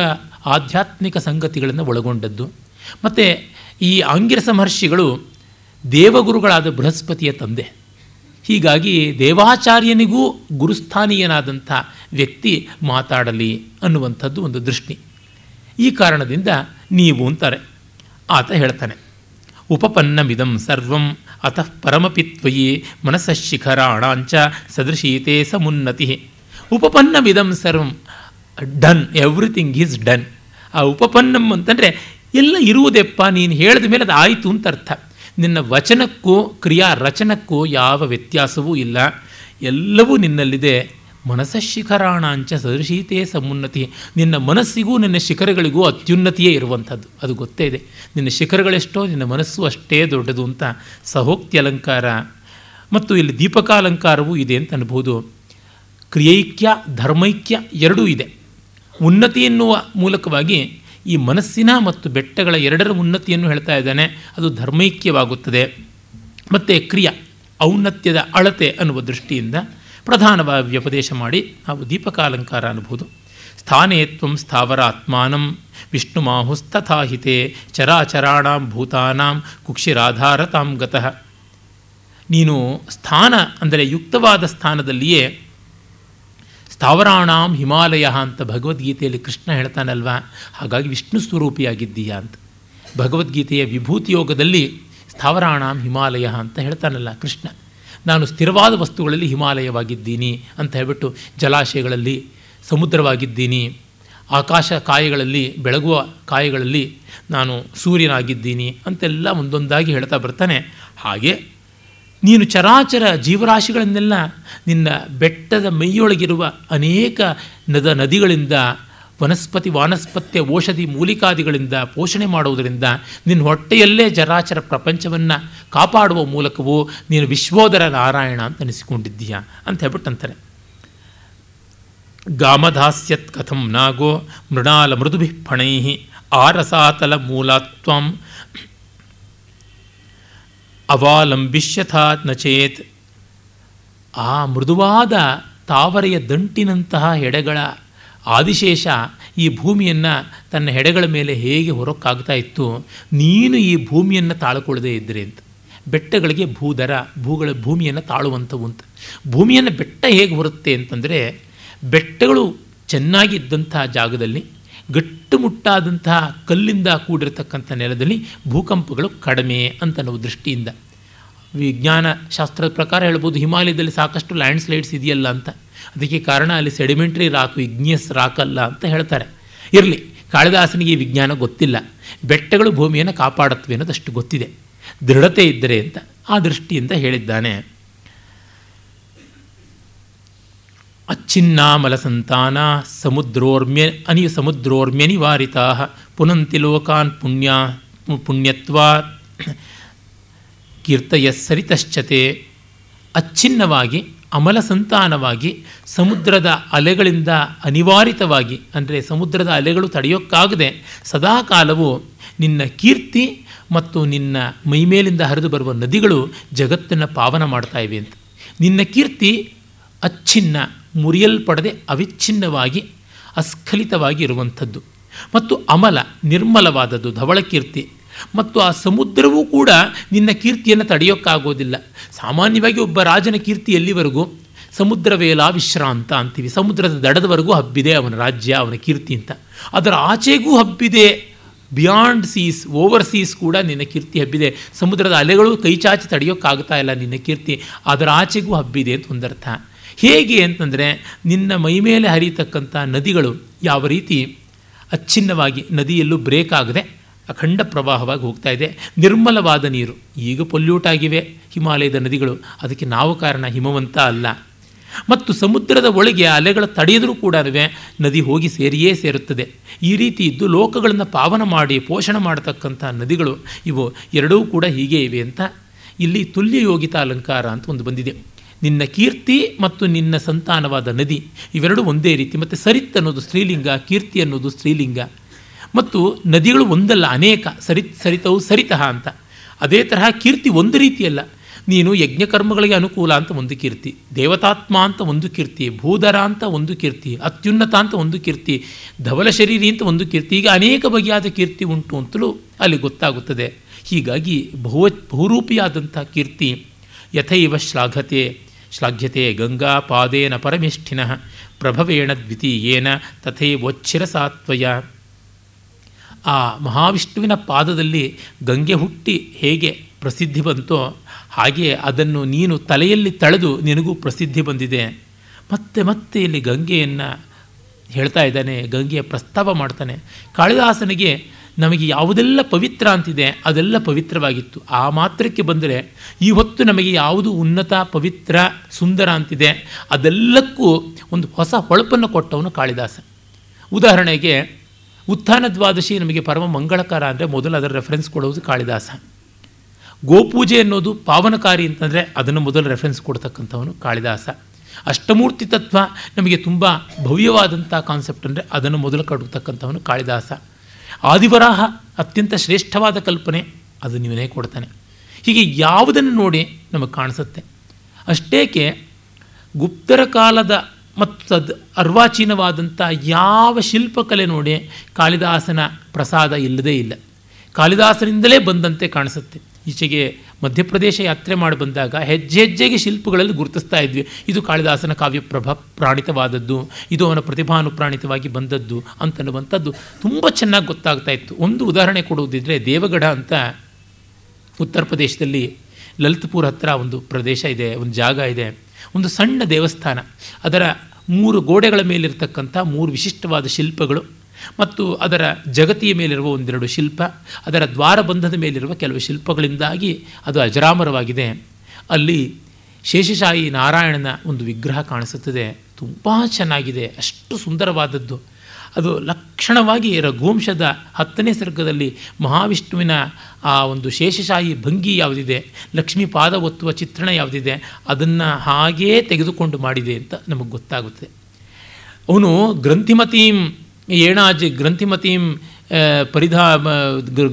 ಆಧ್ಯಾತ್ಮಿಕ ಸಂಗತಿಗಳನ್ನು ಒಳಗೊಂಡದ್ದು. ಮತ್ತು ಈ ಆಂಗಿರಸ ಮಹರ್ಷಿಗಳು ದೇವಗುರುಗಳಾದ ಬೃಹಸ್ಪತಿಯ ತಂದೆ. ಹೀಗಾಗಿ ದೇವಾಚಾರ್ಯನಿಗೂ ಗುರುಸ್ಥಾನೀಯನಾದಂಥ ವ್ಯಕ್ತಿ ಮಾತಾಡಲಿ ಅನ್ನುವಂಥದ್ದು ಒಂದು ದೃಷ್ಟಿ. ಈ ಕಾರಣದಿಂದ ನೀವು ಅಂತಾರೆ. ಆತ ಹೇಳ್ತಾನೆ, ಉಪಪನ್ನಮಿದಂ ಸರ್ವಂ ಅತಃ ಪರಮಪಿ ತ್ವಯಿ ಮನಸ್ಸ ಶಿಖರಾಣಾಂಚ ಸದೃಶೀತೆ ಸಮುನ್ನತಿ. ಉಪಪನ್ನಮಿದಂ ಸರ್ವಂ ಡನ್, ಎವ್ರಿಥಿಂಗ್ ಈಸ್ ಡನ್. ಆ ಉಪಪನ್ನಂ ಅಂತಂದರೆ ಎಲ್ಲ ಇರುವುದೆಪ್ಪ ನೀನು ಹೇಳಿದ ಮೇಲೆ ಅದು ಆಯಿತು ಅಂತ ಅರ್ಥ. ನಿನ್ನ ವಚನಕ್ಕೂ ಕ್ರಿಯಾ ರಚನಕ್ಕೂ ಯಾವ ವ್ಯತ್ಯಾಸವೂ ಇಲ್ಲ. ಎಲ್ಲವೂ ನಿನ್ನಲ್ಲಿದೆ. ಮನಸ್ಸ ಶಿಖರಾಣಾಂಚ ಸದೃಶೀತೆ ಸಮುನ್ನತಿ. ನಿನ್ನ ಮನಸ್ಸಿಗೂ ನಿನ್ನ ಶಿಖರಗಳಿಗೂ ಅತ್ಯುನ್ನತಿಯೇ ಇರುವಂಥದ್ದು. ಅದು ಗೊತ್ತೇ ಇದೆ. ನಿನ್ನ ಶಿಖರಗಳೆಷ್ಟೋ, ನಿನ್ನ ಮನಸ್ಸು ಅಷ್ಟೇ ದೊಡ್ಡದು ಅಂತ ಸಹೋಕ್ತಿ ಅಲಂಕಾರ ಮತ್ತು ಇಲ್ಲಿ ದೀಪಕಾಲಂಕಾರವೂ ಇದೆ ಅಂತ ಅನ್ಬೋದು. ಕ್ರಿಯೈಕ್ಯ, ಧರ್ಮೈಕ್ಯ ಎರಡೂ ಇದೆ. ಉನ್ನತಿ ಎನ್ನುವ ಮೂಲಕವಾಗಿ ಈ ಮನಸ್ಸಿನ ಮತ್ತು ಬೆಟ್ಟಗಳ ಎರಡರ ಉನ್ನತಿಯನ್ನು ಹೇಳ್ತಾ ಇದ್ದಾನೆ. ಅದು ಧರ್ಮೈಕ್ಯವಾಗುತ್ತದೆ. ಮತ್ತು ಕ್ರಿಯ, ಔನ್ನತ್ಯದ ಅಳತೆ ಅನ್ನುವ ದೃಷ್ಟಿಯಿಂದ ಪ್ರಧಾನವಾಗಿ ವ್ಯಪದೇಶ ಮಾಡಿ ನಾವು ದೀಪಕಾಲಂಕಾರ ಅನ್ಬೋದು. ಸ್ಥಾನೇತ್ವ ಸ್ಥಾವರ ಆತ್ಮಾನಂ ವಿಷ್ಣುಮಾಹುಸ್ತಥಾಹಿತೆ ಚರಾಚರಾಣಾಂ ಭೂತಾನಾಂ ಕುಕ್ಷಿರಾಧಾರತಾಂ ಗತಃ. ನೀನು ಸ್ಥಾನ, ಅಂದರೆ ಯುಕ್ತವಾದ ಸ್ಥಾನದಲ್ಲಿಯೇ ಸ್ಥಾವರಾಣಾಂ ಹಿಮಾಲಯ ಅಂತ ಭಗವದ್ಗೀತೆಯಲ್ಲಿ ಕೃಷ್ಣ ಹೇಳ್ತಾನಲ್ವ? ಹಾಗಾಗಿ ವಿಷ್ಣು ಸ್ವರೂಪಿಯಾಗಿದ್ದೀಯಾ ಅಂತ. ಭಗವದ್ಗೀತೆಯ ವಿಭೂತಿ ಯೋಗದಲ್ಲಿ ಸ್ಥಾವರಾಣಾಂ ಹಿಮಾಲಯ ಅಂತ ಹೇಳ್ತಾನಲ್ಲ ಕೃಷ್ಣ. ನಾನು ಸ್ಥಿರವಾದ ವಸ್ತುಗಳಲ್ಲಿ ಹಿಮಾಲಯವಾಗಿದ್ದೀನಿ ಅಂತ ಹೇಳ್ಬಿಟ್ಟು ಜಲಾಶಯಗಳಲ್ಲಿ ಸಮುದ್ರವಾಗಿದ್ದೀನಿ, ಆಕಾಶ ಕಾಯಗಳಲ್ಲಿ, ಬೆಳಗುವ ಕಾಯಗಳಲ್ಲಿ ನಾನು ಸೂರ್ಯನಾಗಿದ್ದೀನಿ ಅಂತೆಲ್ಲ ಒಂದೊಂದಾಗಿ ಹೇಳ್ತಾ ಬರ್ತಾನೆ. ಹಾಗೆ ನೀನು ಚರಾಚರ ಜೀವರಾಶಿಗಳನ್ನೆಲ್ಲ ನಿನ್ನ ಬೆಟ್ಟದ ಮೈಯೊಳಗಿರುವ ಅನೇಕ ನದ ನದಿಗಳಿಂದ ವನಸ್ಪತಿ, ವಾನಸ್ಪತ್ಯ, ಔಷಧಿ, ಮೂಲಿಕಾದಿಗಳಿಂದ ಪೋಷಣೆ ಮಾಡುವುದರಿಂದ ನಿನ್ನ ಹೊಟ್ಟೆಯಲ್ಲೇ ಜರಾಚರ ಪ್ರಪಂಚವನ್ನು ಕಾಪಾಡುವ ಮೂಲಕವೂ ನೀನು ವಿಶ್ವೋದರ ನಾರಾಯಣ ಅಂತ ಅನಿಸಿಕೊಂಡಿದ್ದೀಯ ಅಂತ ಹೇಳ್ಬಿಟ್ಟು ಅಂತಾರೆ ಗಾಮಧಾಸ್ಯತ್ ಕಥಂ ನಾಗೋ ಮೃಣಾಲ ಮೃದುಭಿ ಫಣೈ ಆರಸಾತಲ ಮೂಲಾತ್ವಂ ಅವಾಲಂಬಿಷ್ಯಥಾ ನಚೇತ್ ಆ ಮೃದುವಾದ ತಾವರೆಯ ದಂಟಿನಂತಹ ಹೆಡೆಗಳ ಆದಿಶೇಷ ಈ ಭೂಮಿಯನ್ನು ತನ್ನ ಹೆಡೆಗಳ ಮೇಲೆ ಹೇಗೆ ಹೊರಕ್ಕಾಗ್ತಾ ಇತ್ತು, ನೀನು ಈ ಭೂಮಿಯನ್ನು ತಾಳ್ಕೊಳ್ಳದೇ ಇದ್ದರೆ ಅಂತ. ಬೆಟ್ಟಗಳಿಗೆ ಭೂದರ, ಭೂಗಳ ಭೂಮಿಯನ್ನು ತಾಳುವಂಥವು ಅಂತ. ಭೂಮಿಯನ್ನು ಬೆಟ್ಟ ಹೇಗೆ ಹೊರುತ್ತೆ ಅಂತಂದರೆ, ಬೆಟ್ಟಗಳು ಚೆನ್ನಾಗಿದ್ದಂಥ ಜಾಗದಲ್ಲಿ ಗಟ್ಟುಮುಟ್ಟಾದಂತಹ ಕಲ್ಲಿಂದ ಕೂಡಿರತಕ್ಕಂಥ ನೆಲದಲ್ಲಿ ಭೂಕಂಪಗಳು ಕಡಿಮೆ ಅಂತ ನಾವು ದೃಷ್ಟಿಯಿಂದ. ವಿಜ್ಞಾನ ಶಾಸ್ತ್ರದ ಪ್ರಕಾರ ಹೇಳ್ಬೋದು, ಹಿಮಾಲಯದಲ್ಲಿ ಸಾಕಷ್ಟು ಲ್ಯಾಂಡ್ ಸ್ಲೈಡ್ಸ್ ಇದೆಯಲ್ಲ ಅಂತ. ಅದಕ್ಕೆ ಕಾರಣ ಅಲ್ಲಿ ಸೆಡಿಮೆಂಟ್ರಿ ರಾಕು, ಇಗ್ನಿಯಸ್ ರಾಕಲ್ಲ ಅಂತ ಹೇಳ್ತಾರೆ. ಇರಲಿ, ಕಾಳಿದಾಸನಿಗೆ ವಿಜ್ಞಾನ ಗೊತ್ತಿಲ್ಲ. ಬೆಟ್ಟಗಳು ಭೂಮಿಯನ್ನು ಕಾಪಾಡುತ್ತವೆ ಅನ್ನೋದಷ್ಟು ಗೊತ್ತಿದೆ. ದೃಢತೆ ಇದ್ದರೆ ಅಂತ ಆ ದೃಷ್ಟಿಯಿಂದ ಹೇಳಿದ್ದಾನೆ. ಅಚ್ಛಿನ್ನಾಮಲ ಸಂತಾನ ಸಮುದ್ರೋರ್ಮ್ಯ ಅನಿ ಸಮುದ್ರೋರ್ಮ್ಯನಿವಾರಿತಾ ಪುನಂತಿ ಲೋಕಾನ್ ಪುಣ್ಯ ಪುಣ್ಯತ್ವಾ ಕೀರ್ತಯ ಸರಿತಶ್ಚತೆ ಅಚ್ಛಿನ್ನವಾಗಿ ಅಮಲ ಸಂತಾನವಾಗಿ ಸಮುದ್ರದ ಅಲೆಗಳಿಂದ ಅನಿವಾರಿತವಾಗಿ, ಅಂದರೆ ಸಮುದ್ರದ ಅಲೆಗಳು ತಡೆಯೋಕ್ಕಾಗದೆ ಸದಾಕಾಲವು ನಿನ್ನ ಕೀರ್ತಿ ಮತ್ತು ನಿನ್ನ ಮೈಮೇಲಿಂದ ಹರಿದು ಬರುವ ನದಿಗಳು ಜಗತ್ತನ್ನು ಪಾವನ ಮಾಡ್ತಾ ಇವೆ ಅಂತ. ನಿನ್ನ ಕೀರ್ತಿ ಅಚ್ಛಿನ್ನ ಮುರಿಯಲ್ಪಡದೆ ಅವಿಚ್ಛಿನ್ನವಾಗಿ, ಅಸ್ಖಲಿತವಾಗಿ ಇರುವಂಥದ್ದು. ಮತ್ತು ಅಮಲ ನಿರ್ಮಲವಾದದ್ದು ಧವಳ ಕೀರ್ತಿ ಮತ್ತು ಆ ಸಮುದ್ರವೂ ಕೂಡ ನಿನ್ನ ಕೀರ್ತಿಯನ್ನು ತಡೆಯೋಕ್ಕಾಗೋದಿಲ್ಲ. ಸಾಮಾನ್ಯವಾಗಿ ಒಬ್ಬ ರಾಜನ ಕೀರ್ತಿ ಎಲ್ಲಿವರೆಗೂ? ಸಮುದ್ರವೇಲ ವಿಶ್ರಾಂತ ಅಂತೀವಿ. ಸಮುದ್ರದ ದಡದವರೆಗೂ ಹಬ್ಬಿದೆ ಅವನ ರಾಜ್ಯ, ಅವನ ಕೀರ್ತಿ ಅಂತ. ಅದರ ಆಚೆಗೂ ಹಬ್ಬಿದೆ. ಬಿಯಾಂಡ್ ಸೀಸ್, ಓವರ್ ಸೀಸ್ ಕೂಡ ನಿನ್ನ ಕೀರ್ತಿ ಹಬ್ಬಿದೆ. ಸಮುದ್ರದ ಅಲೆಗಳು ಕೈಚಾಚಿ ತಡೆಯೋಕ್ಕಾಗ್ತಾ ಇಲ್ಲ ನಿನ್ನ ಕೀರ್ತಿ. ಅದರ ಆಚೆಗೂ ಹಬ್ಬಿದೆ ಅಂತ ಒಂದರ್ಥ. ಹೇಗೆ ಅಂತಂದರೆ ನಿನ್ನ ಮೈಮೇಲೆ ಹರಿಯತಕ್ಕಂಥ ನದಿಗಳು ಯಾವ ರೀತಿ ಅಚ್ಛಿನ್ನವಾಗಿ ನದಿಯಲ್ಲೂ ಬ್ರೇಕ್ ಆಗದೆ ಅಖಂಡ ಪ್ರವಾಹವಾಗಿ ಹೋಗ್ತಾ ಇದೆ. ನಿರ್ಮಲವಾದ ನೀರು. ಈಗ ಪೊಲ್ಯೂಟ್ ಆಗಿವೆ ಹಿಮಾಲಯದ ನದಿಗಳು. ಅದಕ್ಕೆ ನಾವು ಕಾರಣ ಹಿಮವಂತ ಅಲ್ಲ. ಮತ್ತು ಸಮುದ್ರದ ಒಳಗೆ ಅಲೆಗಳ ತಡೆಯದರೂ ಕೂಡ ನದಿ ಹೋಗಿ ಸೇರಿಯೇ ಸೇರುತ್ತದೆ. ಈ ರೀತಿ ಇದ್ದು ಲೋಕಗಳನ್ನು ಪಾವನ ಮಾಡಿ, ಪೋಷಣ ಮಾಡತಕ್ಕಂಥ ನದಿಗಳು ಇವು ಎರಡೂ ಕೂಡ ಹೀಗೆ ಇವೆ ಅಂತ ಇಲ್ಲಿ ತುಲ್ಯ ಯೋಗಿತ ಅಲಂಕಾರ ಅಂತ ಒಂದು ಬಂದಿದೆ. ನಿನ್ನ ಕೀರ್ತಿ ಮತ್ತು ನಿನ್ನ ಸಂತಾನವಾದ ನದಿ, ಇವೆರಡೂ ಒಂದೇ ರೀತಿ. ಮತ್ತು ಸರಿತ್ ಅನ್ನೋದು ಸ್ತ್ರೀಲಿಂಗ, ಕೀರ್ತಿ ಅನ್ನೋದು ಸ್ತ್ರೀಲಿಂಗ. ಮತ್ತು ನದಿಗಳು ಒಂದಲ್ಲ, ಅನೇಕ. ಸರಿತ್, ಸರಿತವು ಸರಿತಃ ಅಂತ. ಅದೇ ತರಹ ಕೀರ್ತಿ ಒಂದು ರೀತಿಯಲ್ಲ. ನೀನು ಯಜ್ಞಕರ್ಮಗಳಿಗೆ ಅನುಕೂಲ ಅಂತ ಒಂದು ಕೀರ್ತಿ, ದೇವತಾತ್ಮ ಅಂತ ಒಂದು ಕೀರ್ತಿ ಭೂಧರ ಅಂತ ಒಂದು ಕೀರ್ತಿ, ಅತ್ಯುನ್ನತ ಅಂತ ಒಂದು ಕೀರ್ತಿ, ಧವಲ ಶರೀರಿ ಅಂತ ಒಂದು ಕೀರ್ತಿ ಈಗ ಅನೇಕ ಬಗೆಯಾದ ಕೀರ್ತಿ ಉಂಟು ಅಂತಲೂ ಅಲ್ಲಿ ಗೊತ್ತಾಗುತ್ತದೆ. ಹೀಗಾಗಿ ಬಹು ಬಹುರೂಪಿಯಾದಂಥ ಕೀರ್ತಿ ಯಥೈವ ಶ್ಲಾಘತೆ. ಶ್ಲಾಘ್ಯತೆ ಗಂಗಾ ಪಾದೇನ ಪರಮಿಷ್ಠಿನ ಪ್ರಭವೇಣ ದ್ವಿತೀಯೇನ ತಥೈವೊಚ್ಛಿರಸಾತ್ವಯ. ಆ ಮಹಾವಿಷ್ಣುವಿನ ಪಾದದಲ್ಲಿ ಗಂಗೆ ಹುಟ್ಟಿ ಹೇಗೆ ಪ್ರಸಿದ್ಧಿ ಬಂತೋ ಹಾಗೆ ಅದನ್ನು ನೀನು ತಲೆಯಲ್ಲಿ ತಳೆದು ನಿನಗೂ ಪ್ರಸಿದ್ಧಿ ಬಂದಿದೆ. ಮತ್ತೆ ಮತ್ತೆ ಇಲ್ಲಿ ಗಂಗೆಯನ್ನು ಹೇಳ್ತಾ ಇದ್ದಾನೆ, ಗಂಗೆಯ ಪ್ರಸ್ತಾವ ಮಾಡ್ತಾನೆ. ಕಾಳಿದಾಸನಿಗೆ ನಮಗೆ ಯಾವುದೆಲ್ಲ ಪವಿತ್ರ ಅಂತಿದೆ, ಅದೆಲ್ಲ ಪವಿತ್ರವಾಗಿತ್ತು. ಆ ಮಾತ್ರಕ್ಕೆ ಬಂದರೆ ಈ ಹೊತ್ತು ನಮಗೆ ಯಾವುದು ಉನ್ನತ, ಪವಿತ್ರ, ಸುಂದರ ಅಂತಿದೆ, ಅದೆಲ್ಲಕ್ಕೂ ಒಂದು ಹೊಸ ಹೊಳಪನ್ನು ಕೊಟ್ಟವನು ಕಾಳಿದಾಸ ಉದಾಹರಣೆಗೆ, ಉತ್ಥಾನ ದ್ವಾದಶಿ ನಮಗೆ ಪರಮ ಮಂಗಳಕರ ಅಂದರೆ ಮೊದಲು ಅದರ ರೆಫರೆನ್ಸ್ ಕೊಡೋದು ಕಾಳಿದಾಸ ಗೋಪೂಜೆ ಅನ್ನೋದು ಪಾವನಕಾರಿ ಅಂತಂದರೆ ಅದನ್ನು ಮೊದಲು ರೆಫರೆನ್ಸ್ ಕೊಡ್ತಕ್ಕಂಥವನು ಕಾಳಿದಾಸ. ಅಷ್ಟಮೂರ್ತಿ ತತ್ವ ನಮಗೆ ತುಂಬ ಭವ್ಯವಾದಂಥ ಕಾನ್ಸೆಪ್ಟ್ ಅಂದರೆ ಅದನ್ನು ಮೊದಲು ಕಡುತಕ್ಕಂಥವನು ಕಾಳಿದಾಸ. ಆದಿವರಾಹ ಅತ್ಯಂತ ಶ್ರೇಷ್ಠವಾದ ಕಲ್ಪನೆ ಅದು ನೀವೇ ಕೊಡ್ತಾನೆ. ಹೀಗೆ ಯಾವುದನ್ನು ನೋಡಿ ನಮಗೆ ಕಾಣಿಸುತ್ತೆ? ಅಷ್ಟೇಕೆ ಗುಪ್ತರ ಕಾಲದ ಮತ್ತು ತದ್ ಅರ್ವಾಚೀನವಾದಂಥ ಯಾವ ಶಿಲ್ಪಕಲೆ ನೋಡಿ ಕಾಳಿದಾಸನ ಪ್ರಸಾದ ಇಲ್ಲದೇ ಇಲ್ಲ. ಕಾಳಿದಾಸನಿಂದಲೇ ಬಂದಂತೆ ಕಾಣಿಸುತ್ತೆ. ಈಚೆಗೆ ಮಧ್ಯಪ್ರದೇಶ ಯಾತ್ರೆ ಮಾಡಿ ಬಂದಾಗ ಹೆಜ್ಜೆ ಹೆಜ್ಜೆಗೆ ಶಿಲ್ಪಗಳಲ್ಲಿ ಗುರುತಿಸ್ತಾ ಇದ್ವಿ. ಇದು ಕಾಳಿದಾಸನ ಕಾವ್ಯ ಪ್ರಭಾ ಪ್ರಾಣಿತವಾದದ್ದು, ಇದು ಅವನ ಪ್ರತಿಭಾನುಪ್ರಾಣಿತವಾಗಿ ಬಂದದ್ದು ಅಂತನ್ನುವಂಥದ್ದು ತುಂಬ ಚೆನ್ನಾಗಿ ಗೊತ್ತಾಗ್ತಾ ಇತ್ತು. ಒಂದು ಉದಾಹರಣೆ ಕೊಡುವುದಿದ್ರೆ ದೇವಗಢ ಅಂತ ಉತ್ತರ ಪ್ರದೇಶದಲ್ಲಿ ಲಲಿತ್ಪುರ್ ಹತ್ರ ಒಂದು ಪ್ರದೇಶ ಇದೆ, ಒಂದು ಜಾಗ ಇದೆ. ಒಂದು ಸಣ್ಣ ದೇವಸ್ಥಾನ. ಅದರ ಮೂರು ಗೋಡೆಗಳ ಮೇಲಿರ್ತಕ್ಕಂಥ ಮೂರು ವಿಶಿಷ್ಟವಾದ ಶಿಲ್ಪಗಳು ಮತ್ತು ಅದರ ಜಗತಿಯ ಮೇಲಿರುವ ಒಂದೆರಡು ಶಿಲ್ಪ, ಅದರ ದ್ವಾರಬಂಧದ ಮೇಲಿರುವ ಕೆಲವು ಶಿಲ್ಪಗಳಿಂದಾಗಿ ಅದು ಅಜರಾಮರವಾಗಿದೆ. ಅಲ್ಲಿ ಶೇಷಶಾಹಿ ನಾರಾಯಣನ ಒಂದು ವಿಗ್ರಹ ಕಾಣಿಸುತ್ತದೆ. ತುಂಬ ಚೆನ್ನಾಗಿದೆ, ಅಷ್ಟು ಸುಂದರವಾದದ್ದು. ಅದು ಲಕ್ಷಣವಾಗಿ ರಘುವಂಶದ ಹತ್ತನೇ ಸರ್ಗದಲ್ಲಿ ಮಹಾವಿಷ್ಣುವಿನ ಆ ಒಂದು ಶೇಷಶಾಹಿ ಭಂಗಿ ಯಾವುದಿದೆ, ಲಕ್ಷ್ಮೀ ಪಾದ ಒತ್ತುವ ಚಿತ್ರಣ ಯಾವುದಿದೆ, ಅದನ್ನು ಹಾಗೇ ತೆಗೆದುಕೊಂಡು ಮಾಡಿದೆ ಅಂತ ನಮಗೆ ಗೊತ್ತಾಗುತ್ತೆ. ಅವನು ಗ್ರಂಥಿಮತೀಂ ಏಣಾಜ್ ಗ್ರಂಥಿಮತೀಂ ಪರಿಧಾ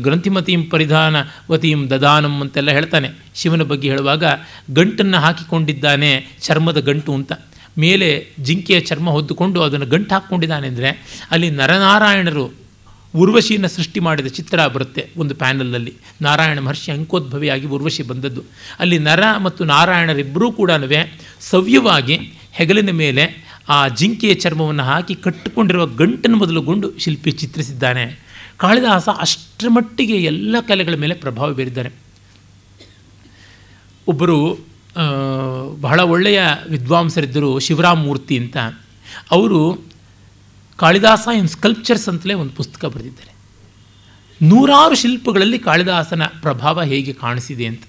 ಗ್ರಂಥಿಮತೀಂ ಪರಿಧಾನವತೀಂ ದದಾನಂ ಅಂತೆಲ್ಲ ಹೇಳ್ತಾನೆ. ಶಿವನ ಬಗ್ಗೆ ಹೇಳುವಾಗ ಗಂಟನ್ನು ಹಾಕಿಕೊಂಡಿದ್ದಾನೆ ಚರ್ಮದ ಗಂಟು ಅಂತ. ಮೇಲೆ ಜಿಂಕೆಯ ಚರ್ಮ ಹೊದ್ದುಕೊಂಡು ಅದನ್ನು ಗಂಟು ಹಾಕ್ಕೊಂಡಿದ್ದಾನೆ ಅಂದರೆ ಅಲ್ಲಿ ನರನಾರಾಯಣರು ಉರ್ವಶಿಯನ್ನು ಸೃಷ್ಟಿ ಮಾಡಿದ ಚಿತ್ರ ಬರುತ್ತೆ ಒಂದು ಪ್ಯಾನಲ್ನಲ್ಲಿ. ನಾರಾಯಣ ಮಹರ್ಷಿ ಅಂಕೋದ್ಭವಿಯಾಗಿ ಉರ್ವಶಿ ಬಂದದ್ದು. ಅಲ್ಲಿ ನರ ಮತ್ತು ನಾರಾಯಣರಿಬ್ಬರೂ ಕೂಡ ಸವ್ಯವಾಗಿ ಹೆಗಲಿನ ಮೇಲೆ ಆ ಜಿಂಕೆಯ ಚರ್ಮವನ್ನು ಹಾಕಿ ಕಟ್ಟಿಕೊಂಡಿರುವ ಗಂಟನ್ನು ಮೊದಲುಗೊಂಡು ಶಿಲ್ಪಿ ಚಿತ್ರಿಸಿದ್ದಾನೆ. ಕಾಳಿದಾಸ ಅಷ್ಟರ ಮಟ್ಟಿಗೆ ಎಲ್ಲ ಕಲೆಗಳ ಮೇಲೆ ಪ್ರಭಾವ ಬೀರಿದ್ದಾರೆ ಒಬ್ಬರು ಬಹಳ ಒಳ್ಳೆಯ ವಿದ್ವಾಂಸರಿದ್ದರು ಶಿವರಾಮ್ ಮೂರ್ತಿ ಅಂತ. ಅವರು ಕಾಳಿದಾಸ ಇನ್ ಸ್ಕಲ್ಪ್ಚರ್ಸ್ ಅಂತಲೇ ಒಂದು ಪುಸ್ತಕ ಬರೆದಿದ್ದಾರೆ. ನೂರಾರು ಶಿಲ್ಪಗಳಲ್ಲಿ ಕಾಳಿದಾಸನ ಪ್ರಭಾವ ಹೇಗೆ ಕಾಣಿಸಿದೆ ಅಂತ.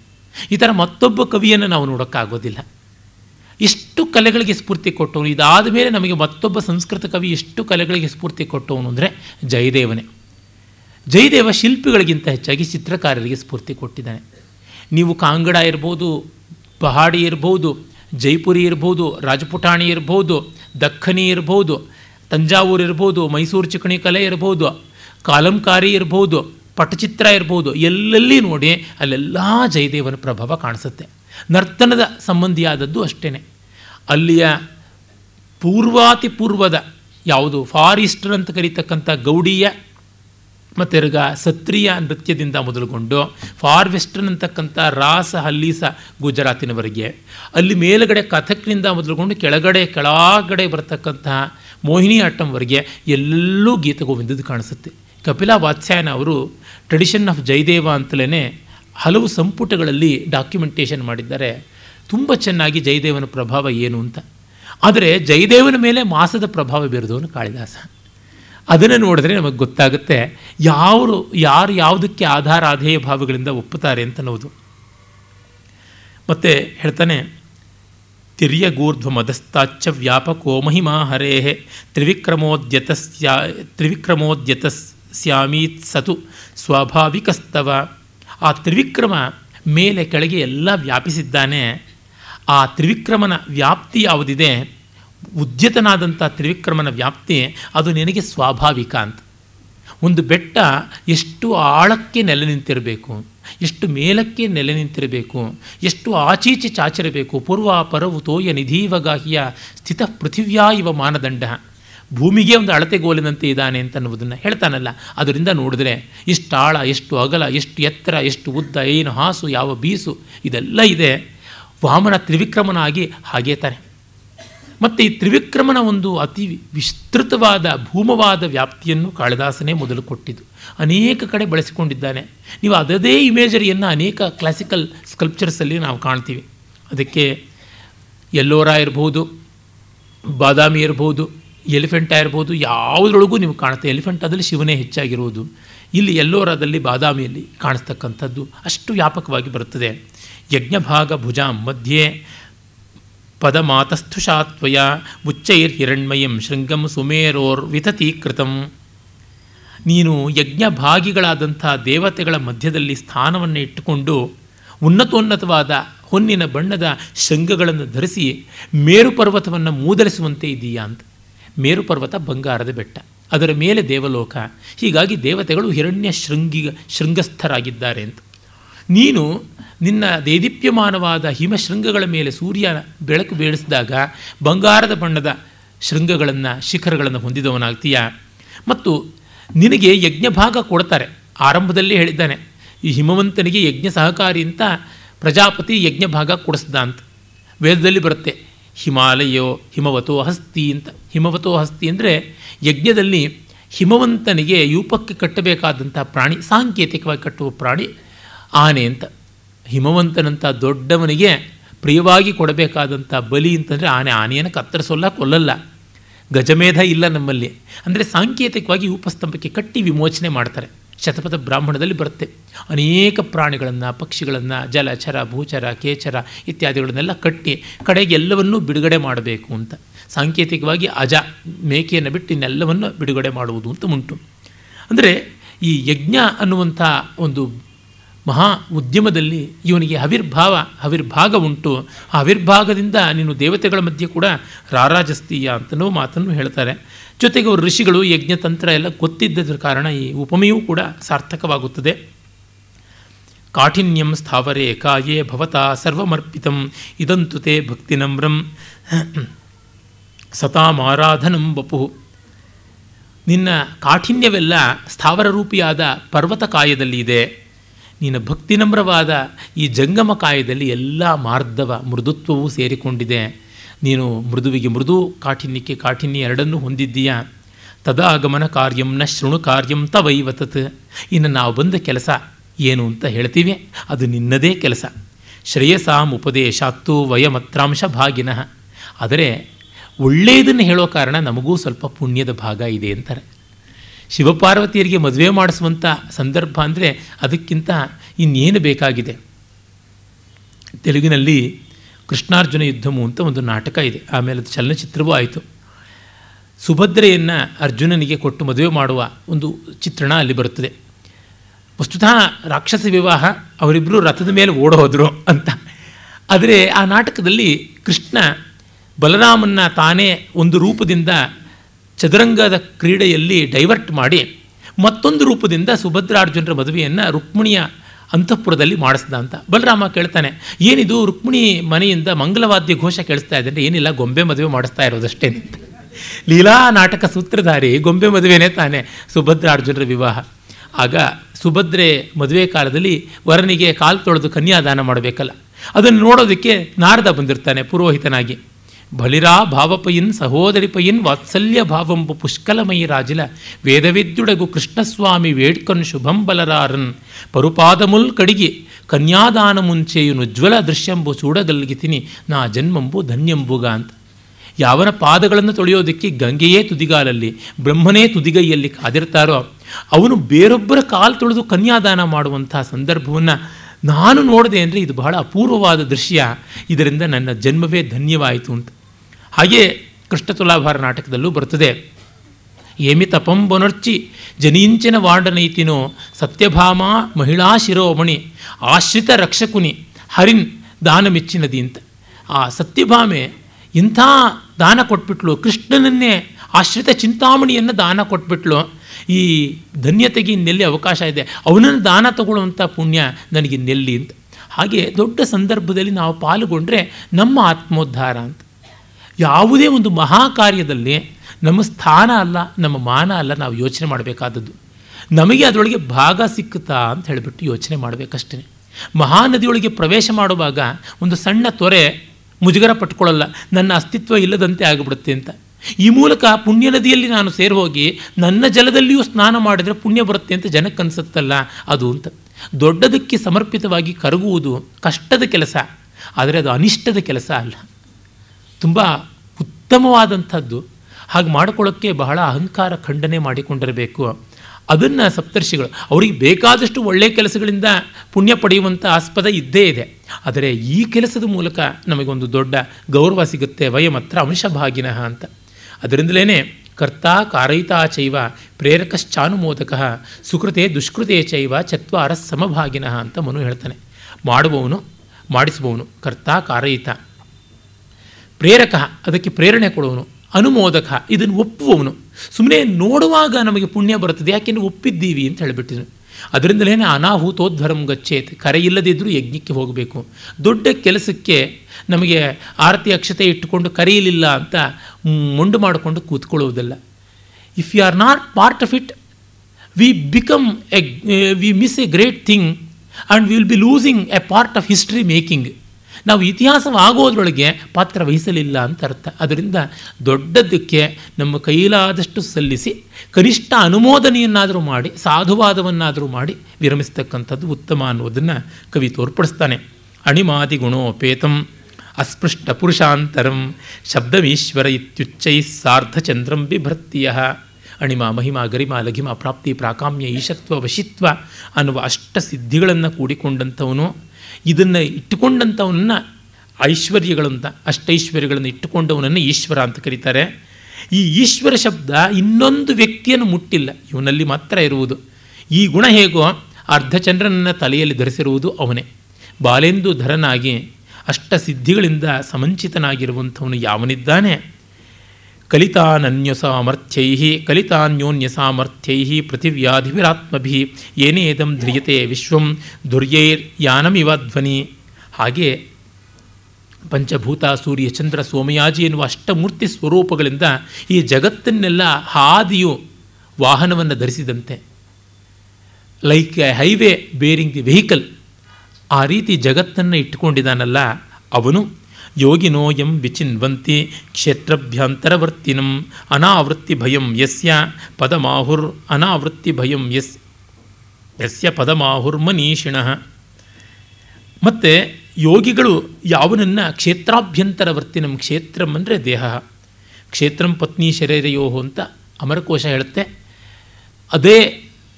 ಈ ಥರ ಮತ್ತೊಬ್ಬ ಕವಿಯನ್ನು ನಾವು ನೋಡೋಕ್ಕಾಗೋದಿಲ್ಲ. ಎಷ್ಟು ಕಲೆಗಳಿಗೆ ಸ್ಫೂರ್ತಿ ಕೊಟ್ಟವನು. ಇದಾದ ಮೇಲೆ ನಮಗೆ ಮತ್ತೊಬ್ಬ ಸಂಸ್ಕೃತ ಕವಿ ಎಷ್ಟು ಕಲೆಗಳಿಗೆ ಸ್ಫೂರ್ತಿ ಕೊಟ್ಟವನು ಅಂದರೆ ಜಯದೇವನೇ. ಜಯದೇವ ಶಿಲ್ಪಿಗಳಿಗಿಂತ ಹೆಚ್ಚಾಗಿ ಚಿತ್ರಕಾರರಿಗೆ ಸ್ಫೂರ್ತಿ ಕೊಟ್ಟಿದ್ದಾನೆ. ನೀವು ಕಾಂಗಡ ಇರ್ಬೋದು, ಪಹಾಡಿ ಇರ್ಬೋದು, ಜೈಪುರಿ ಇರ್ಬೋದು, ರಾಜಪುಟಾಣಿ ಇರ್ಬೋದು ದಕ್ಕನಿ ಇರ್ಬೋದು, ತಂಜಾವೂರು ಇರ್ಬೋದು, ಮೈಸೂರು ಚಿಕಣಿ ಕಲೆ ಇರ್ಬೋದು, ಕಾಲಂಕಾರಿ ಇರ್ಬೋದು, ಪಟಚಿತ್ರ ಇರ್ಬೋದು, ಎಲ್ಲೆಲ್ಲಿ ನೋಡಿ ಅಲ್ಲೆಲ್ಲ ಜಯದೇವನ ಪ್ರಭಾವ ಕಾಣಿಸುತ್ತೆ. ನರ್ತನದ ಸಂಬಂಧಿಯಾದದ್ದು ಅಷ್ಟೇ ಅಲ್ಲಿಯ ಪೂರ್ವಾತಿ ಪೂರ್ವದ ಯಾವುದು ಫಾರಿಸ್ಟರ್ ಅಂತ ಕರೀತಕ್ಕಂಥ ಗೌಡಿಯ ಮತ್ತಿರ್ಗ ಸತ್ರಿಯ ನೃತ್ಯದಿಂದ ಮೊದಲುಗೊಂಡು, ಫಾರ್ ವೆಸ್ಟರ್ನ್ ಅಂತಕ್ಕಂಥ ರಾಸ ಹಲ್ಲೀಸ ಗುಜರಾತಿನವರೆಗೆ. ಅಲ್ಲಿ ಮೇಲುಗಡೆ ಕಥಕ್ನಿಂದ ಮೊದಲುಗೊಂಡು, ಕೆಳಗಡೆ ಕೆಳಗಡೆ ಬರ್ತಕ್ಕಂತಹ ಮೋಹಿನಿ ಆಟಂವರೆಗೆ ಎಲ್ಲೂ ಗೀತಗೋವಿಂದದ್ದು ಕಾಣಿಸುತ್ತೆ. ಕಪಿಲಾ ವಾತ್ಸ್ಯಾಯನ ಅವರು ಟ್ರೆಡಿಷನ್ ಆಫ್ ಜಯದೇವ ಅಂತಲೇ ಹಲವು ಸಂಪುಟಗಳಲ್ಲಿ ಡಾಕ್ಯುಮೆಂಟೇಷನ್ ಮಾಡಿದ್ದಾರೆ. ತುಂಬ ಚೆನ್ನಾಗಿ ಜಯದೇವನ ಪ್ರಭಾವ ಏನು ಅಂತ. ಆದರೆ ಜಯದೇವನ ಮೇಲೆ ಮಾಸದ ಪ್ರಭಾವ ಬೀರಿದವನು ಕಾಳಿದಾಸ. ಅದನ್ನು ನೋಡಿದ್ರೆ ನಮಗೆ ಗೊತ್ತಾಗುತ್ತೆ ಯಾರು ಯಾರು ಯಾವುದಕ್ಕೆ ಆಧಾರ, ಆಧೇಯ ಭಾವಗಳಿಂದ ಒಪ್ಪುತ್ತಾರೆ ಅಂತ ನೋದು ಮತ್ತು ಹೇಳ್ತಾನೆ ತಿರ್ಯಗೂರ್ಧ್ವ ಮದಸ್ತಾಚ್ಚ ವ್ಯಾಪಕೋ ಮಹಿಮಾ ಹರೇ ತ್ರಿವಿಕ್ರಮೋದ್ಯತಸ್ಯಾ, ತ್ರಿವಿಕ್ರಮೋದ್ಯತಸ್ಯಾಮೀತ್ ಸತು ಸ್ವಾಭಾವಿಕಸ್ತವ ಆ ತ್ರಿವಿಕ್ರಮ ಮೇಲೆ ಕೆಳಗೆ ಎಲ್ಲ ವ್ಯಾಪಿಸಿದ್ದಾನೆ. ಆ ತ್ರಿವಿಕ್ರಮನ ವ್ಯಾಪ್ತಿ ಯಾವುದಿದೆ? ಉದ್ಯತನಾದಂಥ ತ್ರಿವಿಕ್ರಮನ ವ್ಯಾಪ್ತಿ, ಅದು ನಿನಗೆ ಸ್ವಾಭಾವಿಕ ಅಂತ. ಒಂದು ಬೆಟ್ಟ ಎಷ್ಟು ಆಳಕ್ಕೆ ನೆಲೆ ನಿಂತಿರಬೇಕು, ಎಷ್ಟು ಮೇಲಕ್ಕೆ ನೆಲೆ ನಿಂತಿರಬೇಕು, ಎಷ್ಟು ಆಚೀಚೆ ಚಾಚಿರಬೇಕು ಪೂರ್ವ ಪರವು ತೋಯ ನಿಧೀವಗಾಹಿಯ ಸ್ಥಿತ ಪೃಥಿವ್ಯಾ ಇವ ಮಾನದಂಡ. ಭೂಮಿಗೆ ಒಂದು ಅಳತೆಗೋಲಿನಂತೆ ಇದ್ದಾನೆ ಅಂತ ಅನ್ನೋದನ್ನು ಹೇಳ್ತಾನಲ್ಲ. ಅದರಿಂದ ನೋಡಿದ್ರೆ ಇಷ್ಟು ಆಳ ಎಷ್ಟು ಅಗಲ ಎಷ್ಟು ಎತ್ತರ ಎಷ್ಟು ಉದ್ದ, ಏನು ಹಾಸು, ಯಾವ ಬೀಸು, ಇದೆಲ್ಲ ಇದೆ. ವಾಮನ ತ್ರಿವಿಕ್ರಮನಾಗಿ ಹಾಗೇ ತಾನೆ ಮತ್ತು ಈ ತ್ರಿವಿಕ್ರಮನ ಒಂದು ಅತಿ ವಿಸ್ತೃತವಾದ ಭೂಮವಾದ ವ್ಯಾಪ್ತಿಯನ್ನು ಕಾಳಿದಾಸನೇ ಮೊದಲು ಕೊಟ್ಟಿದ್ದು. ಅನೇಕ ಕಡೆ ಬಳಸಿಕೊಂಡಿದ್ದಾನೆ. ನೀವು ಅದದೇ ಇಮೇಜರಿಯನ್ನು ಅನೇಕ ಕ್ಲಾಸಿಕಲ್ ಸ್ಕಲ್ಪ್ಚರ್ಸಲ್ಲಿ ನಾವು ಕಾಣ್ತೀವಿ. ಅದಕ್ಕೆ ಎಲ್ಲೋರ ಇರ್ಬೋದು, ಬಾದಾಮಿ ಇರ್ಬೋದು ಎಲಿಫೆಂಟ ಇರ್ಬೋದು, ಯಾವುದ್ರೊಳಗೂ ನೀವು ಕಾಣುತ್ತೆ. ಎಲಿಫೆಂಟಾದಲ್ಲಿ ಶಿವನೇ ಹೆಚ್ಚಾಗಿರುವುದು ಇಲ್ಲಿ ಎಲ್ಲೋರದಲ್ಲಿ ಬಾದಾಮಿಯಲ್ಲಿ ಕಾಣಿಸ್ತಕ್ಕಂಥದ್ದು ಅಷ್ಟು ವ್ಯಾಪಕವಾಗಿ ಬರುತ್ತದೆ. ಯಜ್ಞಭಾಗ ಭುಜಾಂ ಮಧ್ಯೆ ಪದಮಾತಸ್ಥುಷಾತ್ವಯ ಉಚ್ಚೈರ್ ಹಿರಣ್ಮಯಂ ಶೃಂಗಂ ಸುಮೇರೋರ್ ವಿತತಿ ಕೃತಂ ನೀನು ಯಜ್ಞಭಾಗಿಗಳಾದಂಥ ದೇವತೆಗಳ ಮಧ್ಯದಲ್ಲಿ ಸ್ಥಾನವನ್ನು ಇಟ್ಟುಕೊಂಡು ಉನ್ನತೋನ್ನತವಾದ ಹೊನ್ನಿನ ಬಣ್ಣದ ಶೃಂಗಗಳನ್ನು ಧರಿಸಿ ಮೇರು ಪರ್ವತವನ್ನು ಮೂದಲಿಸುವಂತೆ ಇದೆಯಾ ಅಂತ. ಮೇರು ಪರ್ವತ ಬಂಗಾರದ ಬೆಟ್ಟ. ಅದರ ಮೇಲೆ ದೇವಲೋಕ. ಹೀಗಾಗಿ ದೇವತೆಗಳು ಹಿರಣ್ಯ ಶೃಂಗಿ, ಶೃಂಗಸ್ಥರಾಗಿದ್ದಾರೆ ಅಂತ. ನೀನು ನಿನ್ನ ದೇದೀಪ್ಯಮಾನವಾದ ಹಿಮಶೃಂಗಗಳ ಮೇಲೆ ಸೂರ್ಯ ಬೆಳಕು ಬೀಳಿಸಿದಾಗ ಬಂಗಾರದ ಬಣ್ಣದ ಶೃಂಗಗಳನ್ನು, ಶಿಖರಗಳನ್ನು ಹೊಂದಿದವನಾಗ್ತೀಯ? ಮತ್ತು ನಿನಗೆ ಯಜ್ಞಭಾಗ ಕೊಡ್ತಾರೆ. ಆರಂಭದಲ್ಲೇ ಹೇಳಿದ್ದಾನೆ, ಈ ಹಿಮವಂತನಿಗೆ ಯಜ್ಞ ಸಹಕಾರಿ ಅಂತ ಪ್ರಜಾಪತಿ ಯಜ್ಞಭಾಗ ಕೊಡಿಸ್ದ ಅಂತ. ವೇದದಲ್ಲಿ ಬರುತ್ತೆ, ಹಿಮಾಲಯೋ ಹಿಮವತೋ ಹಸ್ತಿ ಅಂತ. ಹಿಮವತೋ ಹಸ್ತಿ ಅಂದರೆ ಯಜ್ಞದಲ್ಲಿ ಹಿಮವಂತನಿಗೆ ಯೂಪಕ್ಕೆ ಕಟ್ಟಬೇಕಾದಂಥ ಪ್ರಾಣಿ, ಸಾಂಕೇತಿಕವಾಗಿ ಕಟ್ಟುವ ಪ್ರಾಣಿ ಆನೆ ಅಂತ. ಹಿಮವಂತನಂಥ ದೊಡ್ಡವನಿಗೆ ಪ್ರಿಯವಾಗಿ ಕೊಡಬೇಕಾದಂಥ ಬಲಿ ಅಂತಂದರೆ ಆನೆ. ಆನೆಯನ್ನು ಕತ್ತರಿಸೋಲ್ಲ, ಕೊಲ್ಲಲ್ಲ. ಗಜಮೇಧ ಇಲ್ಲ ನಮ್ಮಲ್ಲಿ. ಅಂದರೆ ಸಾಂಕೇತಿಕವಾಗಿ ಉಪಸ್ತಂಭಕ್ಕೆ ಕಟ್ಟಿ ವಿಮೋಚನೆ ಮಾಡ್ತಾರೆ. ಶತಪಥ ಬ್ರಾಹ್ಮಣದಲ್ಲಿ ಬರುತ್ತೆ. ಅನೇಕ ಪ್ರಾಣಿಗಳನ್ನು, ಪಕ್ಷಿಗಳನ್ನು, ಜಲಚರ, ಭೂಚರ, ಕೇಚರ ಇತ್ಯಾದಿಗಳನ್ನೆಲ್ಲ ಕಟ್ಟಿ ಕಡೆಗೆ ಎಲ್ಲವನ್ನೂ ಬಿಡುಗಡೆ ಮಾಡಬೇಕು ಅಂತ. ಸಾಂಕೇತಿಕವಾಗಿ ಅಜ ಮೇಕೆಯನ್ನು ಬಿಟ್ಟು ಇನ್ನೆಲ್ಲವನ್ನು ಬಿಡುಗಡೆ ಮಾಡುವುದು ಅಂತ ಉಂಟು. ಅಂದರೆ ಈ ಯಜ್ಞ ಅನ್ನುವಂಥ ಒಂದು ಮಹಾ ಉದ್ಯಮದಲ್ಲಿ ಇವನಿಗೆ ಹವಿರ್ಭಾವ, ಹವಿರ್ಭಾಗ ಉಂಟು. ಆ ಹವಿರ್ಭಾಗದಿಂದ ನೀನು ದೇವತೆಗಳ ಮಧ್ಯೆ ಕೂಡ ರಾರಾಜಸ್ತೀಯ ಅಂತನೂ ಮಾತನ್ನು ಹೇಳ್ತಾರೆ. ಜೊತೆಗೆ ಅವರು ಋಷಿಗಳು ಯಜ್ಞತಂತ್ರ ಎಲ್ಲ ಗೊತ್ತಿದ್ದದ್ರ ಕಾರಣ ಈ ಉಪಮೆಯೂ ಕೂಡ ಸಾರ್ಥಕವಾಗುತ್ತದೆ. ಕಾಠಿನ್ಯಂ ಸ್ಥಾವರೇ ಕಾಯೇ ಭವತಾ ಸರ್ವಮರ್ಪಿತಂ, ಇದಂತುತೆ ಭಕ್ತಿನಮ್ರಂ. ಸತಾಮಾರಾಧನಂ ಬಪು ನಿನ್ನ ಕಾಠಿನ್ಯವೆಲ್ಲ ಸ್ಥಾವರ ರೂಪಿಯಾದ ಪರ್ವತ ಕಾಯದಲ್ಲಿ ಇದೆ ನಿನ್ನ ಭಕ್ತಿನಮ್ರವಾದ ಈ ಜಂಗಮ ಕಾಯದಲ್ಲಿ ಎಲ್ಲ ಮಾರ್ಧವ ಮೃದುತ್ವವೂ ಸೇರಿಕೊಂಡಿದೆ. ನೀನು ಮೃದುವಿಗೆ ಮೃದು ಕಾಠಿನ್ಯಕ್ಕೆ ಕಾಠಿನ್ಯ ಎರಡನ್ನೂ ಹೊಂದಿದ್ದೀಯ? ತದಾಗಮನ ಕಾರ್ಯಂ ನ ಶೃಣು ಕಾರ್ಯಂ ತವೈವತತ್ ಇನ್ನು ನಾವು ಬಂದ ಕೆಲಸ ಏನು ಅಂತ ಹೇಳ್ತೀವಿ. ಅದು ನಿನ್ನದೇ ಕೆಲಸ. ಶ್ರೇಯಸಾಂ ಉಪದೇಶಾತ್ತು ವಯಮತ್ರಾಂಶ ಭಾಗಿನಃ. ಆದರೆ ಒಳ್ಳೆಯದನ್ನು ಹೇಳೋ ಕಾರಣ ನಮಗೂ ಸ್ವಲ್ಪ ಪುಣ್ಯದ ಭಾಗ ಇದೆ ಅಂತಾರೆ. ಶಿವಪಾರ್ವತಿಯರಿಗೆ ಮದುವೆ ಮಾಡಿಸುವಂಥ ಸಂದರ್ಭ ಅಂದರೆ ಅದಕ್ಕಿಂತ ಇನ್ನೇನು ಬೇಕಾಗಿದೆ? ತೆಲುಗಿನಲ್ಲಿ ಕೃಷ್ಣಾರ್ಜುನ ಯುದ್ಧಮು ಅಂತ ಒಂದು ನಾಟಕ ಇದೆ. ಆಮೇಲೆ ಅದು ಚಲನಚಿತ್ರವೂ ಆಯಿತು. ಸುಭದ್ರೆಯನ್ನು ಅರ್ಜುನನಿಗೆ ಕೊಟ್ಟು ಮದುವೆ ಮಾಡುವ ಒಂದು ಚಿತ್ರಣ ಅಲ್ಲಿ ಬರುತ್ತದೆ. ವಸ್ತುತಃ ರಾಕ್ಷಸ ವಿವಾಹ ಅವರಿಬ್ಬರು ರಥದ ಮೇಲೆ ಓಡೋದ್ರು ಅಂತ. ಆದರೆ ಆ ನಾಟಕದಲ್ಲಿ ಕೃಷ್ಣ ಬಲರಾಮನ್ನ ತಾನೇ ಒಂದು ರೂಪದಿಂದ ಚದುರಂಗದ ಕ್ರೀಡೆಯಲ್ಲಿ ಡೈವರ್ಟ್ ಮಾಡಿ ಮತ್ತೊಂದು ರೂಪದಿಂದ ಸುಭದ್ರಾರ್ಜುನರ ಮದುವೆಯನ್ನು ರುಕ್ಮಿಣಿಯ ಅಂತಃಪುರದಲ್ಲಿ ಮಾಡಿಸ್ದ ಅಂತ. ಬಲರಾಮ ಕೇಳ್ತಾನೆ, ಏನಿದು ರುಕ್ಮಿಣಿ ಮನೆಯಿಂದ ಮಂಗಲವಾದ್ಯ ಘೋಷ ಕೇಳಿಸ್ತಾ ಇದೆ ಏನಿಲ್ಲ, ಗೊಂಬೆ ಮದುವೆ ಮಾಡಿಸ್ತಾ ಇರೋದಷ್ಟೇ ಲೀಲಾ ನಾಟಕ ಸೂತ್ರಧಾರಿ, ಗೊಂಬೆ ಮದುವೆನೇ ತಾನೆ ಸುಭದ್ರಾರ್ಜುನರ ವಿವಾಹ. ಆಗ ಸುಭದ್ರೆ ಮದುವೆ ಕಾಲದಲ್ಲಿ ವರನಿಗೆ ಕಾಲು ತೊಳೆದು ಕನ್ಯಾದಾನ ಮಾಡಬೇಕಲ್ಲ. ಅದನ್ನು ನೋಡೋದಕ್ಕೆ ನಾರದ ಬಂದಿರ್ತಾನೆ ಪುರೋಹಿತನಾಗಿ. ಬಲಿರಾ ಭಾವಪಯಿನ್ ಸಹೋದರಿ ಪಯಿನ್ ವಾತ್ಸಲ್ಯ ಭಾವಂಬು ಪುಷ್ಕಲಮಯಿ ರಾಜಿಲ. ವೇದವಿದ್ಯುಡಗು ಕೃಷ್ಣಸ್ವಾಮಿ ವೇಡ್ಕನ್ ಶುಭಂ ಬಲರಾರನ್. ಪರುಪಾದಮುಲ್ ಕಡಿಗೆ ಕನ್ಯಾದಾನ ಮುಂಚೆಯು ಉಜ್ವಲ ದೃಶ್ಯಂಬು ಚೂಡಗಲ್ಗಿತೀನಿ ನಾ ಜನ್ಮಂಬು ಧನ್ಯಂಬುಗ ಅಂತ. ಯಾವನ ಪಾದಗಳನ್ನು ತೊಳೆಯೋದಕ್ಕೆ ಗಂಗೆಯೇ ತುದಿಗಾಲಲ್ಲಿ, ಬ್ರಹ್ಮನೇ ತುದಿಗೈಯಲ್ಲಿ ಕಾದಿರ್ತಾರೋ, ಅವನು ಬೇರೊಬ್ಬರ ಕಾಲು ತೊಳೆದು ಕನ್ಯಾದಾನ ಮಾಡುವಂಥ ಸಂದರ್ಭವನ್ನು ನಾನು ನೋಡಿದೆ ಅಂದರೆ ಇದು ಬಹಳ ಅಪೂರ್ವವಾದ ದೃಶ್ಯ. ಇದರಿಂದ ನನ್ನ ಜನ್ಮವೇ ಧನ್ಯವಾಯಿತು ಅಂತ. ಹಾಗೆ ಕೃಷ್ಣ ತುಲಾಭಾರ ನಾಟಕದಲ್ಲೂ ಬರ್ತದೆ ಏಮಿ ತಪಂಬೊನರ್ಚಿ ಜನೀಂಚನ ವಾಂಡನೈತಿನೋ ಸತ್ಯಭಾಮ ಮಹಿಳಾ ಶಿರೋಮಣಿ ಆಶ್ರಿತ ರಕ್ಷಕುನಿ ಹರಿನ್ ದಾನ ಮೆಚ್ಚಿನದಿ ಅಂತ ಆ ಸತ್ಯಭಾಮೆ ಇಂಥ ದಾನ ಕೊಟ್ಬಿಟ್ಲು, ಕೃಷ್ಣನನ್ನೇ ಆಶ್ರಿತ ಚಿಂತಾಮಣಿಯನ್ನು ದಾನ ಕೊಟ್ಬಿಟ್ಲು, ಈ ಧನ್ಯತೆಗೆ ಇನ್ನೆಲ್ಲಿ ಅವಕಾಶ ಇದೆ? ಅವನನ್ನು ದಾನ ತಗೊಳ್ಳುವಂಥ ಪುಣ್ಯ ನನಗೆ ಇನ್ನೆಲ್ಲಿ ಅಂತ. ಹಾಗೆ ದೊಡ್ಡ ಸಂದರ್ಭದಲ್ಲಿ ನಾವು ಪಾಲ್ಗೊಂಡ್ರೆ ನಮ್ಮ ಆತ್ಮೋದ್ಧಾರ ಅಂತ. ಯಾವುದೇ ಒಂದು ಮಹಾ ಕಾರ್ಯದಲ್ಲಿ ನಮ್ಮ ಸ್ಥಾನ ಅಲ್ಲ, ನಮ್ಮ ಮಾನ ಅಲ್ಲ, ನಾವು ಯೋಚನೆ ಮಾಡಬೇಕಾದದ್ದು. ನಮಗೆ ಅದರೊಳಗೆ ಭಾಗ ಸಿಕ್ಕುತ್ತಾ ಅಂತ ಹೇಳಿಬಿಟ್ಟು ಯೋಚನೆ ಮಾಡಬೇಕಷ್ಟೇ ಮಹಾನದಿಯೊಳಗೆ ಪ್ರವೇಶ ಮಾಡುವಾಗ ಒಂದು ಸಣ್ಣ ತೊರೆ ಮುಜುಗರ ಪಟ್ಕೊಳ್ಳಲ್ಲ, ನನ್ನ ಅಸ್ತಿತ್ವ ಇಲ್ಲದಂತೆ ಆಗಿಬಿಡುತ್ತೆ ಅಂತ. ಈ ಮೂಲಕ ಪುಣ್ಯ ನದಿಯಲ್ಲಿ ನಾನು ಸೇರಿ ಹೋಗಿ ನನ್ನ ಜಲದಲ್ಲಿಯೂ ಸ್ನಾನ ಮಾಡಿದರೆ ಪುಣ್ಯ ಬರುತ್ತೆ ಅಂತ ಜನಕ್ಕೆ ಅನಿಸುತ್ತಲ್ಲ, ಅದು ಅಂತ. ದೊಡ್ಡದಕ್ಕೆ ಸಮರ್ಪಿತವಾಗಿ ಕರಗುವುದು ಕಷ್ಟದ ಕೆಲಸ, ಆದರೆ ಅದು ಅನಿಷ್ಟದ ಕೆಲಸ ಅಲ್ಲ. ತುಂಬ ಉತ್ತಮವಾದಂಥದ್ದು. ಹಾಗೆ ಮಾಡಿಕೊಳ್ಳೋಕ್ಕೆ ಬಹಳ ಅಹಂಕಾರ ಖಂಡನೆ ಮಾಡಿಕೊಂಡಿರಬೇಕು. ಅದನ್ನು ಸಪ್ತರ್ಷಿಗಳು, ಅವರಿಗೆ ಬೇಕಾದಷ್ಟು ಒಳ್ಳೆಯ ಕೆಲಸಗಳಿಂದ ಪುಣ್ಯ ಪಡೆಯುವಂಥ ಆಸ್ಪದ ಇದ್ದೇ ಇದೆ. ಆದರೆ ಈ ಕೆಲಸದ ಮೂಲಕ ನಮಗೊಂದು ದೊಡ್ಡ ಗೌರವ ಸಿಗುತ್ತೆ, ವಯಮತ್ರ ಅಂಶಭಾಗಿನಃ ಅಂತ. ಅದರಿಂದಲೇ ಕರ್ತ ಕಾರಯಿತಾ ಚೈವ ಪ್ರೇರಕಶ್ಚಾನುಮೋದಕ ಸುಕೃತೆ ದುಷ್ಕೃತೆ ಚೈವ ಚತ್ವಾರ ಸಮಭಾಗಿನಃ ಅಂತ ಮನು ಹೇಳ್ತಾನೆ. ಮಾಡುವವನು, ಮಾಡಿಸುವವನು ಕರ್ತ ಕಾರಯಿತ. ಪ್ರೇರಕ, ಅದಕ್ಕೆ ಪ್ರೇರಣೆ ಕೊಡುವನು ಅನುಮೋದಕ, ಇದನ್ನು ಒಪ್ಪುವವನು. ಸುಮ್ಮನೆ ನೋಡುವಾಗ ನಮಗೆ ಪುಣ್ಯ ಬರುತ್ತದೆ, ಯಾಕೆಂದ್ರೆ ಒಪ್ಪಿದ್ದೀವಿ ಅಂತ ಹೇಳಿಬಿಟ್ಟಿದ್ರು. ಅದರಿಂದಲೇ ಅನಾಹುತೋದ್ಧರಂ ಗಚ್ಚೇತ್ ಕರೆಯಿಲ್ಲದಿದ್ದರೂ ಯಜ್ಞಕ್ಕೆ ಹೋಗಬೇಕು. ದೊಡ್ಡ ಕೆಲಸಕ್ಕೆ ನಮಗೆ ಆರತಿ ಅಕ್ಷತೆ ಇಟ್ಟುಕೊಂಡು ಕರೆಯಲಿಲ್ಲ ಅಂತ ಮೊಂಡು ಮಾಡಿಕೊಂಡು ಕೂತ್ಕೊಳ್ಳುವುದಲ್ಲ. If you are not part of it we become a we miss a great thing and will be losing a part of history making ನಾವು ಇತಿಹಾಸವಾಗೋದ್ರೊಳಗೆ ಪಾತ್ರ ವಹಿಸಲಿಲ್ಲ ಅಂತ ಅರ್ಥ. ಅದರಿಂದ ದೊಡ್ಡದಕ್ಕೆ ನಮ್ಮ ಕೈಲಾದಷ್ಟು ಸಲ್ಲಿಸಿ ಕನಿಷ್ಠ ಅನುಮೋದನೆಯನ್ನಾದರೂ ಮಾಡಿ, ಸಾಧುವಾದವನ್ನಾದರೂ ಮಾಡಿ ವಿರಮಿಸ್ತಕ್ಕಂಥದ್ದು ಉತ್ತಮ ಅನ್ನೋದನ್ನು ಕವಿ ತೋರ್ಪಡಿಸ್ತಾನೆ. ಅಣಿಮಾದಿ ಗುಣೋಪೇತಂ ಅಸ್ಪೃಷ್ಟ ಪುರುಷಾಂತರಂ ಶಬ್ದಮೀಶ್ವರ ಇತ್ಯುಚ್ಚೈ ಸಾರ್ಧಚಂದ್ರಂ ಬಿಭರ್ತಿಯ. ಅಣಿಮ ಮಹಿಮಾ ಗರಿಮ ಲಘಿಮ ಪ್ರಾಪ್ತಿ ಪ್ರಾಕಾಮ್ಯ ಈಶತ್ವ ವಶಿತ್ವ ಅನ್ನುವ ಅಷ್ಟ ಸಿದ್ಧಿಗಳನ್ನು ಕೂಡಿಕೊಂಡಂಥವನು ಇದನ್ನು ಇಟ್ಟುಕೊಂಡಂಥವನನ್ನು ಐಶ್ವರ್ಯಗಳಂತ, ಅಷ್ಟೈಶ್ವರ್ಯಗಳನ್ನು ಇಟ್ಟುಕೊಂಡವನನ್ನು ಈಶ್ವರ ಅಂತ ಕರೀತಾರೆ. ಈ ಈಶ್ವರ ಶಬ್ದ ಇನ್ನೊಂದು ವ್ಯಕ್ತಿಯನ್ನು ಮುಟ್ಟಿಲ್ಲ, ಇವನಲ್ಲಿ ಮಾತ್ರ ಇರುವುದು. ಈ ಗುಣ ಹೇಗೋ ಅರ್ಧಚಂದ್ರನನ್ನು ತಲೆಯಲ್ಲಿ ಧರಿಸಿರುವುದು ಅವನೇ. ಬಾಲೆಂದು ಧರನಾಗಿ ಅಷ್ಟ ಸಿದ್ಧಿಗಳಿಂದ ಸಮಂಚಿತನಾಗಿರುವಂಥವನು ಯಾವನಿದ್ದಾನೆ? ಕಲಿತಾನನ್ಯ ಸಾಮರ್ಥ್ಯೈ ಕಲಿತಾನ್ಯೋನ್ಯ ಸಾಮರ್ಥ್ಯೈ ಪೃಥಿವ್ಯಾಧಿವಿರಾತ್ಮಭಿ, ಏನೇದಂ ಧ್ರಿಯತೆ ವಿಶ್ವಂ ದುರ್ಯೈರ್ ಯಾನಮಿವ ಧ್ವನಿ. ಹಾಗೆ ಪಂಚಭೂತ ಸೂರ್ಯ ಚಂದ್ರ ಸೋಮಯಾಜಿ ಎನ್ನುವ ಅಷ್ಟಮೂರ್ತಿ ಸ್ವರೂಪಗಳಿಂದ ಈ ಜಗತ್ತನ್ನೆಲ್ಲ ಹಾದಿಯು ವಾಹನವನ್ನು ಧರಿಸಿದಂತೆ. Like a highway bearing the vehicle ಆ ರೀತಿ ಜಗತ್ತನ್ನು ಇಟ್ಟುಕೊಂಡಿದ್ದಾನಲ್ಲ ಅವನು. ಯೋಗಿನೋಯಂ ವಿಚಿನ್ವಂತಿ ಕ್ಷೇತ್ರಭ್ಯಂತರವರ್ತಿನಂ ಅನಾವೃತ್ತಿ ಭಯಂ ಯಸ್ಯ ಪದಮಾಹುರ್ ಅನಾವೃತ್ತಿ ಭಯಂ ಯಸ್, ಯಸ್ಯ ಪದಮಾಹುರ್ ಮನೀಷಿಣಃ ಮತ್ತು ಯೋಗಿಗಳು ಯಾವನನ್ನು ಕ್ಷೇತ್ರಾಭ್ಯಂತರವರ್ತಿನಂ ಕ್ಷೇತ್ರಂ ಅಂದರೆ ದೇಹ. ಕ್ಷೇತ್ರಂ ಪತ್ನಿ ಶರೀರಯೋ ಅಂತ ಅಮರಕೋಶ ಹೇಳುತ್ತೆ. ಅದೇ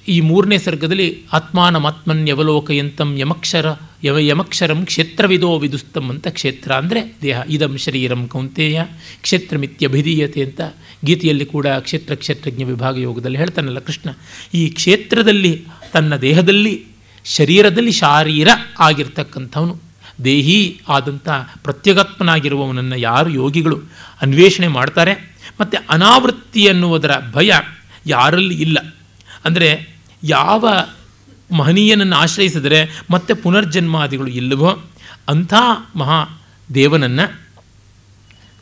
ಈ ಮೂರನೇ ಸರ್ಗದಲ್ಲಿ ಆತ್ಮಾನಮಾತ್ಮನ್ಯವಲೋಕಯಂತಂ ಯಮಕ್ಷರ ಯಮ ಯಮಕ್ಷರಂ ಕ್ಷೇತ್ರವಿದೋ ವಿದುಸ್ತಂ ಅಂತ ಕ್ಷೇತ್ರ ಅಂದರೆ ದೇಹ. ಇದಂ ಶರೀರಂ ಕೌಂತೆಯ ಕ್ಷೇತ್ರಮಿತ್ಯಭಿಧೀಯತೆ ಅಂತ ಗೀತೆಯಲ್ಲಿ ಕೂಡ ಕ್ಷೇತ್ರ ಕ್ಷೇತ್ರಜ್ಞ ವಿಭಾಗ ಯೋಗದಲ್ಲಿ ಹೇಳ್ತಾನಲ್ಲ ಕೃಷ್ಣ. ಈ ಕ್ಷೇತ್ರದಲ್ಲಿ ತನ್ನ ದೇಹದಲ್ಲಿ ಶರೀರದಲ್ಲಿ ಶಾರೀರ ಆಗಿರ್ತಕ್ಕಂಥವನು. ದೇಹಿ ಆದಂಥ ಪ್ರತ್ಯಗಾತ್ಮನಾಗಿರುವವನನ್ನು ಯಾರು ಯೋಗಿಗಳು ಅನ್ವೇಷಣೆ ಮಾಡ್ತಾರೆ. ಮತ್ತು ಅನಾವೃತ್ತಿ ಅನ್ನುವುದರ ಭಯ ಯಾರಲ್ಲಿ ಇಲ್ಲ. ಅಂದರೆ ಯಾವ ಮಹನೀಯನನ್ನು ಆಶ್ರಯಿಸಿದರೆ ಮತ್ತೆ ಪುನರ್ಜನ್ಮಾದಿಗಳು ಇಲ್ಲವೋ ಅಂಥ ಮಹಾ ದೇವನನ್ನು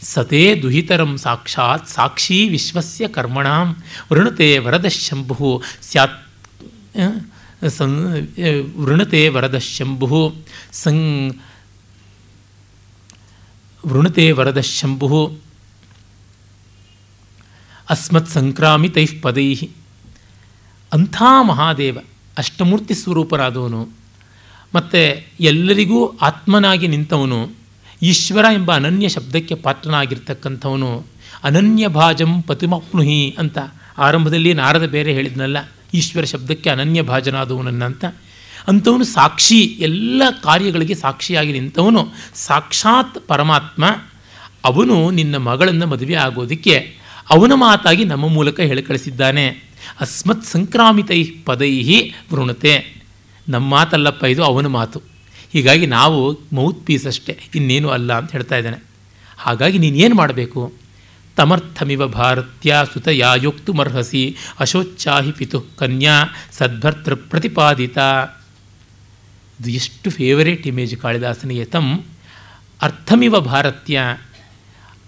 ಸತೇ ದುಹಿತರಂ ಸಾಕ್ಷಾತ್ ಸಾಕ್ಷಿ ವಿಶ್ವಸ್ಯ ಕರ್ಮಣಾಂ ವೃಣತೆ ವರದ ಶಂಭು ಸ್ಯಾತ್ ಸಂ ವೃಣತೆ ವರದ ಶಂಭು ಸಂ, ವೃಣತೆ ವರದ ಶಂಭು ಅಸ್ಮತ್ ಸಂಕ್ರಾಮಿತೈ ಪದೈ ಅಂಥ ಮಹಾದೇವ. ಅಷ್ಟಮೂರ್ತಿ ಸ್ವರೂಪರಾದವನು. ಮತ್ತು ಎಲ್ಲರಿಗೂ ಆತ್ಮನಾಗಿ ನಿಂತವನು. ಈಶ್ವರ ಎಂಬ ಅನನ್ಯ ಶಬ್ದಕ್ಕೆ ಪಾತ್ರನಾಗಿರ್ತಕ್ಕಂಥವನು. ಅನನ್ಯ ಭಾಜಂ ಪತಿಮಪ್ನುಹಿ ಅಂತ ಆರಂಭದಲ್ಲಿ ನಾರದ ಬೇರೆ ಹೇಳಿದ್ನಲ್ಲ, ಈಶ್ವರ ಶಬ್ದಕ್ಕೆ ಅನನ್ಯ ಭಾಜನಾದವನನ್ನ ಅಂತ ಅಂಥವನು ಸಾಕ್ಷಿ, ಎಲ್ಲ ಕಾರ್ಯಗಳಿಗೆ ಸಾಕ್ಷಿಯಾಗಿ ನಿಂತವನು. ಸಾಕ್ಷಾತ್ ಪರಮಾತ್ಮ, ಅವನು ನಿನ್ನ ಮಗಳನ್ನು ಮದುವೆ ಆಗೋದಕ್ಕೆ ಅವನ ಮಾತಾಗಿ ನಮ್ಮ ಮೂಲಕ ಹೇಳಿ ಕಳಿಸಿದ್ದಾನೆ ಅಸ್ಮತ್ ಸಂಕ್ರಾಮಿತೈ ಪದೈ ವೃಣತೆ. ನಮ್ಮ ಮಾತಲ್ಲಪ್ಪ, ಇದು ಅವನ ಮಾತು. ಹೀಗಾಗಿ ನಾವು ಮೌತ್ ಪೀಸ್ ಅಷ್ಟೇ ಇನ್ನೇನು ಅಲ್ಲ ಅಂತ ಹೇಳ್ತಾ ಇದ್ದಾನೆ. ಹಾಗಾಗಿ ನೀನೇನು ಮಾಡಬೇಕು? ತಮರ್ಥಮಿವ ಭಾರತ್ಯ ಸುತಯಾಯೋಕ್ತು ಮರ್ಹಸಿ ಅಶೋಚ್ಚಾಹಿ ಪಿತು ಕನ್ಯಾ ಸದ್ಭರ್ತೃ ಪ್ರತಿಪಾದಿತ. ಇದು ಎಷ್ಟು ಫೇವರೇಟ್ ಇಮೇಜ್ ಕಾಳಿದಾಸನಿಗೆ ತಂ ಅರ್ಥಮಿವ ಭಾರತ್ಯ.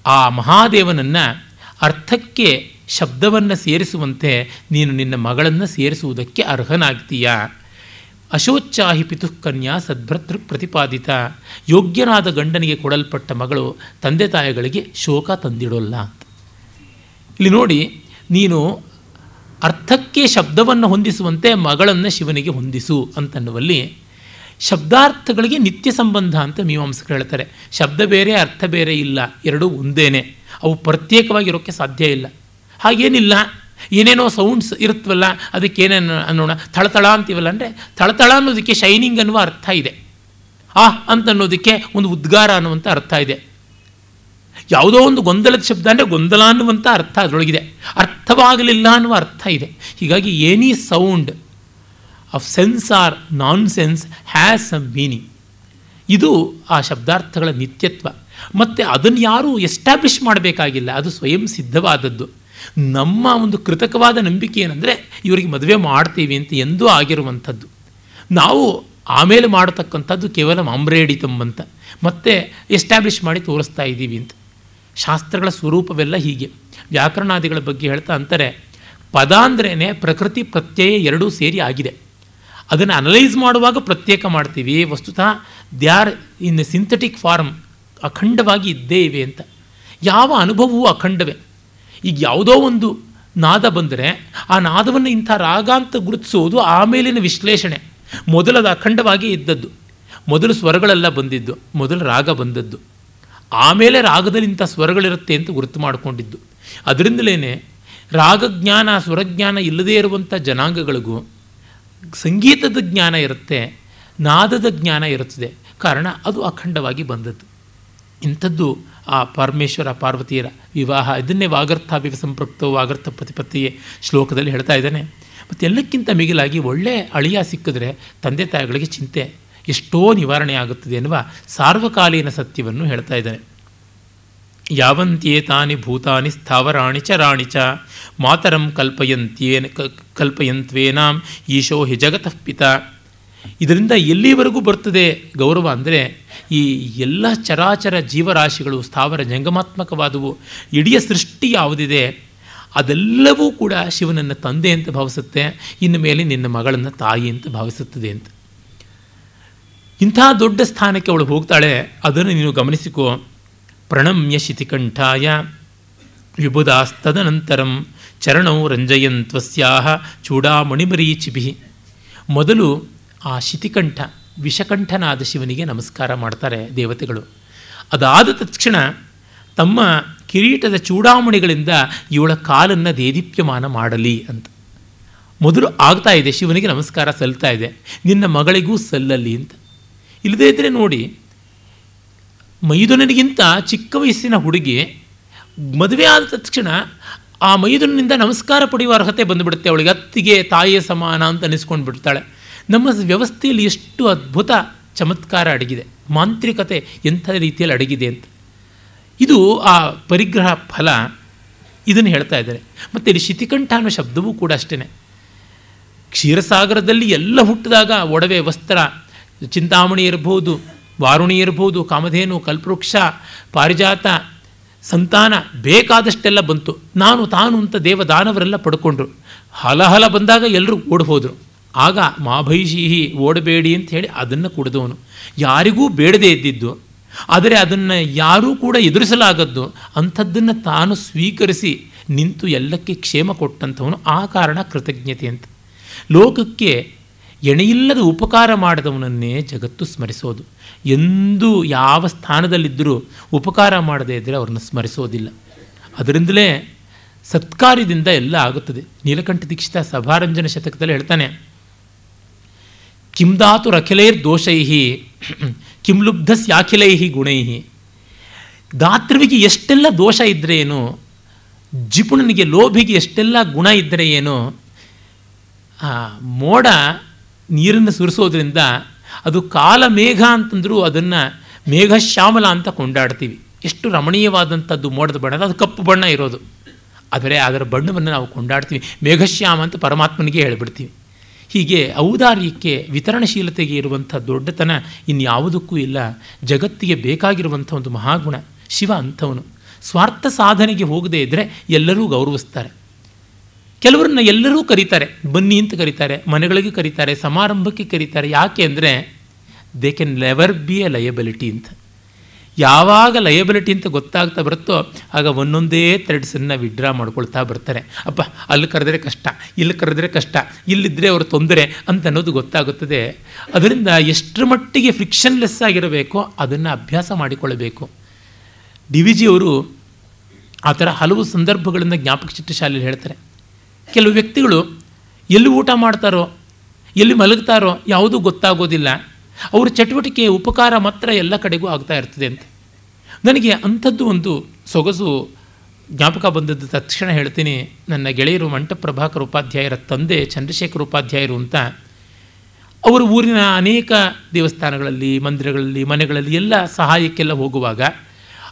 ಆ ಮಹಾದೇವನನ್ನು ಅರ್ಥಕ್ಕೆ ಶಬ್ದವನ್ನು ಸೇರಿಸುವಂತೆ ನೀನು ನಿನ್ನ ಮಗಳನ್ನು ಸೇರಿಸುವುದಕ್ಕೆ ಅರ್ಹನಾಗ್ತೀಯ. ಅಶೋಚ್ಚಾಹಿ ಪಿತುಃಕನ್ಯಾ ಸದ್ಭರ್ತೃ ಪ್ರತಿಪಾದಿತ. ಯೋಗ್ಯನಾದ ಗಂಡನಿಗೆ ಕೊಡಲ್ಪಟ್ಟ ಮಗಳು ತಂದೆ ತಾಯಿಗಳಿಗೆ ಶೋಕ ತಂದಿಡೋಲ್ಲ. ಇಲ್ಲಿ ನೋಡಿ, ನೀನು ಅರ್ಥಕ್ಕೆ ಶಬ್ದವನ್ನು ಹೊಂದಿಸುವಂತೆ ಮಗಳನ್ನು ಶಿವನಿಗೆ ಹೊಂದಿಸು ಅಂತನ್ನುವಲ್ಲಿ ಶಬ್ದಾರ್ಥಗಳಿಗೆ ನಿತ್ಯ ಸಂಬಂಧ ಅಂತ ಮೀಮಾಂಸಕರು ಹೇಳ್ತಾರೆ. ಶಬ್ದ ಬೇರೆ, ಅರ್ಥ ಬೇರೆ ಇಲ್ಲ, ಎರಡೂ ಒಂದೇನೆ. ಅವು ಪ್ರತ್ಯೇಕವಾಗಿರೋಕ್ಕೆ ಸಾಧ್ಯ ಇಲ್ಲ. ಹಾಗೇನಿಲ್ಲ. ಏನೇನೋ ಸೌಂಡ್ಸ್ ಇರುತ್ತವಲ್ಲ ಅದಕ್ಕೆ ಏನೇನು ಅನ್ನೋಣ. ಥಳಥಳ ಅಂತೀವಲ್ಲ ಅಂದರೆ, ಥಳಥಳ ಅನ್ನೋದಕ್ಕೆ ಶೈನಿಂಗ್ ಅನ್ನುವ ಅರ್ಥ ಇದೆ. ಆ ಅಂತ ಅನ್ನೋದಕ್ಕೆ ಒಂದು ಉದ್ಗಾರ ಅನ್ನುವಂಥ ಅರ್ಥ ಇದೆ. ಯಾವುದೋ ಒಂದು ಗೊಂದಲದ ಶಬ್ದ ಅಂದರೆ ಗೊಂದಲ ಅನ್ನುವಂಥ ಅರ್ಥ ಅದರೊಳಗಿದೆ. ಅರ್ಥವಾಗಲಿಲ್ಲ ಅನ್ನುವ ಅರ್ಥ ಇದೆ. ಹೀಗಾಗಿ any sound of sense or nonsense has a meaning ಇದು ಆ ಶಬ್ದಾರ್ಥಗಳ ನಿತ್ಯತ್ವ. ಮತ್ತು ಅದನ್ನು ಯಾರೂ ಎಸ್ಟಾಬ್ಲಿಷ್ ಮಾಡಬೇಕಾಗಿಲ್ಲ. ಅದು ಸ್ವಯಂ ಸಿದ್ಧವಾದದ್ದು. ನಮ್ಮ ಒಂದು ಕೃತಕವಾದ ನಂಬಿಕೆ ಏನಂದರೆ ಇವರಿಗೆ ಮದುವೆ ಮಾಡ್ತೀವಿ ಅಂತ ಎಂದೂ ಆಗಿರುವಂಥದ್ದು. ನಾವು ಆಮೇಲೆ ಮಾಡತಕ್ಕಂಥದ್ದು ಕೇವಲ ಮಾಮ್ರೇಡಿತಮ್ ಅಂತ ಮತ್ತೆ ಎಸ್ಟಾಬ್ಲಿಷ್ ಮಾಡಿ ತೋರಿಸ್ತಾ ಇದ್ದೀವಿ ಅಂತ. ಶಾಸ್ತ್ರಗಳ ಸ್ವರೂಪವೆಲ್ಲ ಹೀಗೆ. ವ್ಯಾಕರಣಾದಿಗಳ ಬಗ್ಗೆ ಹೇಳ್ತಾ ಅಂತಾರೆ ಪದ ಅಂದ್ರೇ ಪ್ರಕೃತಿ ಪ್ರತ್ಯಯ ಎರಡೂ ಸೇರಿ ಆಗಿದೆ. ಅದನ್ನು ಅನಲೈಸ್ ಮಾಡುವಾಗ ಪ್ರತ್ಯೇಕ ಮಾಡ್ತೀವಿ, ವಸ್ತುತಃ they are in synthetic form, ಅಖಂಡವಾಗಿ ಇದ್ದೇ ಇವೆ ಅಂತ. ಯಾವ ಅನುಭವವೂ ಅಖಂಡವೇ. ಈಗ ಯಾವುದೋ ಒಂದು ನಾದ ಬಂದರೆ ಆ ನಾದವನ್ನು ಇಂಥ ರಾಗ ಅಂತ ಗುರುತಿಸೋದು ಆಮೇಲಿನ ವಿಶ್ಲೇಷಣೆ. ಮೊದಲದ ಅಖಂಡವಾಗಿ ಇದ್ದದ್ದು. ಮೊದಲು ಸ್ವರಗಳೆಲ್ಲ ಬಂದಿದ್ದು. ಮೊದಲು ರಾಗ ಬಂದದ್ದು. ಆಮೇಲೆ ರಾಗದಲ್ಲಿ ಇಂಥ ಸ್ವರಗಳಿರುತ್ತೆ ಅಂತ ಗುರುತು ಮಾಡಿಕೊಂಡಿದ್ದು. ಅದರಿಂದಲೇ ರಾಗಜ್ಞಾನ, ಸ್ವರಜ್ಞಾನ ಇಲ್ಲದೇ ಇರುವಂಥ ಜನಾಂಗಗಳಿಗೂ ಸಂಗೀತದ ಜ್ಞಾನ ಇರುತ್ತೆ, ನಾದದ ಜ್ಞಾನ ಇರುತ್ತದೆ. ಕಾರಣ ಅದು ಅಖಂಡವಾಗಿ ಬಂದದ್ದು. ಇಂಥದ್ದು ಆ ಪರಮೇಶ್ವರ ಪಾರ್ವತಿಯರ ವಿವಾಹ. ಇದನ್ನೇ ವಾಗರ್ಥ ವಿವ ಸಂಪೃಕ್ತೋ ವಾಗರ್ಥ ಪ್ರತಿಪತ್ತಿಯೇ ಶ್ಲೋಕದಲ್ಲಿ ಹೇಳ್ತಾ ಇದ್ದಾನೆ. ಮತ್ತು ಎಲ್ಲಕ್ಕಿಂತ ಮಿಗಿಲಾಗಿ ಒಳ್ಳೆಯ ಅಳಿಯ ಸಿಕ್ಕಿದ್ರೆ ತಂದೆ ತಾಯಿಗಳಿಗೆ ಚಿಂತೆ. ಎಷ್ಟೋ ನಿವಾರಣೆ ಆಗುತ್ತದೆ ಎನ್ನುವ ಸಾರ್ವಕಾಲೀನ ಸತ್ಯವನ್ನು ಹೇಳ್ತಾ ಇದ್ದಾನೆ. ಯಾವಂತ್ಯೇತಾನಿ ಭೂತಾನಿ ಸ್ಥಾವರಾಣಿ ಚ ರಾಣಿ ಚ ಮಾತರಂ ಕಲ್ಪಯಂತ್ಯೇನ ಕಲ್ಪಯಂತ್ವೇನಾಂ ಈಶೋ ಹಿ ಜಗತಃ ಪಿತ. ಇದರಿಂದ ಎಲ್ಲಿವರೆಗೂ ಬರ್ತದೆ ಗೌರವ ಅಂದರೆ ಈ ಎಲ್ಲ ಚರಾಚರ ಜೀವರಾಶಿಗಳು ಸ್ಥಾವರ ಜಂಗಮಾತ್ಮಕವಾದವು, ಇಡೀ ಸೃಷ್ಟಿ ಯಾವುದಿದೆ ಅದೆಲ್ಲವೂ ಕೂಡ ಶಿವನನ್ನು ತಂದೆ ಅಂತ ಭಾವಿಸುತ್ತೆ, ಇನ್ನು ಮೇಲೆ ನಿನ್ನ ಮಗಳನ್ನು ತಾಯಿ ಅಂತ ಭಾವಿಸುತ್ತದೆ ಅಂತ. ಇಂಥ ದೊಡ್ಡ ಸ್ಥಾನಕ್ಕೆ ಅವಳು ಹೋಗ್ತಾಳೆ, ಅದನ್ನು ನೀನು ಗಮನಿಸಿಕೋ. ಪ್ರಣಮ್ಯ ಶಿತಿಕಂಠಾಯ ವಿಬುಧಾಸ್ತದನಂತರಂ ಚರಣೌ ರಂಜಯಂತ್ವಸ್ಯಾಹ ಚೂಡಾಮಣಿಮರೀಚಿಭಿ. ಮೊದಲು ಆ ಶಿತಿಕಂಠ, ವಿಷಕಂಠನಾದ ಶಿವನಿಗೆ ನಮಸ್ಕಾರ ಮಾಡ್ತಾರೆ ದೇವತೆಗಳು. ಅದಾದ ತಕ್ಷಣ ತಮ್ಮ ಕಿರೀಟದ ಚೂಡಾಮಣಿಗಳಿಂದ ಇವಳ ಕಾಲನ್ನು ದೇದೀಪ್ಯಮಾನ ಮಾಡಲಿ ಅಂತ. ಮೊದಲು ಆಗ್ತಾ ಇದೆ, ಶಿವನಿಗೆ ನಮಸ್ಕಾರ ಸಲ್ತಾ ಇದೆ, ನಿನ್ನ ಮಗಳಿಗೂ ಸಲ್ಲಲಿ ಅಂತ. ಇಲ್ಲದೇ ಇದ್ದರೆ ನೋಡಿ, ಮೈದುನನಿಗಿಂತ ಚಿಕ್ಕ ವಯಸ್ಸಿನ ಹುಡುಗಿ ಮದುವೆ ಆದ ತಕ್ಷಣ ಆ ಮೈದುನಿಂದ ನಮಸ್ಕಾರ ಪಡೆಯುವ ಅರ್ಹತೆ ಬಂದುಬಿಡುತ್ತೆ, ಅವಳಿಗೆ ಅತ್ತಿಗೆ ತಾಯಿಯ ಸಮಾನ ಅಂತ ಅನಿಸ್ಕೊಂಡು ಬಿಡ್ತಾಳೆ ನಮ್ಮ ವ್ಯವಸ್ಥೆಯಲ್ಲಿ ಎಷ್ಟು ಅದ್ಭುತ, ಚಮತ್ಕಾರ ಅಡಗಿದೆ, ಮಾಂತ್ರಿಕತೆ ಎಂಥ ರೀತಿಯಲ್ಲಿ ಅಡಗಿದೆ ಅಂತ. ಇದು ಆ ಪರಿಗ್ರಹ ಫಲ ಇದನ್ನು ಹೇಳ್ತಾ ಇದ್ದಾರೆ. ಮತ್ತು ಇಲ್ಲಿ ಶಿತಿಕಂಠ ಅನ್ನೋ ಶಬ್ದವೂ ಕೂಡ ಅಷ್ಟೇ ಕ್ಷೀರಸಾಗರದಲ್ಲಿ ಎಲ್ಲ ಹುಟ್ಟಿದಾಗ ಒಡವೆ, ವಸ್ತ್ರ, ಚಿಂತಾಮಣಿ ಇರಬಹುದು ವಾರುಣಿ ಇರಬಹುದು ಕಾಮಧೇನು, ಕಲ್ಪವೃಕ್ಷ, ಪಾರಿಜಾತ, ಸಂತಾನ ಬೇಕಾದಷ್ಟೆಲ್ಲ ಬಂತು. ನಾನು ತಾನು ಅಂತ ದೇವದಾನವರೆಲ್ಲ ಪಡ್ಕೊಂಡ್ರು. ಹಲಹಲ ಬಂದಾಗ ಎಲ್ಲರೂ ಓಡಿ ಹೋದರು. ಆಗ ಮಾಭೈಷೀಹಿ ಓಡಬೇಡಿ ಅಂತ ಹೇಳಿ ಅದನ್ನು ಕುಡಿದವನು. ಯಾರಿಗೂ ಬೇಡದೇ ಇದ್ದಿದ್ದು, ಆದರೆ ಅದನ್ನು ಯಾರೂ ಕೂಡ ಎದುರಿಸಲಾಗದ್ದು, ಅಂಥದ್ದನ್ನು ತಾನು ಸ್ವೀಕರಿಸಿ ನಿಂತು ಎಲ್ಲಕ್ಕೆ ಕ್ಷೇಮ ಕೊಟ್ಟಂಥವನು. ಆ ಕಾರಣ ಕೃತಜ್ಞತೆ ಅಂತ. ಲೋಕಕ್ಕೆ ಎಣೆಯಿಲ್ಲದ ಉಪಕಾರ ಮಾಡಿದವನನ್ನೇ ಜಗತ್ತು ಸ್ಮರಿಸೋದು. ಎಂದು ಯಾವ ಸ್ಥಾನದಲ್ಲಿದ್ದರೂ ಉಪಕಾರ ಮಾಡದೇ ಇದ್ದರೆ ಅವ್ರನ್ನ ಸ್ಮರಿಸೋದಿಲ್ಲ. ಅದರಿಂದಲೇ ಸತ್ಕಾರ್ಯದಿಂದ ಎಲ್ಲ ಆಗುತ್ತದೆ. ನೀಲಕಂಠ ದೀಕ್ಷಿತ ಸಭಾರಂಜನ ಶತಕದಲ್ಲಿ ಹೇಳ್ತಾನೆ ಕಿಂ ದಾತುರಖಿಲೈರ್ ದೋಷೈ ಕಿಂ ಲುಬ್ಧಸ್ಯಾಖಿಲೈ ಗುಣೈ ದಾತೃವಿಗೆ ಎಷ್ಟೆಲ್ಲ ದೋಷ ಇದ್ದರೆ ಏನು ಜಿಪುಣನಿಗೆ ಲೋಭಿಗೆ ಎಷ್ಟೆಲ್ಲ ಗುಣ ಇದ್ದರೆ ಏನು ಮೋಡ ನೀರನ್ನು ಸುರಿಸೋದ್ರಿಂದ ಅದು ಕಾಲ ಮೇಘ ಅಂತಂದರೂ ಅದನ್ನು ಮೇಘಶ್ಯಾಮಲ ಅಂತ ಕೊಂಡಾಡ್ತೀವಿ. ಎಷ್ಟು ರಮಣೀಯವಾದಂಥದ್ದು ಮೋಡದ ಬಣ್ಣ ಅದು ಕಪ್ಪು ಬಣ್ಣ ಇರೋದು. ಆದರೆ ಅದರ ಬಣ್ಣವನ್ನು ನಾವು ಕೊಂಡಾಡ್ತೀವಿ. ಮೇಘಶ್ಯಾಮ ಅಂತ ಪರಮಾತ್ಮನಿಗೆ ಹೇಳಿಬಿಡ್ತೀವಿ. ಹೀಗೆ ಔದಾರ್ಯಕ್ಕೆ ವಿತರಣಶೀಲತೆಗೆ ಇರುವಂಥ ದೊಡ್ಡತನ ಇನ್ಯಾವುದಕ್ಕೂ ಇಲ್ಲ. ಜಗತ್ತಿಗೆ ಬೇಕಾಗಿರುವಂಥ ಒಂದು ಮಹಾಗುಣ ಶಿವ ಅಂಥವನು. ಸ್ವಾರ್ಥ ಸಾಧನೆಗೆ ಹೋಗದೇ ಇದ್ದರೆ ಎಲ್ಲರೂ ಗೌರವಿಸ್ತಾರೆ. ಕೆಲವರನ್ನ ಎಲ್ಲರೂ ಕರೀತಾರೆ. ಬನ್ನಿ ಅಂತ ಕರೀತಾರೆ. ಮನೆಗಳಿಗೆ ಕರೀತಾರೆ. ಸಮಾರಂಭಕ್ಕೆ ಕರೀತಾರೆ. ಯಾಕೆ ಅಂದರೆ they can never be a liability ಅಂತ. ಯಾವಾಗ ಲಯಬಿಲಿಟಿ ಅಂತ ಗೊತ್ತಾಗ್ತಾ ಬರುತ್ತೋ ಆಗ ಒಂದೊಂದೇ ಥ್ರೆಡ್ಸನ್ನು ವಿಡ್ರಾ ಮಾಡ್ಕೊಳ್ತಾ ಬರ್ತಾರೆ. ಅಪ್ಪ, ಅಲ್ಲಿ ಕರೆದ್ರೆ ಕಷ್ಟ, ಇಲ್ಲಿ ಕರೆದ್ರೆ ಕಷ್ಟ ಇಲ್ಲಿದ್ದರೆ ಅವ್ರ ತೊಂದರೆ ಅಂತ ಅನ್ನೋದು ಗೊತ್ತಾಗುತ್ತದೆ. ಅದರಿಂದ ಎಷ್ಟರ ಮಟ್ಟಿಗೆ ಫ್ರಿಕ್ಷನ್ಲೆಸ್ ಆಗಿರಬೇಕೋ ಅದನ್ನು ಅಭ್ಯಾಸ ಮಾಡಿಕೊಳ್ಳಬೇಕು. ಡಿ ವಿ ಜಿಯವರು ಆ ಥರ ಹಲವು ಸಂದರ್ಭಗಳನ್ನು ಜ್ಞಾಪಕ ಚಿತ್ರಶಾಲೆಯಲ್ಲಿ ಹೇಳ್ತಾರೆ. ಕೆಲವು ವ್ಯಕ್ತಿಗಳು ಎಲ್ಲಿ ಊಟ ಮಾಡ್ತಾರೋ, ಎಲ್ಲಿ ಮಲಗ್ತಾರೋ ಯಾವುದೂ ಗೊತ್ತಾಗೋದಿಲ್ಲ. ಅವ್ರ ಚಟುವಟಿಕೆ, ಉಪಕಾರ ಮಾತ್ರ ಎಲ್ಲ ಕಡೆಗೂ ಆಗ್ತಾ ಇರ್ತದೆ ಅಂತ. ನನಗೆ ಅಂಥದ್ದು ಒಂದು ಸೊಗಸು ಜ್ಞಾಪಕ ಬಂದದ್ದು ತಕ್ಷಣ ಹೇಳ್ತೀನಿ. ನನ್ನ ಗೆಳೆಯರು ಮಂಟಪ್ರಭಾಕರ್ ಉಪಾಧ್ಯಾಯರ ತಂದೆ ಚಂದ್ರಶೇಖರ್ ಉಪಾಧ್ಯಾಯರು ಅಂತ. ಅವರು ಊರಿನ ಅನೇಕ ದೇವಸ್ಥಾನಗಳಲ್ಲಿ, ಮಂದಿರಗಳಲ್ಲಿ, ಮನೆಗಳಲ್ಲಿ ಎಲ್ಲ ಸಹಾಯಕ್ಕೆಲ್ಲ ಹೋಗುವಾಗ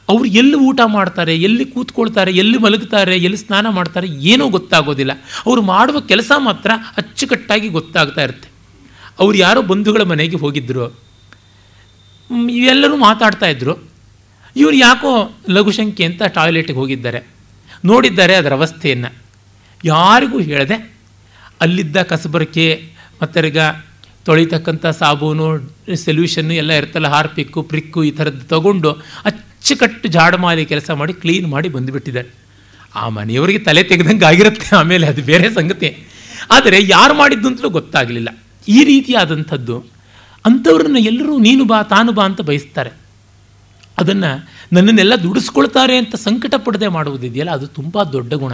ಅವರು ಎಲ್ಲಿ ಊಟ ಮಾಡ್ತಾರೆ, ಎಲ್ಲಿ ಕೂತ್ಕೊಳ್ತಾರೆ, ಎಲ್ಲಿ ಮಲಗ್ತಾರೆ, ಎಲ್ಲಿ ಸ್ನಾನ ಮಾಡ್ತಾರೆ ಏನೂ ಗೊತ್ತಾಗೋದಿಲ್ಲ. ಅವರು ಮಾಡುವ ಕೆಲಸ ಮಾತ್ರ ಅಚ್ಚುಕಟ್ಟಾಗಿ ಗೊತ್ತಾಗ್ತಾ ಇರುತ್ತೆ. ಅವ್ರು ಯಾರೋ ಬಂಧುಗಳ ಮನೆಗೆ ಹೋಗಿದ್ದರು ಇವೆಲ್ಲರೂ ಮಾತಾಡ್ತಾ ಇದ್ದರು ಇವರು ಯಾಕೋ ಲಘುಶಂಕೆ ಅಂತ ಟಾಯ್ಲೆಟ್ಗೆ ಹೋಗಿದ್ದಾರೆ. ನೋಡಿದ್ದಾರೆ ಅದರ ಅವಸ್ಥೆಯನ್ನು. ಯಾರಿಗೂ ಹೇಳದೆ ಅಲ್ಲಿದ್ದ ಕಸಬರಕೆ ಮತ್ತರ್ಗ ತೊಳಿತಕ್ಕಂಥ ಸಾಬೂನು, ಸೊಲ್ಯೂಷನ್ನು ಎಲ್ಲ ಇರ್ತಲ್ಲ ಹಾರ್ಪಿಕ್ಕು, ಪ್ರಿಕ್ಕು ಈ ಥರದ್ದು ತಗೊಂಡು ಅಚ್ಚುಕಟ್ಟು ಜಾಡಮಾಲಿ ಕೆಲಸ ಮಾಡಿ ಕ್ಲೀನ್ ಮಾಡಿ ಬಂದುಬಿಟ್ಟಿದ್ದಾರೆ. ಆ ಮನೆಯವರಿಗೆ ತಲೆ ತೆಗೆದಂಗೆ ಆಗಿರುತ್ತೆ ಆಮೇಲೆ ಅದು ಬೇರೆ ಸಂಗತಿ. ಆದರೆ ಯಾರು ಮಾಡಿದ್ದು ಅಂತಲೂ ಗೊತ್ತಾಗಲಿಲ್ಲ. ಈ ರೀತಿಯಾದಂಥದ್ದು ಅಂಥವ್ರನ್ನ ಎಲ್ಲರೂ ನೀನು ಬಾ, ತಾನು ಬಾ ಅಂತ ಬಯಸ್ತಾರೆ. ಅದನ್ನು ನನ್ನನ್ನೆಲ್ಲ ದುಡಿಸ್ಕೊಳ್ತಾರೆ ಅಂತ ಸಂಕಟ ಪಡದೆ ಮಾಡುವುದಿದೆಯಲ್ಲ, ಅದು ತುಂಬ ದೊಡ್ಡ ಗುಣ.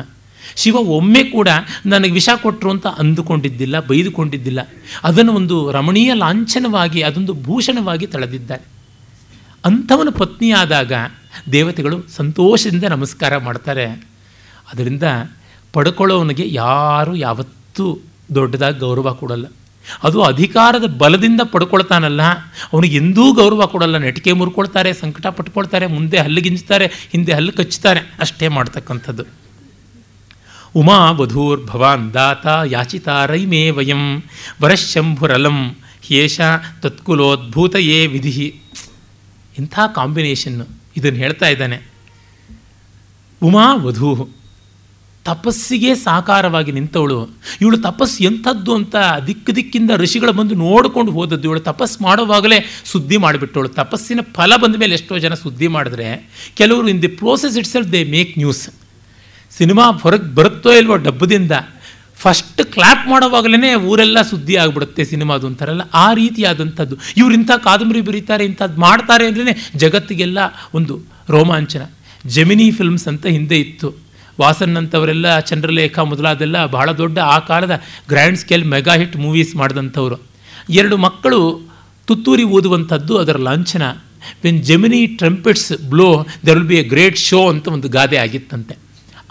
ಶಿವ ಒಮ್ಮೆ ಕೂಡ ನನಗೆ ವಿಷ ಕೊಟ್ಟರು ಅಂತ ಅಂದುಕೊಂಡಿದ್ದಿಲ್ಲ, ಬೈದುಕೊಂಡಿದ್ದಿಲ್ಲ. ಅದನ್ನು ಒಂದು ರಮಣೀಯ ಲಾಂಛನವಾಗಿ, ಅದೊಂದು ಭೂಷಣವಾಗಿ ತಳೆದಿದ್ದಾರೆ. ಅಂಥವನ ಪತ್ನಿಯಾದಾಗ ದೇವತೆಗಳು ಸಂತೋಷದಿಂದ ನಮಸ್ಕಾರ ಮಾಡ್ತಾರೆ. ಅದರಿಂದ ಪಡ್ಕೊಳ್ಳೋವನಿಗೆ ಯಾರೂ ಯಾವತ್ತೂ ದೊಡ್ಡದಾಗಿ ಗೌರವ ಕೊಡಲ್ಲ. ಅದು ಅಧಿಕಾರದ ಬಲದಿಂದ ಪಡ್ಕೊಳ್ತಾನಲ್ಲ. ಅವನಿಗೆ ಎಂದೂ ಗೌರವ ಕೊಡಲ್ಲ. ನೆಟಿಕೆ ಮುರ್ಕೊಳ್ತಾರೆ, ಸಂಕಟ ಪಟ್ಕೊಳ್ತಾರೆ, ಮುಂದೆ ಹಲ್ಲು ಗಿಂಜ್ತಾರೆ, ಹಿಂದೆ ಹಲ್ಲು ಕಚ್ಚುತ್ತಾರೆ. ಅಷ್ಟೇ ಮಾಡ್ತಕ್ಕಂಥದ್ದು. ಉಮಾ ವಧೂರ್ ಭವಾನ್ ದಾತ ಯಾಚಿತಾರೈಮೇ ವಯಂ ವರಶಂಭುರಲಂ ಹ್ಯೇಷ ತತ್ಕುಲೋದ್ಭೂತಯೇ ವಿಧಿ ಇಂಥ ಕಾಂಬಿನೇಷನ್ನು ಇದನ್ನು ಹೇಳ್ತಾ ಇದ್ದಾನೆ. ಉಮಾ ವಧೂ ತಪಸ್ಸಿಗೆ ಸಾಕಾರವಾಗಿ ನಿಂತವಳು. ಇವಳು ತಪಸ್ಸು ಎಂಥದ್ದು ಅಂತ ದಿಕ್ಕು ದಿಕ್ಕಿಂದ ಋಷಿಗಳು ಬಂದು ನೋಡಿಕೊಂಡು ಹೋದದ್ದು. ಇವಳು ತಪಸ್ಸು ಮಾಡುವಾಗಲೇ ಸುದ್ದಿ ಮಾಡಿಬಿಟ್ಟವಳು. ತಪಸ್ಸಿನ ಫಲ ಬಂದ ಮೇಲೆ ಎಷ್ಟೋ ಜನ ಸುದ್ದಿ ಮಾಡಿದ್ರೆ, ಕೆಲವರು in the process it's they make news cinema ಹೊರಗೆ ಬರುತ್ತೋ ಇಲ್ವೋ ಡಬ್ಬದಿಂದ ಫಸ್ಟ್ ಕ್ಲಾಪ್ ಮಾಡೋವಾಗಲೇ ಊರೆಲ್ಲ ಸುದ್ದಿ ಆಗಿಬಿಡುತ್ತೆ ಸಿನಿಮಾದು ಅಂತಾರಲ್ಲ, ಆ ರೀತಿಯಾದಂಥದ್ದು. ಇವ್ರು ಇಂಥ ಕಾದಂಬರಿ ಬರೀತಾರೆ, ಇಂಥದ್ದು ಮಾಡ್ತಾರೆ ಅಂದ್ರೆ ಜಗತ್ತಿಗೆಲ್ಲ ಒಂದು ರೋಮಾಂಚನ. ಜಮಿನಿ ಫಿಲ್ಮ್ಸ್ ಅಂತ ಹಿಂದೆ ಇತ್ತು. ವಾಸನ್ ಅಂತವರೆಲ್ಲ ಚಂದ್ರಲೇಖ ಮೊದಲಾದೆಲ್ಲ ಬಹಳ ದೊಡ್ಡ ಆ ಕಾಲದ grand scale mega hit movies ಮಾಡಿದಂಥವ್ರು. ಎರಡು ಮಕ್ಕಳು ತುತ್ತೂರಿ ಓದುವಂಥದ್ದು ಅದರ ಲಾಂಛನ. When Gemini trumpets blow there will be a great show ಅಂತ ಒಂದು ಗಾದೆ ಆಗಿತ್ತಂತೆ.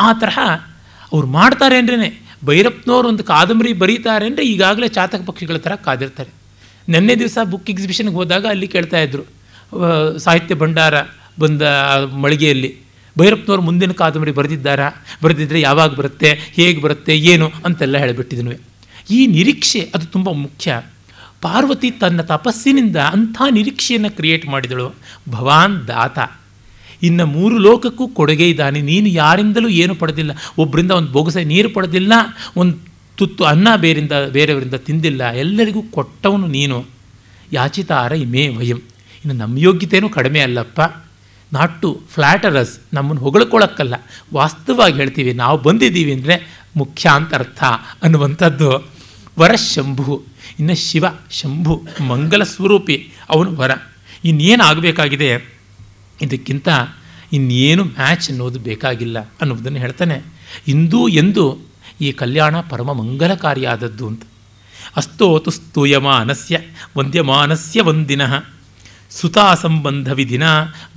ಆ ತರಹ ಅವ್ರು ಮಾಡ್ತಾರೆ ಅಂದ್ರೇ ಭೈರಪ್ಪನವ್ರು ಒಂದು ಕಾದಂಬರಿ ಬರೀತಾರೆ ಅಂದರೆ ಈಗಾಗಲೇ ಚಾತಕ ಪಕ್ಷಿಗಳ ಥರ ಕಾದಿರ್ತಾರೆ. ನಿನ್ನೆ ದಿವಸ ಬುಕ್ ಎಕ್ಸಿಬಿಷನ್ಗೆ ಹೋದಾಗ ಅಲ್ಲಿ ಕೇಳ್ತಾ ಇದ್ರು ಸಾಹಿತ್ಯ ಭಂಡಾರ ಬಂದ ಮಳಿಗೆಯಲ್ಲಿ. ಭೈರಪ್ಪನವ್ರು ಮುಂದಿನ ಕಾದಂಬರಿ ಬರೆದಿದ್ದಾರಾ? ಬರೆದಿದ್ದರೆ ಯಾವಾಗ ಬರುತ್ತೆ? ಹೇಗೆ ಬರುತ್ತೆ? ಏನು ಅಂತೆಲ್ಲ ಹೇಳಿಬಿಟ್ಟಿದ್ನು ಈ ನಿರೀಕ್ಷೆ ಅದು ತುಂಬ ಮುಖ್ಯ. ಪಾರ್ವತಿ ತನ್ನ ತಪಸ್ಸಿನಿಂದ ಅಂಥ ನಿರೀಕ್ಷೆಯನ್ನು ಕ್ರಿಯೇಟ್ ಮಾಡಿದಳು. ಭವಾನ್ ದಾತ. ಇನ್ನು ಮೂರು ಲೋಕಕ್ಕೂ ಕೊಡುಗೆ ಇದ್ದಾನೆ. ನೀನು ಯಾರಿಂದಲೂ ಏನು ಪಡೆದಿಲ್ಲ. ಒಬ್ಬರಿಂದ ಒಂದು ಬೊಗಸೆ ನೀರು ಪಡೆದಿಲ್ಲ. ಒಂದು ತುತ್ತು ಅನ್ನ ಬೇರಿಂದ, ಬೇರೆಯವರಿಂದ ತಿಂದಿಲ್ಲ. ಎಲ್ಲರಿಗೂ ಕೊಟ್ಟವನು ನೀನು. ಯಾಚಿತಾರ ಇಮೇ ವಯಂ. ಇನ್ನು ನಮ್ಮ ಯೋಗ್ಯತೆಯೂ ಕಡಿಮೆ ಅಲ್ಲಪ್ಪ. ನಾಟ್ ಟು ಫ್ಲ್ಯಾಟರಸ್ ನಮ್ಮನ್ನು ಹೊಗಳ್ಕೊಳ್ಳೋಕ್ಕಲ್ಲ. ವಾಸ್ತವವಾಗಿ ಹೇಳ್ತೀವಿ, ನಾವು ಬಂದಿದ್ದೀವಿ ಅಂದರೆ ಮುಖ್ಯ ಅಂತ ಅರ್ಥ ಅನ್ನುವಂಥದ್ದು. ವರ ಶಂಭು ಇನ್ನು ಶಿವ, ಶಂಭು, ಮಂಗಲ ಸ್ವರೂಪಿ, ಅವನು ವರ. ಇನ್ನೇನು ಆಗಬೇಕಾಗಿದೆ? ಇದಕ್ಕಿಂತ ಇನ್ನೇನು ಮ್ಯಾಚ್ ಅನ್ನೋದು ಬೇಕಾಗಿಲ್ಲ ಅನ್ನೋದನ್ನು ಹೇಳ್ತಾನೆ. ಇಂದೂ ಎಂದು ಈ ಕಲ್ಯಾಣ ಪರಮ ಮಂಗಲಕಾರಿಯಾದದ್ದು ಅಂತ. ಅಸ್ತೋತು ಸ್ತೂಯಮಾನಸ್ಯ ವಂದ್ಯಮಾನಸ್ಯ ವಂದಿನಃ. ಸುತಾ ಸಂಬಂಧ ವಿಧಿನ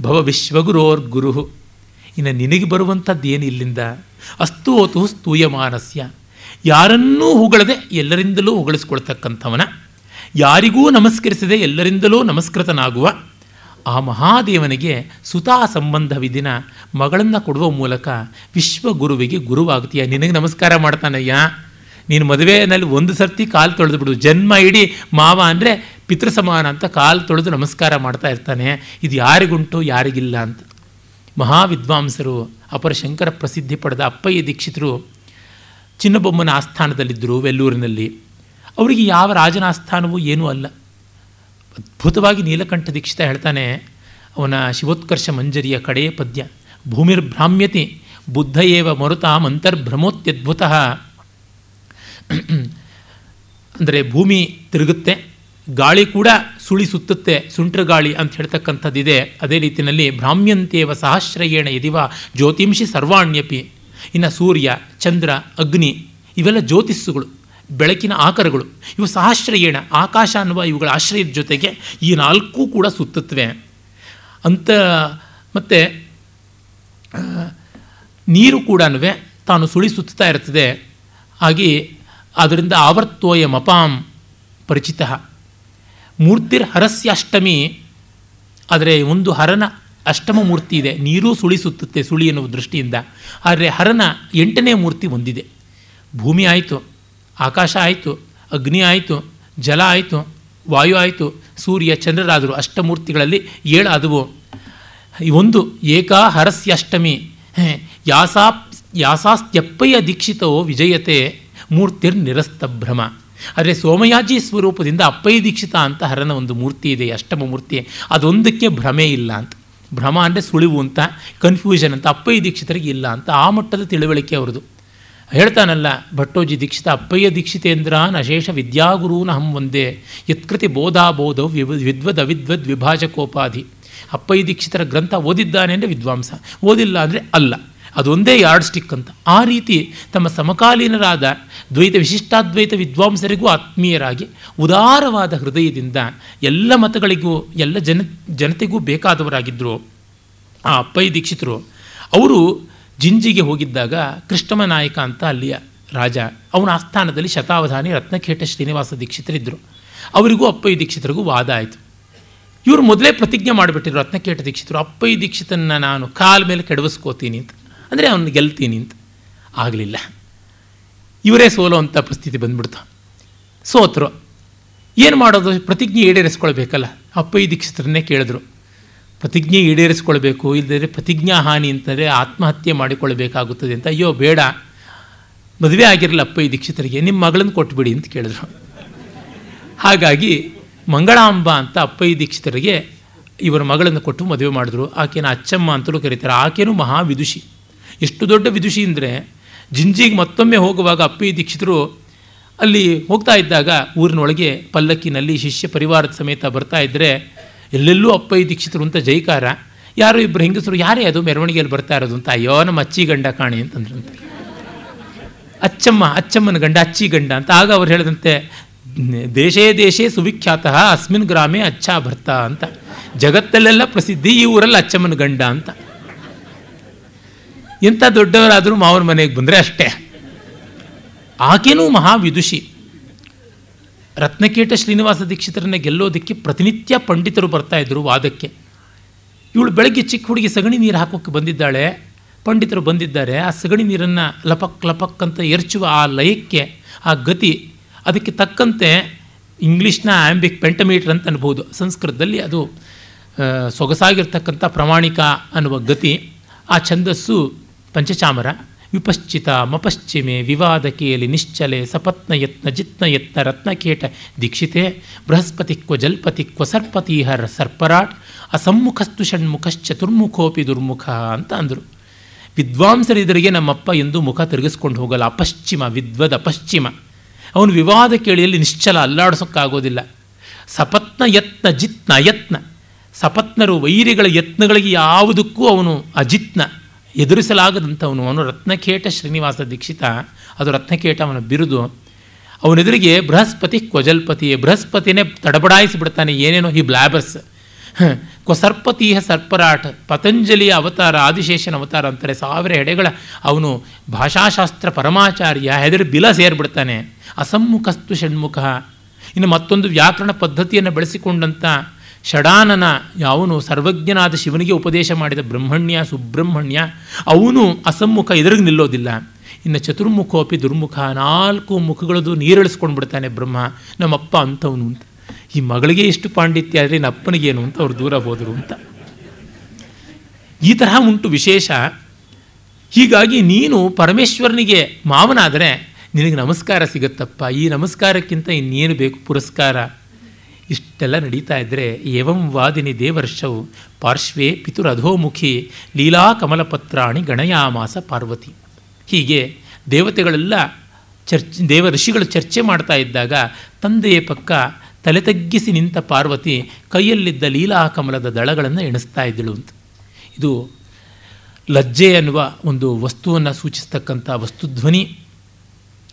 ಭವ ವಿಶ್ವಗುರೋರ್ಗುರು ಇನ್ನು ನಿನಗೆ ಬರುವಂಥದ್ದು ಏನು ಇಲ್ಲಿಂದ ಅಸ್ತೋತು ಸ್ತೂಯಮಾನಸ್ಯ. ಯಾರನ್ನೂ ಹೊಗಳದೆ ಎಲ್ಲರಿಂದಲೂ ಹೊಗಳಿಸ್ಕೊಳ್ತಕ್ಕಂಥವನ ಯಾರಿಗೂ ನಮಸ್ಕರಿಸದೆ ಎಲ್ಲರಿಂದಲೂ ನಮಸ್ಕೃತನಾಗುವ. ಆ ಮಹಾದೇವನಿಗೆ ಸುತಾ ಸಂಬಂಧ ವಿಧಿನ ಮಗಳನ್ನು ಕೊಡುವ ಮೂಲಕ ವಿಶ್ವಗುರುವಿಗೆ ಗುರುವಾಗ್ತೀಯ ನಿನಗೆ ನಮಸ್ಕಾರ ಮಾಡ್ತಾನಯ್ಯ. ನೀನು ಮದುವೆಯಲ್ಲಿ ಒಂದು ಸರ್ತಿ ಕಾಲು ತೊಳೆದು ಬಿಡು. ಜನ್ಮ ಇಡೀ ಮಾವ ಅಂದರೆ ಪಿತೃ ಸಮಾನ ಅಂತ ಕಾಲು ತೊಳೆದು ನಮಸ್ಕಾರ ಮಾಡ್ತಾ ಇರ್ತಾನೆ. ಇದು ಯಾರಿಗುಂಟು? ಯಾರಿಗಿಲ್ಲ ಅಂತ. ಮಹಾವಿದ್ವಾಂಸರು, ಅಪರ ಶಂಕರ ಪ್ರಸಿದ್ಧಿ ಪಡೆದ ಅಪ್ಪಯ್ಯ ದೀಕ್ಷಿತರು ಚಿನ್ನಬೊಮ್ಮನ ಆಸ್ಥಾನದಲ್ಲಿದ್ದರು ವೆಲ್ಲೂರಿನಲ್ಲಿ. ಅವರಿಗೆ ಯಾವ ರಾಜನ ಆಸ್ಥಾನವೂ ಏನೂ ಅಲ್ಲ. ಅದ್ಭುತವಾಗಿ ನೀಲಕಂಠ ದೀಕ್ಷಿತ ಹೇಳ್ತಾನೆ, ಅವನ ಶಿವೋತ್ಕರ್ಷ ಮಂಜರಿಯ ಕಡೆಯ ಪದ್ಯ. ಭೂಮಿರ್ಭ್ರಾಮ್ಯತಿ ಬುದ್ಧ ಏವ ಮರುತಾಂ ಅಂತರ್ಭ್ರಮೋತ್ಯದ್ಭುತ. *clears throat* ಅಂದರೆ ಭೂಮಿ ತಿರುಗುತ್ತೆ ಗಾಳಿ ಕೂಡ ಸುಳಿ ಸುತ್ತುತ್ತೆ ಸುಂಟ್ರ ಗಾಳಿ ಅಂತ ಹೇಳ್ತಕ್ಕಂಥದ್ದಿದೆ. ಅದೇ ರೀತಿಯಲ್ಲಿ ಭ್ರಾಮ್ಯಂತೇವ ಸಹಸ್ರಯೇಣ ಯದಿವ ಜ್ಯೋತಿಂಷಿ ಸರ್ವಾಣ್ಯಪಿ. ಇನ್ನು ಸೂರ್ಯ, ಚಂದ್ರ, ಅಗ್ನಿ ಇವೆಲ್ಲ ಜ್ಯೋತಿಸ್ಸುಗಳು, ಬೆಳಕಿನ ಆಕರಗಳು. ಇವು ಸಹಸ್ರಯೇಣ, ಆಕಾಶ ಅನ್ನುವ ಇವುಗಳ ಆಶ್ರಯದ ಜೊತೆಗೆ ಈ ನಾಲ್ಕು ಕೂಡ ಸುತ್ತತ್ವೆ ಅಂತ ಮತ್ತು ನೀರು ಕೂಡ ತಾನು ಸುಳಿ ಸುತ್ತಾ ಇರ್ತದೆ ಹಾಗೆ ಅದರಿಂದ ಆವರ್ತೋಯ ಮಪಾಂ ಪರಿಚಿತ. ಮೂರ್ತಿರ್ ಹರಸ್ಯಾಷ್ಟಮಿ ಆದರೆ ಒಂದು ಹರನ ಅಷ್ಟಮ ಮೂರ್ತಿ ಇದೆ. ನೀರು ಸುಳಿ ಸುತ್ತುತ್ತೆ ಸುಳಿ ಎನ್ನುವ ದೃಷ್ಟಿಯಿಂದ. ಆದರೆ ಹರನ ಎಂಟನೇ ಮೂರ್ತಿ ಹೊಂದಿದೆ ಭೂಮಿ ಆಯಿತು, ಆಕಾಶ ಆಯಿತು, ಅಗ್ನಿ ಆಯಿತು, ಜಲ ಆಯಿತು, ವಾಯು ಆಯಿತು, ಸೂರ್ಯ, ಚಂದ್ರರಾದರು ಅಷ್ಟಮೂರ್ತಿಗಳಲ್ಲಿ ಏಳು ಆದವು. ಒಂದು ಏಕಾ ಹರಸ್ಯಾಷ್ಟಮಿ ಯಾಸಾ, ಯಾಸಾಸ್ತ್ಯಪ್ಪಯ್ಯ ದೀಕ್ಷಿತೋ ವಿಜಯತೆ, ಮೂರ್ತಿರ್ ನಿರಸ್ತಭ್ರಮ ಆದರೆ ಸೋಮಯಾಜಿ ಸ್ವರೂಪದಿಂದ ಅಪ್ಪಯ್ಯ ದೀಕ್ಷಿತ ಅಂತ ಹರನ ಒಂದು ಮೂರ್ತಿ ಇದೆ, ಅಷ್ಟಮ ಮೂರ್ತಿ. ಅದೊಂದಕ್ಕೆ ಭ್ರಮೆ ಇಲ್ಲ ಅಂತ. ಭ್ರಮ ಅಂದರೆ ಸುಳಿವು ಅಂತ ಕನ್ಫ್ಯೂಷನ್ ಅಂತ ಅಪ್ಪಯ್ಯ ದೀಕ್ಷಿತರಿಗೆ ಇಲ್ಲ ಅಂತ, ಆ ಮಟ್ಟದ ತಿಳುವಳಿಕೆ ಅವ್ರದ್ದು. ಹೇಳ್ತಾನಲ್ಲ, ಭಟ್ಟೋಜಿ ದೀಕ್ಷಿತ, ಅಪ್ಪಯ್ಯ ದೀಕ್ಷಿತೇಂದ್ರಾನ್ ಅಶೇಷ ವಿದ್ಯಾಗುರೂನ ಹಂ ಒಂದೇ, ಯತ್ಕೃತಿ ಬೋಧಾಬೋಧೌ ವಿವ್, ವಿದ್ವದ್ ಅವಿದ್ವದ್ ವಿಭಾಜಕೋಪಾಧಿ. ಅಪ್ಪಯ್ಯ ದೀಕ್ಷಿತರ ಗ್ರಂಥ ಓದಿದ್ದಾನೆ ಅಂದರೆ ವಿದ್ವಾಂಸ, ಓದಿಲ್ಲ ಅಂದರೆ ಅಲ್ಲ. ಅದೊಂದೇ ಯಾರ್ಡ್ ಸ್ಟಿಕ್ ಅಂತ. ಆ ರೀತಿ ತಮ್ಮ ಸಮಕಾಲೀನರಾದ ದ್ವೈತ ವಿಶಿಷ್ಟಾದ್ವೈತ ವಿದ್ವಾಂಸರಿಗೂ ಆತ್ಮೀಯರಾಗಿ ಉದಾರವಾದ ಹೃದಯದಿಂದ ಎಲ್ಲ ಮತಗಳಿಗೂ, ಎಲ್ಲ ಜನ, ಜನತೆಗೂ ಬೇಕಾದವರಾಗಿದ್ದರು ಆ ಅಪ್ಪಯ್ಯ ದೀಕ್ಷಿತರು, ಅವರು ಜಿಂಜಿಗೆ ಹೋಗಿದ್ದಾಗ ಕೃಷ್ಣಮ ನಾಯಕ ಅಂತ ಅಲ್ಲಿಯ ರಾಜ, ಅವನ ಆಸ್ಥಾನದಲ್ಲಿ ಶತಾವಧಾನಿ ರತ್ನಖೇಟ ಶ್ರೀನಿವಾಸ ದೀಕ್ಷಿತರಿದ್ದರು ಅವರಿಗೂ ಅಪ್ಪಯ್ಯ ದೀಕ್ಷಿತರಿಗೂ ವಾದ ಆಯಿತು. ಇವರು ಮೊದಲೇ ಪ್ರತಿಜ್ಞೆ ಮಾಡಿಬಿಟ್ಟಿದ್ರು ರತ್ನಕೇಟ ದೀಕ್ಷಿತರು, ಅಪ್ಪಯ್ಯ ದೀಕ್ಷಿತನ್ನ ನಾನು ಕಾಲ ಮೇಲೆ ಕೆಡವಿಸ್ಕೋತೀನಿ ಅಂತ. ಅಂದರೆ ಅವನು ಗೆಲ್ತೀನಿ ಅಂತ. ಆಗಲಿಲ್ಲ. ಇವರೇ ಸೋಲೋ ಅಂತ ಪರಿಸ್ಥಿತಿ ಬಂದ್ಬಿಡ್ತು. ಸೋತರು. ಏನು ಮಾಡೋದು? ಪ್ರತಿಜ್ಞೆ ಈಡೇರಿಸ್ಕೊಳ್ಬೇಕಲ್ಲ. ಅಪ್ಪಯ್ಯ ದೀಕ್ಷಿತರನ್ನೇ ಕೇಳಿದ್ರು. ಪ್ರತಿಜ್ಞೆ ಈಡೇರಿಸ್ಕೊಳ್ಬೇಕು ಇಲ್ಲದೇ ಪ್ರತಿಜ್ಞಾ ಹಾನಿ ಅಂತಂದರೆ ಆತ್ಮಹತ್ಯೆ ಮಾಡಿಕೊಳ್ಬೇಕಾಗುತ್ತದೆ ಅಂತ. ಅಯ್ಯೋ, ಬೇಡ. ಮದುವೆ ಆಗಿರಲಿಲ್ಲ ಅಪ್ಪಯ್ಯ ದೀಕ್ಷಿತರಿಗೆ. ನಿಮ್ಮ ಮಗಳನ್ನು ಕೊಟ್ಬಿಡಿ ಅಂತ ಕೇಳಿದ್ರು. ಹಾಗಾಗಿ ಮಂಗಳಾಂಬ ಅಂತ ಅಪ್ಪಯ್ಯ ದೀಕ್ಷಿತರಿಗೆ ಇವರ ಮಗಳನ್ನು ಕೊಟ್ಟು ಮದುವೆ ಮಾಡಿದ್ರು. ಆಕೆನ ಅಚ್ಚಮ್ಮ ಅಂತಲೂ ಕರೀತಾರೆ. ಆಕೆಯೂ ಮಹಾವಿದುಷಿ. ಎಷ್ಟು ದೊಡ್ಡ ವಿದುಷಿ ಅಂದರೆ ಜಿಂಜಿಗೆ ಮತ್ತೊಮ್ಮೆ ಹೋಗುವಾಗ ಅಪ್ಪಿ ದೀಕ್ಷಿತರು ಅಲ್ಲಿ ಹೋಗ್ತಾ ಇದ್ದಾಗ ಊರಿನೊಳಗೆ ಪಲ್ಲಕ್ಕಿನಲ್ಲಿ ಶಿಷ್ಯ ಪರಿವಾರದ ಸಮೇತ ಬರ್ತಾ ಇದ್ದರೆ ಎಲ್ಲೆಲ್ಲೂ ಅಪ್ಪಯ್ಯ ದೀಕ್ಷಿತರು ಅಂತ ಜೈಕಾರ. ಯಾರು ಇಬ್ಬರು ಹೆಂಗಸರು, ಯಾರೇ ಅದು ಮೆರವಣಿಗೆಯಲ್ಲಿ ಬರ್ತಾ ಇರೋದು ಅಂತ, ಅಯ್ಯೋ, ನಮ್ಮ ಅಚ್ಚಿ ಗಂಡ ಕಾಣಿ ಅಂತಂದ್ರಂತೆ. ಅಚ್ಚಮ್ಮ, ಅಚ್ಚಮ್ಮನ ಗಂಡ, ಅಚ್ಚಿ ಗಂಡ ಅಂತ. ಆಗ ಅವ್ರು ಹೇಳಿದಂತೆ, ದೇಶೇ ದೇಶೇ ಸುವಿಖ್ಯಾತ, ಅಸ್ಮಿನ್ ಗ್ರಾಮೇ ಅಚ್ಚಾ ಭರ್ತ ಅಂತ. ಜಗತ್ತಲ್ಲೆಲ್ಲ ಪ್ರಸಿದ್ಧಿ ಈ ಊರಲ್ಲಿ ಅಚ್ಚಮ್ಮನ ಗಂಡ ಅಂತ. ಎಂಥ ದೊಡ್ಡವರಾದರೂ ಮಾವನ ಮನೆಗೆ ಬಂದರೆ ಅಷ್ಟೇ. ಆಕೆನೂ ಮಹಾವಿದುಷಿ. ರತ್ನಕೇಟ ಶ್ರೀನಿವಾಸ ದೀಕ್ಷಿತರನ್ನ ಗೆಲ್ಲೋದಕ್ಕೆ ಪ್ರತಿನಿತ್ಯ ಪಂಡಿತರು ಬರ್ತಾ ಇದ್ದರು ವಾದಕ್ಕೆ. ಇವಳು ಬೆಳಗ್ಗೆ ಚಿಕ್ಕ ಹುಡುಗಿ ಸಗಣಿ ನೀರು ಹಾಕೋಕ್ಕೆ ಬಂದಿದ್ದಾಳೆ. ಪಂಡಿತರು ಬಂದಿದ್ದಾರೆ. ಆ ಸಗಣಿ ನೀರನ್ನು ಲಪಕ್ ಲಪಕ್ ಅಂತ ಎರಚುವ ಆ ಲಯಕ್ಕೆ, ಆ ಗತಿ ಅದಕ್ಕೆ ತಕ್ಕಂತೆ ಇಂಗ್ಲೀಷ್ನ ಆ್ಯಂಬಿಕ್ ಪೆಂಟಮೀಟರ್ ಅಂತ ಅನ್ಬೋದು. ಸಂಸ್ಕೃತದಲ್ಲಿ ಅದು ಸೊಗಸಾಗಿರ್ತಕ್ಕಂಥ ಪ್ರಮಾಣಿಕ ಅನ್ನುವ ಗತಿ. ಆ ಛಂದಸ್ಸು ಪಂಚಚಾಮರ, ವಿಪಶ್ಚಿತ, ಮಪಶ್ಚಿಮೆ, ವಿವಾದ ಕೇಳಿ ನಿಶ್ಚಲೆ, ಸಪತ್ನ ಯತ್ನ, ಜಿತ್ನ ಯತ್ನ ರತ್ನಕೇಟ ದೀಕ್ಷಿತೆ, ಬೃಹಸ್ಪತಿ ಕ್ವ ಜಲ್ಪತಿ ಕ್ವ ಸರ್ಪರಾಟ್, ಅಸಮ್ಮುಖಸ್ತು ಷಣ್ಮುಖಶ್ಚತುರ್ಮುಖೋಪಿ ದುರ್ಮುಖ ಅಂತ ಅಂದರು. ವಿದ್ವಾಂಸರಿದರಿಗೆ ನಮ್ಮಪ್ಪ ಎಂದು ಮುಖ ತಿರುಗಿಸ್ಕೊಂಡು ಹೋಗಲ್ಲ, ಅಪಶ್ಚಿಮ, ವಿದ್ವದ ಪಶ್ಚಿಮ. ಅವನು ವಿವಾದ ಕೇಳಿಯಲ್ಲಿ ನಿಶ್ಚಲ ಅಲ್ಲಾಡಿಸೋಕ್ಕಾಗೋದಿಲ್ಲ. ಸಪತ್ನ ಯತ್ನ, ಜಿತ್ನ ಯತ್ನ. ಸಪತ್ನರು ವೈರಿಗಳ ಯತ್ನಗಳಿಗೆ ಯಾವುದಕ್ಕೂ ಅವನು ಅಜಿತ್ನ. ಎದುರಿಸಲಾಗದಂಥವನು, ಅವನು ರತ್ನಕೇಟ ಶ್ರೀನಿವಾಸ ದೀಕ್ಷಿತ. ಅದು ರತ್ನಕೇಟ ಅವನ ಬಿರುದು. ಅವನೆದುರಿಗೆ ಬೃಹಸ್ಪತಿ ಕ್ವಜಲ್ಪತಿ ಬೃಹಸ್ಪತಿನೇ ತಡಬಡಾಯಿಸಿಬಿಡ್ತಾನೆ, ಏನೇನೋ ಈ ಬ್ಲಾಬರ್ಸ್. ಸರ್ಪತೀಹ ಸರ್ಪರಾಟ್, ಪತಂಜಲಿಯ ಅವತಾರ, ಆದಿಶೇಷನ ಅವತಾರ ಅಂತಾರೆ, ಸಾವಿರ ಎಡೆಗಳ ಅವನು ಭಾಷಾಶಾಸ್ತ್ರ ಪರಮಾಚಾರ್ಯ, ಹೆದರಿ ಬಿಲ ಸೇರಿಬಿಡ್ತಾನೆ. ಅಸಮ್ಮುಖಸ್ತು ಷಣ್ಮುಖ. ಇನ್ನು ಮತ್ತೊಂದು ವ್ಯಾಕರಣ ಪದ್ಧತಿಯನ್ನು ಬೆಳೆಸಿಕೊಂಡಂಥ ಷಡಾನನ, ಯಾವನು ಸರ್ವಜ್ಞನಾದ ಶಿವನಿಗೆ ಉಪದೇಶ ಮಾಡಿದ ಬ್ರಹ್ಮಣ್ಯ, ಸುಬ್ರಹ್ಮಣ್ಯ, ಅವನು ಅಸಮ್ಮುಖ ಎದುರಿಗೆ ನಿಲ್ಲೋದಿಲ್ಲ. ಇನ್ನು ಚತುರ್ಮುಖೋಪಿ ದುರ್ಮುಖ, ನಾಲ್ಕು ಮುಖಗಳದು ನೀರಳಿಸ್ಕೊಂಡು ಬಿಡ್ತಾನೆ ಬ್ರಹ್ಮ. ನಮ್ಮಪ್ಪ ಅಂಥವನು ಅಂತ. ಈ ಮಗಳಿಗೆ ಎಷ್ಟು ಪಾಂಡಿತ್ಯ ಆದರೆ ನಮ್ಮ ಅಪ್ಪನಿಗೇನು ಅಂತ ಅವ್ರು ದೂರ ಹೋದರು ಅಂತ. ಈ ತರಹ ಉಂಟು ವಿಶೇಷ. ಹೀಗಾಗಿ ನೀನು ಪರಮೇಶ್ವರನಿಗೆ ಮಾವನಾದರೆ ನಿನಗೆ ನಮಸ್ಕಾರ ಸಿಗುತ್ತಪ್ಪ. ಈ ನಮಸ್ಕಾರಕ್ಕಿಂತ ಇನ್ನೇನು ಬೇಕು ಪುರಸ್ಕಾರ? ಇಷ್ಟೆಲ್ಲ ನಡೀತಾ ಇದ್ದರೆ ಏವಂ ವಾದಿನಿ ದೇವರ್ಷವು ಪಾರ್ಶ್ವೇ ಪಿತುರಧೋಮುಖಿ ಲೀಲಾ ಕಮಲಪತ್ರಾಣಿ ಗಣಯಾಮಾಸ ಪಾರ್ವತಿ. ಹೀಗೆ ದೇವತೆಗಳೆಲ್ಲ ಚರ್ಚ್, ದೇವ ಋಷಿಗಳು ಚರ್ಚೆ ಮಾಡ್ತಾ ಇದ್ದಾಗ ತಂದೆಯ ಪಕ್ಕ ತಲೆ ತಗ್ಗಿಸಿ ನಿಂತ ಪಾರ್ವತಿ ಕೈಯಲ್ಲಿದ್ದ ಲೀಲಾ ಕಮಲದ ದಳಗಳನ್ನು ಎಣಿಸ್ತಾ ಇದ್ದಳು ಅಂತ. ಇದು ಲಜ್ಜೆ ಅನ್ನುವ ಒಂದು ವಸ್ತುವನ್ನು ಸೂಚಿಸ್ತಕ್ಕಂಥ ವಸ್ತುಧ್ವನಿ.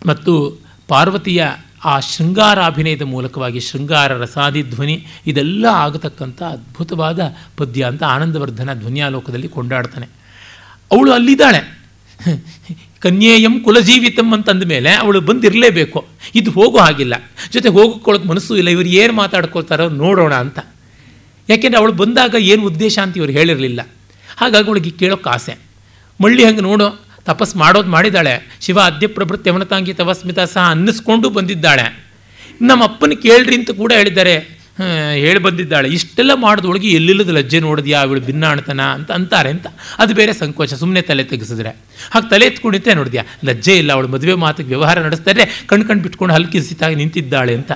ಮತ್ತು ಪಾರ್ವತಿಯ ಆ ಶೃಂಗಾರ ಅಭಿನಯದ ಮೂಲಕವಾಗಿ ಶೃಂಗಾರ, ರಸಾದಿ, ಧ್ವನಿ ಇದೆಲ್ಲ ಆಗತಕ್ಕಂಥ ಅದ್ಭುತವಾದ ಪದ್ಯ ಅಂತ ಆನಂದವರ್ಧನ ಧ್ವನಿಯಾಲೋಕದಲ್ಲಿ ಕೊಂಡಾಡ್ತಾನೆ. ಅವಳು ಅಲ್ಲಿದ್ದಾಳೆ. ಕನ್ಯೇಯಂ ಕುಲಜೀವಿತಂ ಅಂತಂದ ಮೇಲೆ ಅವಳು ಬಂದಿರಲೇಬೇಕು. ಇದು ಹೋಗೋ ಹಾಗಿಲ್ಲ. ಜೊತೆ ಹೋಗೋಕ್ಕೊಳಕ್ಕೆ ಮನಸ್ಸು ಇಲ್ಲ. ಇವರು ಏನು ಮಾತಾಡ್ಕೊಳ್ತಾರೋ ನೋಡೋಣ ಅಂತ. ಯಾಕೆಂದರೆ ಅವಳು ಬಂದಾಗ ಏನು ಉದ್ದೇಶ ಅಂತ ಇವರು ಹೇಳಿರಲಿಲ್ಲ. ಹಾಗಾಗಿ ಅವಳಿಗೆ ಕೇಳೋಕ್ಕೆ ಆಸೆ. ಮಳ್ಳಿ ಹಂಗೆ ನೋಡು ತಪಸ್ ಮಾಡೋದು ಮಾಡಿದ್ದಾಳೆ. ಶಿವ ಅದ್ಯ ಪ್ರಭೃತಿ ಅವನತಾಂಗಿ ತವಸ್ಮಿತ ಸಹ ಅನ್ನಿಸ್ಕೊಂಡು ಬಂದಿದ್ದಾಳೆ. ನಮ್ಮ ಅಪ್ಪನ ಕೇಳ್ರಿ ಅಂತ ಕೂಡ ಹೇಳಿದ್ದಾರೆ. ಹೇಳಿ ಬಂದಿದ್ದಾಳೆ. ಇಷ್ಟೆಲ್ಲ ಮಾಡಿದೊಳಗೆ ಎಲ್ಲಿಲ್ಲದ ಲಜ್ಜೆ ನೋಡಿದ್ಯಾ ಅವಳು ಭಿನ್ನಾಣತನ ಅಂತ ಅಂತಾರೆ ಅಂತ. ಅದು ಬೇರೆ ಸಂಕೋಚ. ಸುಮ್ಮನೆ ತಲೆ ತೆಗೆಸಿದ್ರೆ. ಹಾಗೆ ತಲೆ ಎತ್ಕೊಂಡಿದ್ದೆ ನೋಡಿದ್ಯಾ, ಲಜ್ಜೆ ಇಲ್ಲ, ಅವಳು ಮದುವೆ ಮಾತಿಗೆ ವ್ಯವಹಾರ ನಡೆಸ್ತಾರೆ, ಕಣ್ ಕಣ್ ಬಿಟ್ಕೊಂಡು ಹಲ್ಕಿಸಿತಾಗಿ ನಿಂತಿದ್ದಾಳೆ ಅಂತ.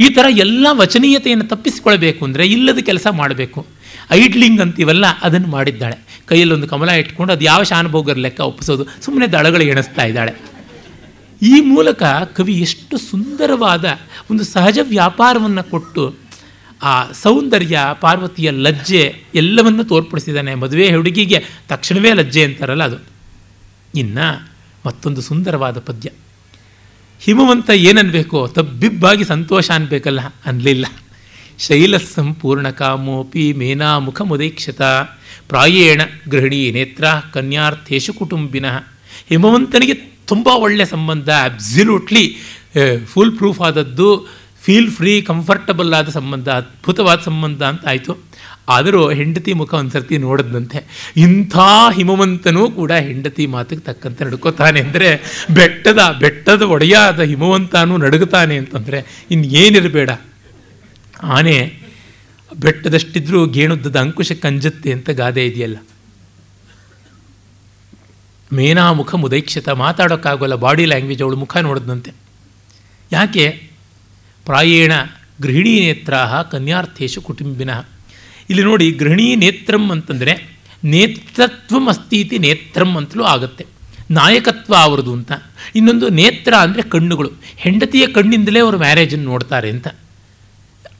ಈ ಥರ ಎಲ್ಲ ವಚನೀಯತೆಯನ್ನು ತಪ್ಪಿಸಿಕೊಳ್ಬೇಕು ಅಂದರೆ ಇಲ್ಲದ ಕೆಲಸ ಮಾಡಬೇಕು. ಐಡ್ಲಿಂಗ್ ಅಂತೀವಲ್ಲ, ಅದನ್ನು ಮಾಡಿದ್ದಾಳೆ. ಕೈಯಲ್ಲೊಂದು ಕಮಲ ಇಟ್ಕೊಂಡು ಅದು ಯಾವ ಶಾನುಭೋಗರ ಲೆಕ್ಕ ಒಪ್ಪಿಸೋದು? ಸುಮ್ಮನೆ ದಳಗಳು ಎಣಿಸ್ತಾ ಇದ್ದಾಳೆ. ಈ ಮೂಲಕ ಕವಿ ಎಷ್ಟು ಸುಂದರವಾದ ಒಂದು ಸಹಜ ವ್ಯಾಪಾರವನ್ನು ಕೊಟ್ಟು, ಆ ಸೌಂದರ್ಯ, ಪಾರ್ವತಿಯ ಲಜ್ಜೆ ಎಲ್ಲವನ್ನು ತೋರ್ಪಡಿಸಿದ್ದಾನೆ. ಮದುವೆ ಹುಡುಗಿಗೆ ತಕ್ಷಣವೇ ಲಜ್ಜೆ ಅಂತಾರಲ್ಲ ಅದು. ಇನ್ನು ಮತ್ತೊಂದು ಸುಂದರವಾದ ಪದ್ಯ. ಹಿಮವಂತ ಏನನ್ಬೇಕು? ತಬ್ಬಿಬ್ಬಾಗಿ ಸಂತೋಷ ಅನ್ಬೇಕಲ್ಲ? ಅನ್ಲಿಲ್ಲ. ಶೈಲ ಸಂಪೂರ್ಣ ಕಾಮೋಪಿ ಮೇನಾ ಮುಖ ಮುದೀಕ್ಷತ ಪ್ರಾಯೇಣ ಗೃಹಿಣಿ ನೇತ್ರ ಕನ್ಯಾರ್ಥೇಶು ಕುಟುಂಬಿನ. ಹಿಮವಂತನಿಗೆ ತುಂಬ ಒಳ್ಳೆಯ ಸಂಬಂಧ ಅಬ್ಸಲ್ಯೂಟ್ಲಿ ಫುಲ್ ಪ್ರೂಫ್ ಆದದ್ದು ಫೀಲ್ ಫ್ರೀ ಕಂಫರ್ಟಬಲ್ ಆದ ಸಂಬಂಧ, ಅದ್ಭುತವಾದ ಸಂಬಂಧ ಅಂತ ಆಯಿತು. ಆದರೂ ಹೆಂಡತಿ ಮುಖ ಒಂದು ಸರ್ತಿ ನೋಡಿದಂತೆ ಇಂಥ ಹಿಮವಂತನೂ ಕೂಡ ಹೆಂಡತಿ ಮಾತಿಗೆ ತಕ್ಕಂತೆ ನಡ್ಕೋತಾನೆ ಅಂದರೆ, ಬೆಟ್ಟದ ಬೆಟ್ಟದ ಒಡೆಯಾದ ಹಿಮವಂತನೂ ನಡುಗುತ್ತಾನೆ ಅಂತಂದರೆ ಇನ್ನೇನಿರಬೇಡ ಆನೆ ಬೆಟ್ಟದಷ್ಟಿದ್ರೂ ಗೇಣುದ್ದದ ಅಂಕುಶ ಕಂಜತ್ತೆ ಅಂತ ಗಾದೆ ಇದೆಯಲ್ಲ. ಮೇನಾ ಮುಖ ಮುದೈಕ್ಷತ ಮಾತಾಡೋಕ್ಕಾಗೋಲ್ಲ ಬಾಡಿ ಲ್ಯಾಂಗ್ವೇಜ್ ಅವಳು ಮುಖ ನೋಡಿದಂತೆ ಯಾಕೆ? ಪ್ರಾಯೇಣ ಗೃಹಿಣಿ ನೇತ್ರಾಹ ಕನ್ಯಾರ್ಥೇಶು ಕುಟುಂಬಿನ. ಇಲ್ಲಿ ನೋಡಿ ಗೃಹಿಣಿ ನೇತ್ರಂ ಅಂತಂದರೆ ನೇತೃತ್ವಂ ಅಸ್ತೀತಿ ನೇತ್ರಂ ಅಂತಲೂ ಆಗುತ್ತೆ. ನಾಯಕತ್ವ ಅವರದು ಅಂತ. ಇನ್ನೊಂದು ನೇತ್ರ ಅಂದರೆ ಕಣ್ಣುಗಳು. ಹೆಂಡತಿಯ ಕಣ್ಣಿಂದಲೇ ಅವರು ಮ್ಯಾರೇಜನ್ನು ನೋಡ್ತಾರೆ ಅಂತ.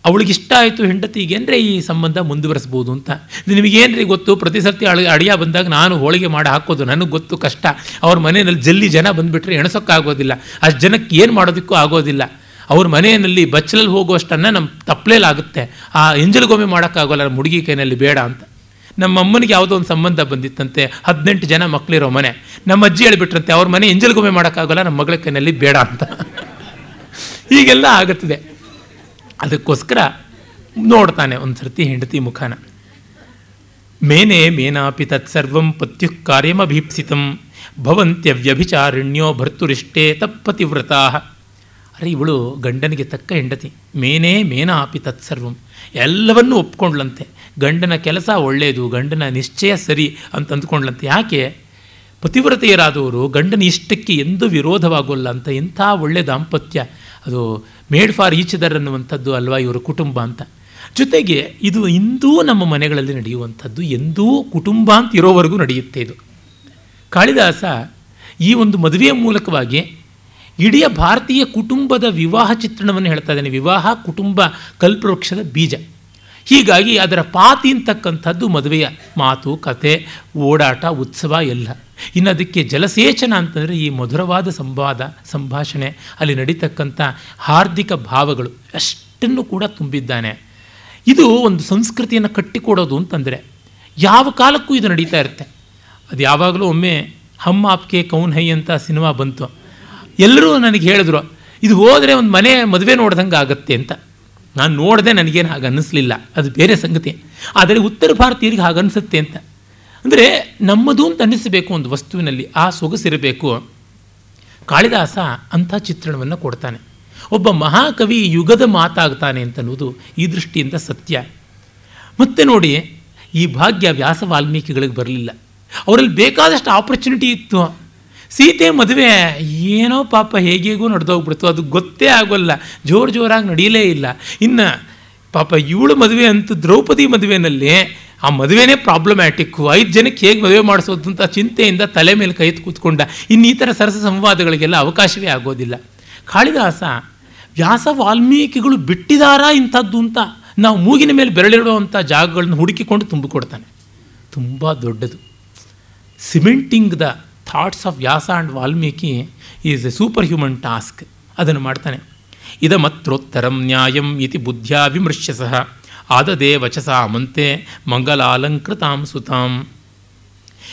ಅವಳಿಗೆ ಇಷ್ಟ ಆಯಿತು ಹೆಂಡತಿಗೆ ಅಂದರೆ ಈ ಸಂಬಂಧ ಮುಂದುವರಿಸ್ಬೋದು ಅಂತ? ನಿಮಗೇನ್ರಿ ಗೊತ್ತು? ಪ್ರತಿ ಸರ್ತಿ ಅಳ ಅಡಿಯ ಬಂದಾಗ ನಾನು ಹೋಳಿಗೆ ಮಾಡಿ ಹಾಕೋದು ನನಗೆ ಗೊತ್ತು, ಕಷ್ಟ. ಅವ್ರ ಮನೆಯಲ್ಲಿ ಜಲ್ಲಿ ಜನ ಬಂದುಬಿಟ್ರೆ ಎಣಸೋಕ್ಕಾಗೋದಿಲ್ಲ. ಅಷ್ಟು ಜನಕ್ಕೆ ಏನು ಮಾಡೋದಕ್ಕೂ ಆಗೋದಿಲ್ಲ. ಅವ್ರ ಮನೆಯಲ್ಲಿ ಬಚ್ಚಲಲ್ಲಿ ಹೋಗುವಷ್ಟನ್ನು ನಮ್ಮ ತಪ್ಪಲೇಲಾಗುತ್ತೆ ಆ ಎಂಜಲಗೊಮ್ಮೆ ಮಾಡೋಕ್ಕಾಗೋಲ್ಲ, ನಮ್ಮ ಹುಡುಗಿ ಕೈನಲ್ಲಿ ಬೇಡ ಅಂತ. ನಮ್ಮ ಅಮ್ಮನಿಗೆ ಯಾವುದೋ ಒಂದು ಸಂಬಂಧ ಬಂದಿತ್ತಂತೆ. ಹದಿನೆಂಟು ಜನ ಮಕ್ಕಳಿರೋ ಮನೆ. ನಮ್ಮ ಅಜ್ಜಿ ಹೇಳಿಬಿಟ್ರಂತೆ, ಅವ್ರ ಮನೆ ಎಂಜಲಗೊಮ್ಮೆ ಮಾಡೋಕ್ಕಾಗೋಲ್ಲ, ನಮ್ಮ ಮಗಳ ಕೈನಲ್ಲಿ ಬೇಡ ಅಂತ. *laughs* ಹೀಗೆಲ್ಲ ಆಗುತ್ತದೆ. ಅದಕ್ಕೋಸ್ಕರ ನೋಡ್ತಾನೆ ಒಂದು ಸರ್ತಿ ಹೆಂಡತಿ ಮುಖಾನ. ಮೇನೆ ಮೇನಾಪಿ ತತ್ಸರ್ವಂ ಪತ್ಯು ಕಾರ್ಯಮಭೀಪ್ಸಿತಂ ಭವಂತ್ಯವ್ಯಭಿಚಾರಿಣ್ಯೋ ಭರ್ತುರಿಷ್ಟೇ ತಪ್ಪತಿವ್ರತಾ ಅರೆ ಇವಳು ಗಂಡನಿಗೆ ತಕ್ಕ ಹೆಂಡತಿ. ಮೇನೇ ಮೇನಾಪಿ ತತ್ಸರ್ವಂ. ಎಲ್ಲವನ್ನೂ ಒಪ್ಕೊಂಡ್ಲಂತೆ ಗಂಡನ ಕೆಲಸ ಒಳ್ಳೆಯದು ಗಂಡನ ನಿಶ್ಚಯ ಸರಿ ಅಂತ ಅಂದ್ಕೊಂಡ್ಲಂತೆ ಯಾಕೆ? ಪತಿವ್ರತೆಯರಾದವರು ಗಂಡನ ಇಷ್ಟಕ್ಕೆ ಎಂದೂ ವಿರೋಧವಾಗೋಲ್ಲ ಅಂತ ಎಂಥ ಒಳ್ಳೆಯ ದಾಂಪತ್ಯ. ಅದು ಮೇಡ್ ಫಾರ್ ಈಚದರ್ ಅನ್ನುವಂಥದ್ದು ಅಲ್ವಾ ಇವರ ಕುಟುಂಬ ಅಂತ. ಜೊತೆಗೆ ಇದು ಇಂದೂ ನಮ್ಮ ಮನೆಗಳಲ್ಲಿ ನಡೆಯುವಂಥದ್ದು, ಎಂದೂ ಕುಟುಂಬ ಅಂತ ಇರೋವರೆಗೂ ನಡೆಯುತ್ತೆ ಇದು. ಕಾಳಿದಾಸ ಈ ಒಂದು ಮದುವೆಯ ಮೂಲಕವಾಗಿ ಇಡೀ ಭಾರತೀಯ ಕುಟುಂಬದ ವಿವಾಹ ಚಿತ್ರಣವನ್ನು ಹೇಳ್ತಾ ಇದ್ದಾನೆ. ವಿವಾಹ, ಕುಟುಂಬ, ಕಲ್ಪವೃಕ್ಷದ ಬೀಜ. ಹೀಗಾಗಿ ಅದರ ಪಾತಿ ಅಂತಕ್ಕಂಥದ್ದು ಮದುವೆಯ ಮಾತು, ಕತೆ, ಓಡಾಟ, ಉತ್ಸವ ಎಲ್ಲ. ಇನ್ನು ಅದಕ್ಕೆ ಜಲಸೇಚನ ಅಂತಂದರೆ ಈ ಮಧುರವಾದ ಸಂವಾದ, ಸಂಭಾಷಣೆ, ಅಲ್ಲಿ ನಡೀತಕ್ಕಂಥ ಹಾರ್ದಿಕ ಭಾವಗಳು ಅಷ್ಟನ್ನು ಕೂಡ ತುಂಬಿದ್ದಾನೆ. ಇದು ಒಂದು ಸಂಸ್ಕೃತಿಯನ್ನು ಕಟ್ಟಿಕೊಡೋದು ಅಂತಂದರೆ ಯಾವ ಕಾಲಕ್ಕೂ ಇದು ನಡೀತಾ ಇರುತ್ತೆ. ಅದು ಯಾವಾಗಲೂ ಒಮ್ಮೆ ಹಮ್ ಆಪ್ಕೆ ಕೌನ್ ಹೈ ಅಂತ ಸಿನಿಮಾ ಬಂತು. ಎಲ್ಲರೂ ನನಗೆ ಹೇಳಿದ್ರು, ಇದು ಹೋದರೆ ಒಂದು ಮನೆ ಮದುವೆ ನೋಡ್ದಂಗೆ ಆಗುತ್ತೆ ಅಂತ. ನಾನು ನೋಡಿದೆ ನನಗೇನು ಹಾಗೆ ಅನ್ನಿಸ್ಲಿಲ್ಲ. ಅದು ಬೇರೆ ಸಂಗತಿ. ಆದರೆ ಉತ್ತರ ಭಾರತೀಯರಿಗೆ ಹಾಗೆ ಅಂತ. ಅಂದರೆ ನಮ್ಮದು ಅಂತ ಅನ್ನಿಸಬೇಕು ಒಂದು ವಸ್ತುವಿನಲ್ಲಿ, ಆ ಸೊಗಸಿರಬೇಕು. ಕಾಳಿದಾಸ ಅಂಥ ಚಿತ್ರಣವನ್ನು ಕೊಡ್ತಾನೆ. ಒಬ್ಬ ಮಹಾಕವಿ ಯುಗದ ಮಾತಾಗ್ತಾನೆ ಅಂತನ್ನುವುದು ಈ ದೃಷ್ಟಿಯಿಂದ ಸತ್ಯ. ಮತ್ತೆ ನೋಡಿ, ಈ ಭಾಗ್ಯ ವ್ಯಾಸ ವಾಲ್ಮೀಕಿಗಳಿಗೆ ಬರಲಿಲ್ಲ. ಅವರಲ್ಲಿ ಬೇಕಾದಷ್ಟು ಆಪರ್ಚುನಿಟಿ ಇತ್ತು. ಸೀತೆ ಮದುವೆ, ಏನೋ ಪಾಪ ಹೇಗೇಗೂ ನಡೆದೋಗ್ಬಿಡ್ತು. ಅದು ಗೊತ್ತೇ ಆಗೋಲ್ಲ. ಜೋರು ಜೋರಾಗಿ ನಡೆಯಲೇ ಇಲ್ಲ. ಇನ್ನು ಪಾಪ ಇವಳು ಮದುವೆ ಅಂತೂ ದ್ರೌಪದಿ ಮದುವೆನಲ್ಲಿ ಆ ಮದುವೆನೇ ಪ್ರಾಬ್ಲಮ್ಯಾಟಿಕ್ಕು ಐದು ಜನಕ್ಕೆ ಹೇಗೆ ಮದುವೆ ಮಾಡಿಸೋದು ಅಂತ ಚಿಂತೆಯಿಂದ ತಲೆ ಮೇಲೆ ಕೈ ಕೂತ್ಕೊಂಡ. ಇನ್ನು ಈ ಥರ ಸರಸ ಸಂವಾದಗಳಿಗೆಲ್ಲ ಅವಕಾಶವೇ ಆಗೋದಿಲ್ಲ. ಕಾಳಿದಾಸ, ವ್ಯಾಸ ವಾಲ್ಮೀಕಿಗಳು ಬಿಟ್ಟಿದಾರಾ ಇಂಥದ್ದು ಅಂತ ನಾವು ಮೂಗಿನ ಮೇಲೆ ಬೆರಳಿಡುವಂಥ ಜಾಗಗಳನ್ನು ಹುಡುಕಿಕೊಂಡು ತುಂಬಿಕೊಡ್ತಾನೆ ತುಂಬ ದೊಡ್ಡದು. Cementing the thoughts of Vyasa and Valmiki is a superhuman task. ಅದನ್ನು ಮಾಡ್ತಾನೆ. ಇದಮತ್ರೋತ್ತರಂ ನ್ಯಾಯಂ ಇತಿ ಬುದ್ಧ್ಯಾ ವಿಮೃಶ್ಯ ಸಹ ಆದದೇ ವಚಸಾಮಂತೆ ಮಂಗಲಾಲಂಕೃತಾಂ ಸುತಾಂ.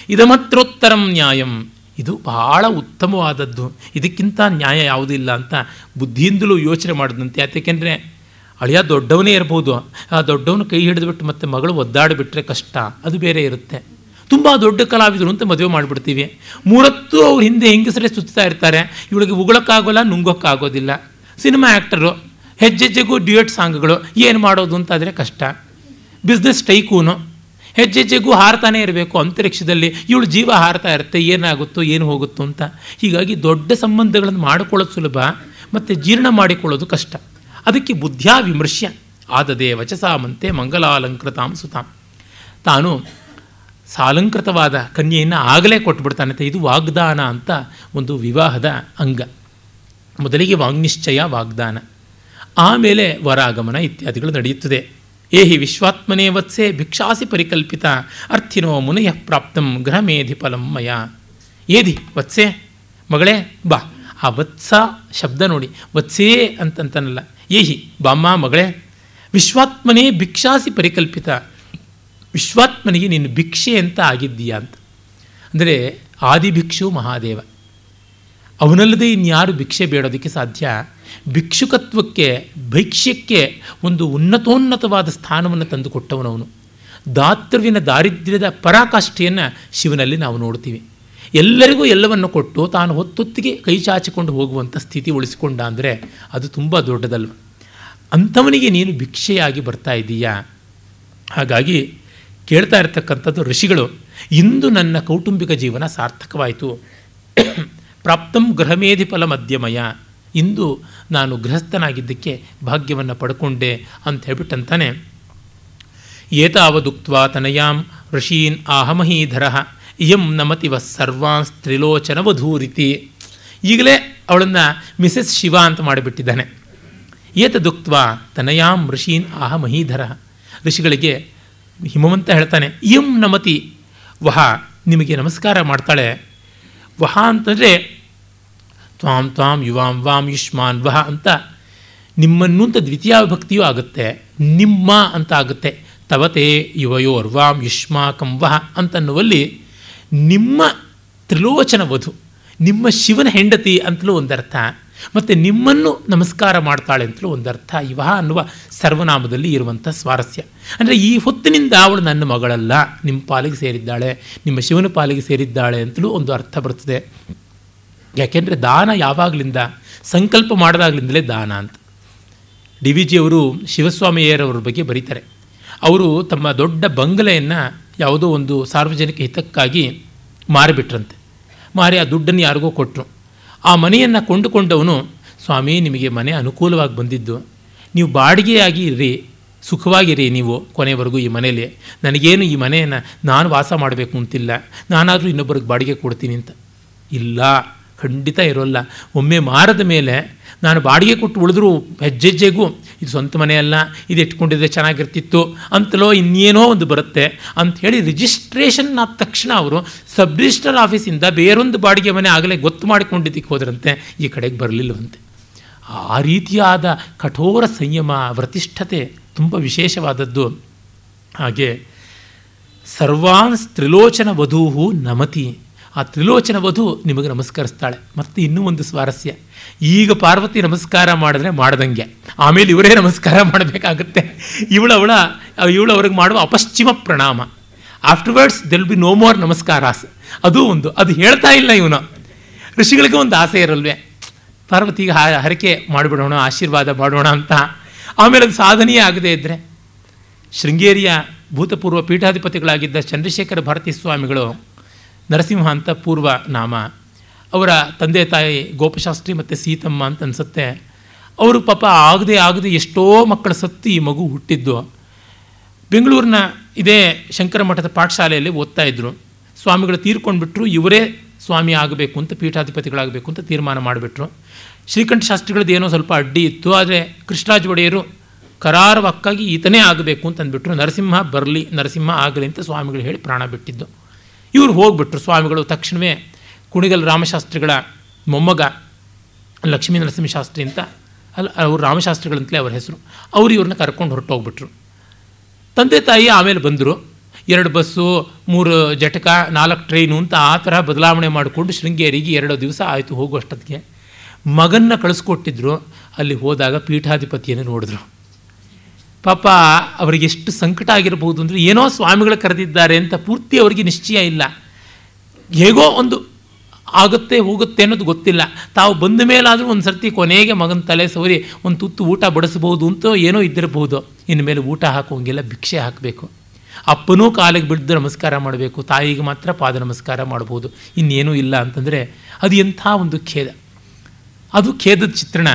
ಇದಮತ್ರೋತ್ತರಂ ನ್ಯಾಯಂ. ಇದು ಬಹಳ ಉತ್ತಮವಾದದ್ದು. ಇದಕ್ಕಿಂತ ನ್ಯಾಯ ಯಾವುದಿಲ್ಲ ಅಂತ ಬುದ್ಧಿಯಿಂದಲೂ ಯೋಚನೆ ಮಾಡಿದಂತೆ. ಯಾಕೆಂದರೆ ಅಳಿಯ ದೊಡ್ಡವನೇ ಇರ್ಬೋದು. ಆ ದೊಡ್ಡವನು ಕೈ ಹಿಡಿದುಬಿಟ್ಟು ಮತ್ತೆ ಮಗಳು ಒದ್ದಾಡಿಬಿಟ್ರೆ ಕಷ್ಟ. ಅದು ಬೇರೆ ಇರುತ್ತೆ. ತುಂಬ ದೊಡ್ಡ ಕಲಾವಿದರು ಅಂತ ಮದುವೆ ಮಾಡಿಬಿಡ್ತೀವಿ. ಮೂರತ್ತು ಅವ್ರ ಹಿಂದೆ ಹೆಂಗಸರೇ ಸುತ್ತಾ ಇರ್ತಾರೆ. ಇವಳಿಗೆ ಉಗುಳಕ್ಕಾಗೋಲ್ಲ, ನುಂಗೋಕ್ಕಾಗೋದಿಲ್ಲ. ಸಿನಿಮಾ ಆ್ಯಕ್ಟರು ಹೆಜ್ಜೆಜ್ಜೆಗೂ ಡ್ಯೂಯೆಟ್ ಸಾಂಗ್ಗಳು ಏನು ಮಾಡೋದು ಅಂತಾದರೆ ಕಷ್ಟ. Business tycoon. ಹೆಜ್ಜೆಜ್ಜೆಗೂ ಹಾರ್ತಾನೆ ಇರಬೇಕು. ಅಂತರಿಕ್ಷದಲ್ಲಿ ಇವಳು ಜೀವ ಹಾರ್ತಾ ಇರುತ್ತೆ, ಏನಾಗುತ್ತೋ, ಏನು ಹೋಗುತ್ತೋ ಅಂತ. ಹೀಗಾಗಿ ದೊಡ್ಡ ಸಂಬಂಧಗಳನ್ನು ಮಾಡಿಕೊಳ್ಳೋದು ಸುಲಭ, ಮತ್ತು ಜೀರ್ಣ ಮಾಡಿಕೊಳ್ಳೋದು ಕಷ್ಟ. ಅದಕ್ಕೆ ಬುದ್ಧ್ಯಾ ವಿಮರ್ಶ್ಯ ಆದದೇ ವಚಸಾಮಂತೆ ಮಂಗಲಾಲಂಕೃತಾಂ ಸುತಾಂ. ತಾನು ಸಾಲಂಕೃತವಾದ ಕನ್ಯೆಯನ್ನು ಆಗಲೇ ಕೊಟ್ಬಿಡ್ತಾನಂತೆ ಇದು ವಾಗ್ದಾನ ಅಂತ ಒಂದು ವಿವಾಹದ ಅಂಗ. ಮೊದಲಿಗೆ ವಾಗ್ನಿಶ್ಚಯ ವಾಗ್ದಾನ. ಆಮೇಲೆ ವರಾಗಮನ ಇತ್ಯಾದಿಗಳು ನಡೆಯುತ್ತದೆ. ಏಹಿ ವಿಶ್ವಾತ್ಮನೇ ವತ್ಸೆ ಭಿಕ್ಷಾಸಿ ಪರಿಕಲ್ಪಿತ ಅರ್ಥಿನೋ ಮುನಯ ಪ್ರಾಪ್ತಂ ಗೃಹಮೇಧಿ ಫಲಂ ಮಯ. ಏದಿ ವತ್ಸೆ? ಮಗಳೇ, ಬಾ. ಆ ವತ್ಸ ಶಬ್ದ ನೋಡಿ. ವತ್ಸೇ ಅಂತಂತನಲ್ಲ. ಏಹಿ, ಬಾಮ್ಮ, ಮಗಳೇ. ವಿಶ್ವಾತ್ಮನೇ ಭಿಕ್ಷಾಸಿ ಪರಿಕಲ್ಪಿತ. ವಿಶ್ವಾತ್ಮನಿಗೆ ನೀನು ಭಿಕ್ಷೆ ಅಂತ ಆಗಿದ್ದೀಯಾ ಅಂತ. ಅಂದರೆ ಆದಿಭಿಕ್ಷು ಮಹಾದೇವ. ಅವನಲ್ಲದೆ ಇನ್ಯಾರು ಭಿಕ್ಷೆ ಬೇಡೋದಕ್ಕೆ ಸಾಧ್ಯ? ಭಿಕ್ಷುಕತ್ವಕ್ಕೆ ಭೈಕ್ಷ್ಯಕ್ಕೆ ಒಂದು ಉನ್ನತೋನ್ನತವಾದ ಸ್ಥಾನವನ್ನು ತಂದುಕೊಟ್ಟವನವನು. ದಾತೃವಿನ ದಾರಿದ್ರ್ಯದ ಪರಾಕಾಷ್ಠೆಯನ್ನು ಶಿವನಲ್ಲಿ ನಾವು ನೋಡ್ತೀವಿ ಎಲ್ಲರಿಗೂ ಎಲ್ಲವನ್ನು ಕೊಟ್ಟು ತಾನು ಹೊತ್ತೊತ್ತಿಗೆ ಕೈ ಚಾಚಿಕೊಂಡು ಹೋಗುವಂಥ ಸ್ಥಿತಿ ಉಳಿಸಿಕೊಂಡ ಅಂದರೆ ಅದು ತುಂಬ ದೊಡ್ಡದಲ್ವ? ಅಂಥವನಿಗೆ ನೀನು ಭಿಕ್ಷೆಯಾಗಿ ಬರ್ತಾ ಇದ್ದೀಯಾ? ಹಾಗಾಗಿ ಕೇಳ್ತಾ ಇರತಕ್ಕಂಥದ್ದು ಋಷಿಗಳು, ಇಂದು ನನ್ನ ಕೌಟುಂಬಿಕ ಜೀವನ ಸಾರ್ಥಕವಾಯಿತು. ಪ್ರಾಪ್ತಂ ಗೃಹಮೇಧಿಫಲ ಮಧ್ಯಮಯ. ಇಂದು ನಾನು ಗೃಹಸ್ಥನಾಗಿದ್ದಕ್ಕೆ ಭಾಗ್ಯವನ್ನು ಪಡ್ಕೊಂಡೆ ಅಂತ ಹೇಳ್ಬಿಟ್ಟಂತಾನೆ. ಏತಾವದುಕ್ತ ತನಯಾಂ ಋಷೀನ್ ಆಹಮಹೀಧರ, ಇಯಂ ನಮತಿವ ಸರ್ವಾನ್ ಸ್ತ್ರಿಲೋಚನವಧೂರಿತಿ. ಈಗಲೇ ಅವಳನ್ನು ಮಿಸಸ್ ಶಿವ ಅಂತ ಮಾಡಿಬಿಟ್ಟಿದ್ದಾನೆ. ಏತದುಕ್ತ ತನಯಾಂ ಋಷೀನ್ ಆಹ ಮಹೀಧರ ಋಷಿಗಳಿಗೆ ಹಿಮವಂತ ಹೇಳ್ತಾನೆ, ಇಯಂ ನಮತಿ. ವಹ, ನಿಮಗೆ ನಮಸ್ಕಾರ ಮಾಡ್ತಾಳೆ. ವಹ ಅಂತಂದರೆ ತ್ವಾಂ ತ್ವಾಂ ಯುವಾಂ ವಾಂ ಯುಷ್ಮಾನ್ ವಹ ಅಂತ ನಿಮ್ಮನ್ನು ಅಂತ ದ್ವಿತೀಯ ಭಕ್ತಿಯೂ ಆಗುತ್ತೆ. ನಿಮ್ಮ ಅಂತ ಆಗುತ್ತೆ. ತವತೆ ಯುವಯೋರ್ವಾಂ ಯುಷ್ಮಾಕಂ ವಹ ಅಂತನ್ನುವಲ್ಲಿ ನಿಮ್ಮ ತ್ರಿಲೋಚನ ವಧು, ನಿಮ್ಮ ಶಿವನ ಹೆಂಡತಿ ಅಂತಲೂ ಒಂದರ್ಥ, ಮತ್ತು ನಿಮ್ಮನ್ನು ನಮಸ್ಕಾರ ಮಾಡ್ತಾಳೆ ಅಂತಲೂ ಒಂದರ್ಥ ಇವಹ ಅನ್ನುವ ಸರ್ವನಾಮದಲ್ಲಿ ಇರುವಂಥ ಸ್ವಾರಸ್ಯ. ಅಂದರೆ ಈ ಹೊತ್ತಿನಿಂದ ಅವಳು ನನ್ನ ಮಗಳಲ್ಲ, ನಿಮ್ಮ ಪಾಲಿಗೆ ಸೇರಿದ್ದಾಳೆ, ನಿಮ್ಮ ಶಿವನ ಪಾಲಿಗೆ ಸೇರಿದ್ದಾಳೆ ಅಂತಲೂ ಒಂದು ಅರ್ಥ ಬರ್ತದೆ ಯಾಕೆಂದರೆ ದಾನ ಯಾವಾಗಲಿಂದ? ಸಂಕಲ್ಪ ಮಾಡಿದಾಗಲಿಂದಲೇ ದಾನ ಅಂತ. ಡಿ ವಿ ಜಿಯವರು ಶಿವಸ್ವಾಮಿಯರವ್ರ ಬಗ್ಗೆ ಬರೀತಾರೆ. ಅವರು ತಮ್ಮ ದೊಡ್ಡ ಬಂಗಲೆಯನ್ನು ಯಾವುದೋ ಒಂದು ಸಾರ್ವಜನಿಕ ಹಿತಕ್ಕಾಗಿ ಮಾರಿಬಿಟ್ರಂತೆ. ಮಾರಿ ಆ ದುಡ್ಡನ್ನು ಯಾರಿಗೋ ಕೊಟ್ಟರು ಆ ಮನೆಯನ್ನು ಕೊಂಡುಕೊಂಡವನು, ಸ್ವಾಮಿ, ನಿಮಗೆ ಮನೆ ಅನುಕೂಲವಾಗಿ ಬಂದಿದ್ದು, ನೀವು ಬಾಡಿಗೆಯಾಗಿ ಇರ್ರಿ ಸುಖವಾಗಿರಿ ನೀವು ಕೊನೆವರೆಗೂ ಈ ಮನೇಲಿ ನನಗೇನು ಈ ಮನೆಯನ್ನು ನಾನು ವಾಸ ಮಾಡಬೇಕು ಅಂತಿಲ್ಲ. ನಾನಾದರೂ ಇನ್ನೊಬ್ಬರಿಗೆ ಬಾಡಿಗೆ ಕೊಡ್ತೀನಿ ಅಂತ. ಇಲ್ಲ. ಖಂಡಿತ ಇರೋಲ್ಲ. ಒಮ್ಮೆ ಮಾರದ ಮೇಲೆ ನಾನು ಬಾಡಿಗೆ ಕೊಟ್ಟು ಉಳಿದ್ರೂ ಹೆಜ್ಜೆಜ್ಜೆಗೂ, ಇದು ಸ್ವಂತ ಮನೆಯಲ್ಲ ಇದು ಇಟ್ಕೊಂಡಿದ್ರೆ ಚೆನ್ನಾಗಿರ್ತಿತ್ತು, ಅಂತಲೋ ಇನ್ನೇನೋ ಒಂದು ಬರುತ್ತೆ ಅಂಥೇಳಿ ರಿಜಿಸ್ಟ್ರೇಷನ್ ಆದ ತಕ್ಷಣ ಅವರು ಸಬ್ ರಿಜಿಸ್ಟರ್ ಆಫೀಸಿಂದ ಬೇರೊಂದು ಬಾಡಿಗೆ ಮನೆ ಆಗಲೇ ಗೊತ್ತು ಮಾಡಿಕೊಂಡಿದ್ದಕ್ಕೆ ಹೋದ್ರಂತೆ, ಈ ಕಡೆಗೆ ಬರಲಿಲ್ಲವಂತೆ. ಆ ರೀತಿಯಾದ ಕಠೋರ ಸಂಯಮ ವ್ರತಿಷ್ಠತೆ ತುಂಬ ವಿಶೇಷವಾದದ್ದು. ಹಾಗೆ ಸರ್ವಾನ್ ತ್ರಿಲೋಚನ ವಧೂಹು ನಮತಿ. ಆ ತ್ರಿಲೋಚನ ವಧು ನಿಮಗೆ ನಮಸ್ಕರಿಸ್ತಾಳೆ. ಮತ್ತು ಇನ್ನೂ ಒಂದು ಸ್ವಾರಸ್ಯ. ಈಗ ಪಾರ್ವತಿ ನಮಸ್ಕಾರ ಮಾಡಿದ್ರೆ ಮಾಡ್ದಂಗೆ. ಆಮೇಲೆ ಇವರೇ ನಮಸ್ಕಾರ ಮಾಡಬೇಕಾಗುತ್ತೆ. ಇವಳವಳ ಇವಳು ಅವ್ರಿಗೆ ಮಾಡುವ ಅಪಶ್ಚಿಮ ಪ್ರಣಾಮ. Afterwards they'll be no more ನಮಸ್ಕಾರಾಸ್. ಅದು ಒಂದು. ಅದು ಹೇಳ್ತಾ ಇಲ್ಲ ಇವನು. ಋಷಿಗಳಿಗೆ ಒಂದು ಆಸೆ ಇರಲ್ವೇ. ಪಾರ್ವತಿಗೆ ಹರಕೆ ಮಾಡಿಬಿಡೋಣ, ಆಶೀರ್ವಾದ ಮಾಡೋಣ ಅಂತ. ಆಮೇಲೆ ಅದು ಸಾಧನೆಯೇ ಆಗದೆ ಇದ್ದರೆ ಶೃಂಗೇರಿಯ ಭೂತಪೂರ್ವ ಪೀಠಾಧಿಪತಿಗಳಾಗಿದ್ದ ಚಂದ್ರಶೇಖರ ಭಾರತೀ ಸ್ವಾಮಿಗಳು ನರಸಿಂಹ ಅಂತ ಪೂರ್ವ ನಾಮ. ಅವರ ತಂದೆ ತಾಯಿ ಗೋಪಶಾಸ್ತ್ರಿ ಮತ್ತು ಸೀತಮ್ಮ ಅಂತ ಅನಿಸುತ್ತೆ. ಅವರು ಪಾಪ ಆಗದೆ ಆಗದೆ ಎಷ್ಟೋ ಮಕ್ಕಳ ಸತ್ತು ಈ ಮಗು ಹುಟ್ಟಿದ್ದು. ಬೆಂಗಳೂರಿನ ಇದೇ ಶಂಕರ ಮಠದ ಪಾಠಶಾಲೆಯಲ್ಲಿ ಓದ್ತಾ ಇದ್ದರು ಸ್ವಾಮಿಗಳು ತೀರ್ಕೊಂಡ್ಬಿಟ್ರು, ಇವರೇ ಸ್ವಾಮಿ ಆಗಬೇಕು ಅಂತ, ಪೀಠಾಧಿಪತಿಗಳಾಗಬೇಕು ಅಂತ ತೀರ್ಮಾನ ಮಾಡಿಬಿಟ್ರು. ಶ್ರೀಕಂಠ ಶಾಸ್ತ್ರಿಗಳದ್ದು ಏನೋ ಸ್ವಲ್ಪ ಅಡ್ಡಿ ಇತ್ತು, ಆದರೆ ಕೃಷ್ಣರಾಜ ಒಡೆಯರು ಕರಾರವಕ್ಕಾಗಿ ಈತನೇ ಆಗಬೇಕು ಅಂತ ಅಂದ್ಬಿಟ್ರು. ನರಸಿಂಹ ಬರಲಿ, ನರಸಿಂಹ ಆಗಲಿ ಅಂತ ಸ್ವಾಮಿಗಳು ಹೇಳಿ ಪ್ರಾಣ ಬಿಟ್ಟಿದ್ದು. ಇವರು ಹೋಗ್ಬಿಟ್ರು ಸ್ವಾಮಿಗಳು. ತಕ್ಷಣವೇ ಕುಣಿಗಲ್ ರಾಮಶಾಸ್ತ್ರಿಗಳ ಮೊಮ್ಮಗ ಲಕ್ಷ್ಮೀ ನರಸಿಂಹಶಾಸ್ತ್ರಿ ಅಂತ. ಅಲ್ಲ, ಅವರು ರಾಮಶಾಸ್ತ್ರಿಗಳಂತಲೇ ಅವ್ರ ಹೆಸರು. ಅವರು ಇವ್ರನ್ನ ಕರ್ಕೊಂಡು ಹೊರಟೋಗ್ಬಿಟ್ರು ತಂದೆ ತಾಯಿ ಆಮೇಲೆ ಬಂದರು. ಎರಡು ಬಸ್ಸು, ಮೂರು ಜಟಕ, ನಾಲ್ಕು ಟ್ರೈನು ಅಂತ ಆ ಥರ ಬದಲಾವಣೆ ಮಾಡಿಕೊಂಡು ಶೃಂಗೇರಿಗೆ ಎರಡು ದಿವಸ ಆಯಿತು ಹೋಗುವಷ್ಟೊತ್ತಿಗೆ. ಮಗನ್ನ ಕಳಿಸ್ಕೊಟ್ಟಿದ್ರು. ಅಲ್ಲಿ ಹೋದಾಗ ಪೀಠಾಧಿಪತಿಯನ್ನು ನೋಡಿದ್ರು. ಪಾಪ ಅವರಿಗೆ ಎಷ್ಟು ಸಂಕಟ ಆಗಿರಬಹುದು ಅಂದರೆ ಏನೋ ಸ್ವಾಮಿಗಳು ಕರೆದಿದ್ದಾರೆ ಅಂತ ಪೂರ್ತಿ ಅವರಿಗೆ ನಿಶ್ಚಯ ಇಲ್ಲ. ಹೇಗೋ ಒಂದು ಆಗುತ್ತೆ ಹೋಗುತ್ತೆ ಅನ್ನೋದು ಗೊತ್ತಿಲ್ಲ. ತಾವು ಬಂದ ಮೇಲಾದರೂ ಒಂದು ಸರ್ತಿ ಕೊನೆಗೆ ಮಗನ ತಲೆ ಸವರಿ, ಒಂದು ತುತ್ತು ಊಟ ಬಡಿಸಬಹುದು ಅಂತ ಏನೋ ಇದ್ದಿರಬಹುದು ಇನ್ಮೇಲೆ ಊಟ ಹಾಕೋಂಗಿಲ್ಲ ಭಿಕ್ಷೆ ಹಾಕಬೇಕು. ಅಪ್ಪನೂ ಕಾಲಿಗೆ ಬಿದ್ದು ನಮಸ್ಕಾರ ಮಾಡಬೇಕು, ತಾಯಿಗೆ ಮಾತ್ರ ಪಾದ ನಮಸ್ಕಾರ ಮಾಡ್ಬೋದು. ಇನ್ನೇನೂ ಇಲ್ಲ ಅಂತಂದರೆ ಅದು ಎಂಥ ಒಂದು ಖೇದ. ಅದು ಖೇದದ ಚಿತ್ರಣ,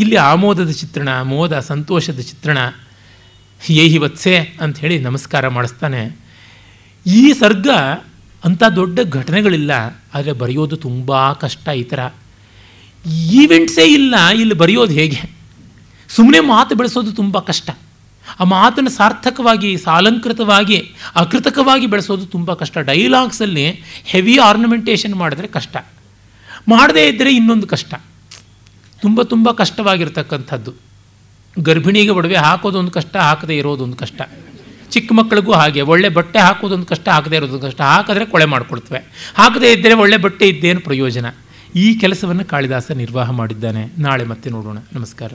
ಇಲ್ಲಿ ಆಮೋದದ ಚಿತ್ರಣ, ಮೋದ ಸಂತೋಷದ ಚಿತ್ರಣ ಏಹಿ ವತ್ಸೆ ಅಂಥೇಳಿ ನಮಸ್ಕಾರ ಮಾಡಿಸ್ತಾನೆ. ಈ ಸರ್ಗ ಅಂಥ ದೊಡ್ಡ ಘಟನೆಗಳಿಲ್ಲ, ಆದರೆ ಬರೆಯೋದು ತುಂಬ ಕಷ್ಟ ಈ ಥರ ಈವೆಂಟ್ಸೇ ಇಲ್ಲ, ಇಲ್ಲಿ ಬರೆಯೋದು ಹೇಗೆ? ಸುಮ್ಮನೆ ಮಾತು ಬೆಳೆಸೋದು ತುಂಬ ಕಷ್ಟ. ಆ ಮಾತನ್ನು ಸಾರ್ಥಕವಾಗಿ, ಸಾಲಂಕೃತವಾಗಿ, ಅಕೃತಕವಾಗಿ ಬೆಳೆಸೋದು ತುಂಬ ಕಷ್ಟ. ಡೈಲಾಗ್ಸಲ್ಲಿ ಹೆವಿ ಆರ್ನಮೆಂಟೇಷನ್ ಮಾಡಿದ್ರೆ ಕಷ್ಟ. ಮಾಡದೇ ಇದ್ದರೆ ಇನ್ನೊಂದು ಕಷ್ಟ. ತುಂಬ ತುಂಬ ಕಷ್ಟವಾಗಿರ್ತಕ್ಕಂಥದ್ದು. ಗರ್ಭಿಣಿಗೆ ಒಡವೆ ಹಾಕೋದೊಂದು ಕಷ್ಟ, ಹಾಕದೇ ಇರೋದೊಂದು ಕಷ್ಟ. ಚಿಕ್ಕ ಮಕ್ಕಳಿಗೂ ಹಾಗೆ, ಒಳ್ಳೆ ಬಟ್ಟೆ ಹಾಕೋದೊಂದು ಕಷ್ಟ, ಹಾಕದೇ ಇರೋದೊಂದು ಕಷ್ಟ. ಹಾಕಿದ್ರೆ ಕೊಳೆ ಮಾಡಿಕೊಳ್ತವೆ ಹಾಕದೇ ಇದ್ದರೆ ಒಳ್ಳೆ ಬಟ್ಟೆ ಇದ್ದೇನು ಪ್ರಯೋಜನ? ಈ ಕೆಲಸವನ್ನು ಕಾಳಿದಾಸ ನಿರ್ವಾಹ ಮಾಡಿದ್ದಾನೆ. ನಾಳೆ ಮತ್ತೆ ನೋಡೋಣ. ನಮಸ್ಕಾರ.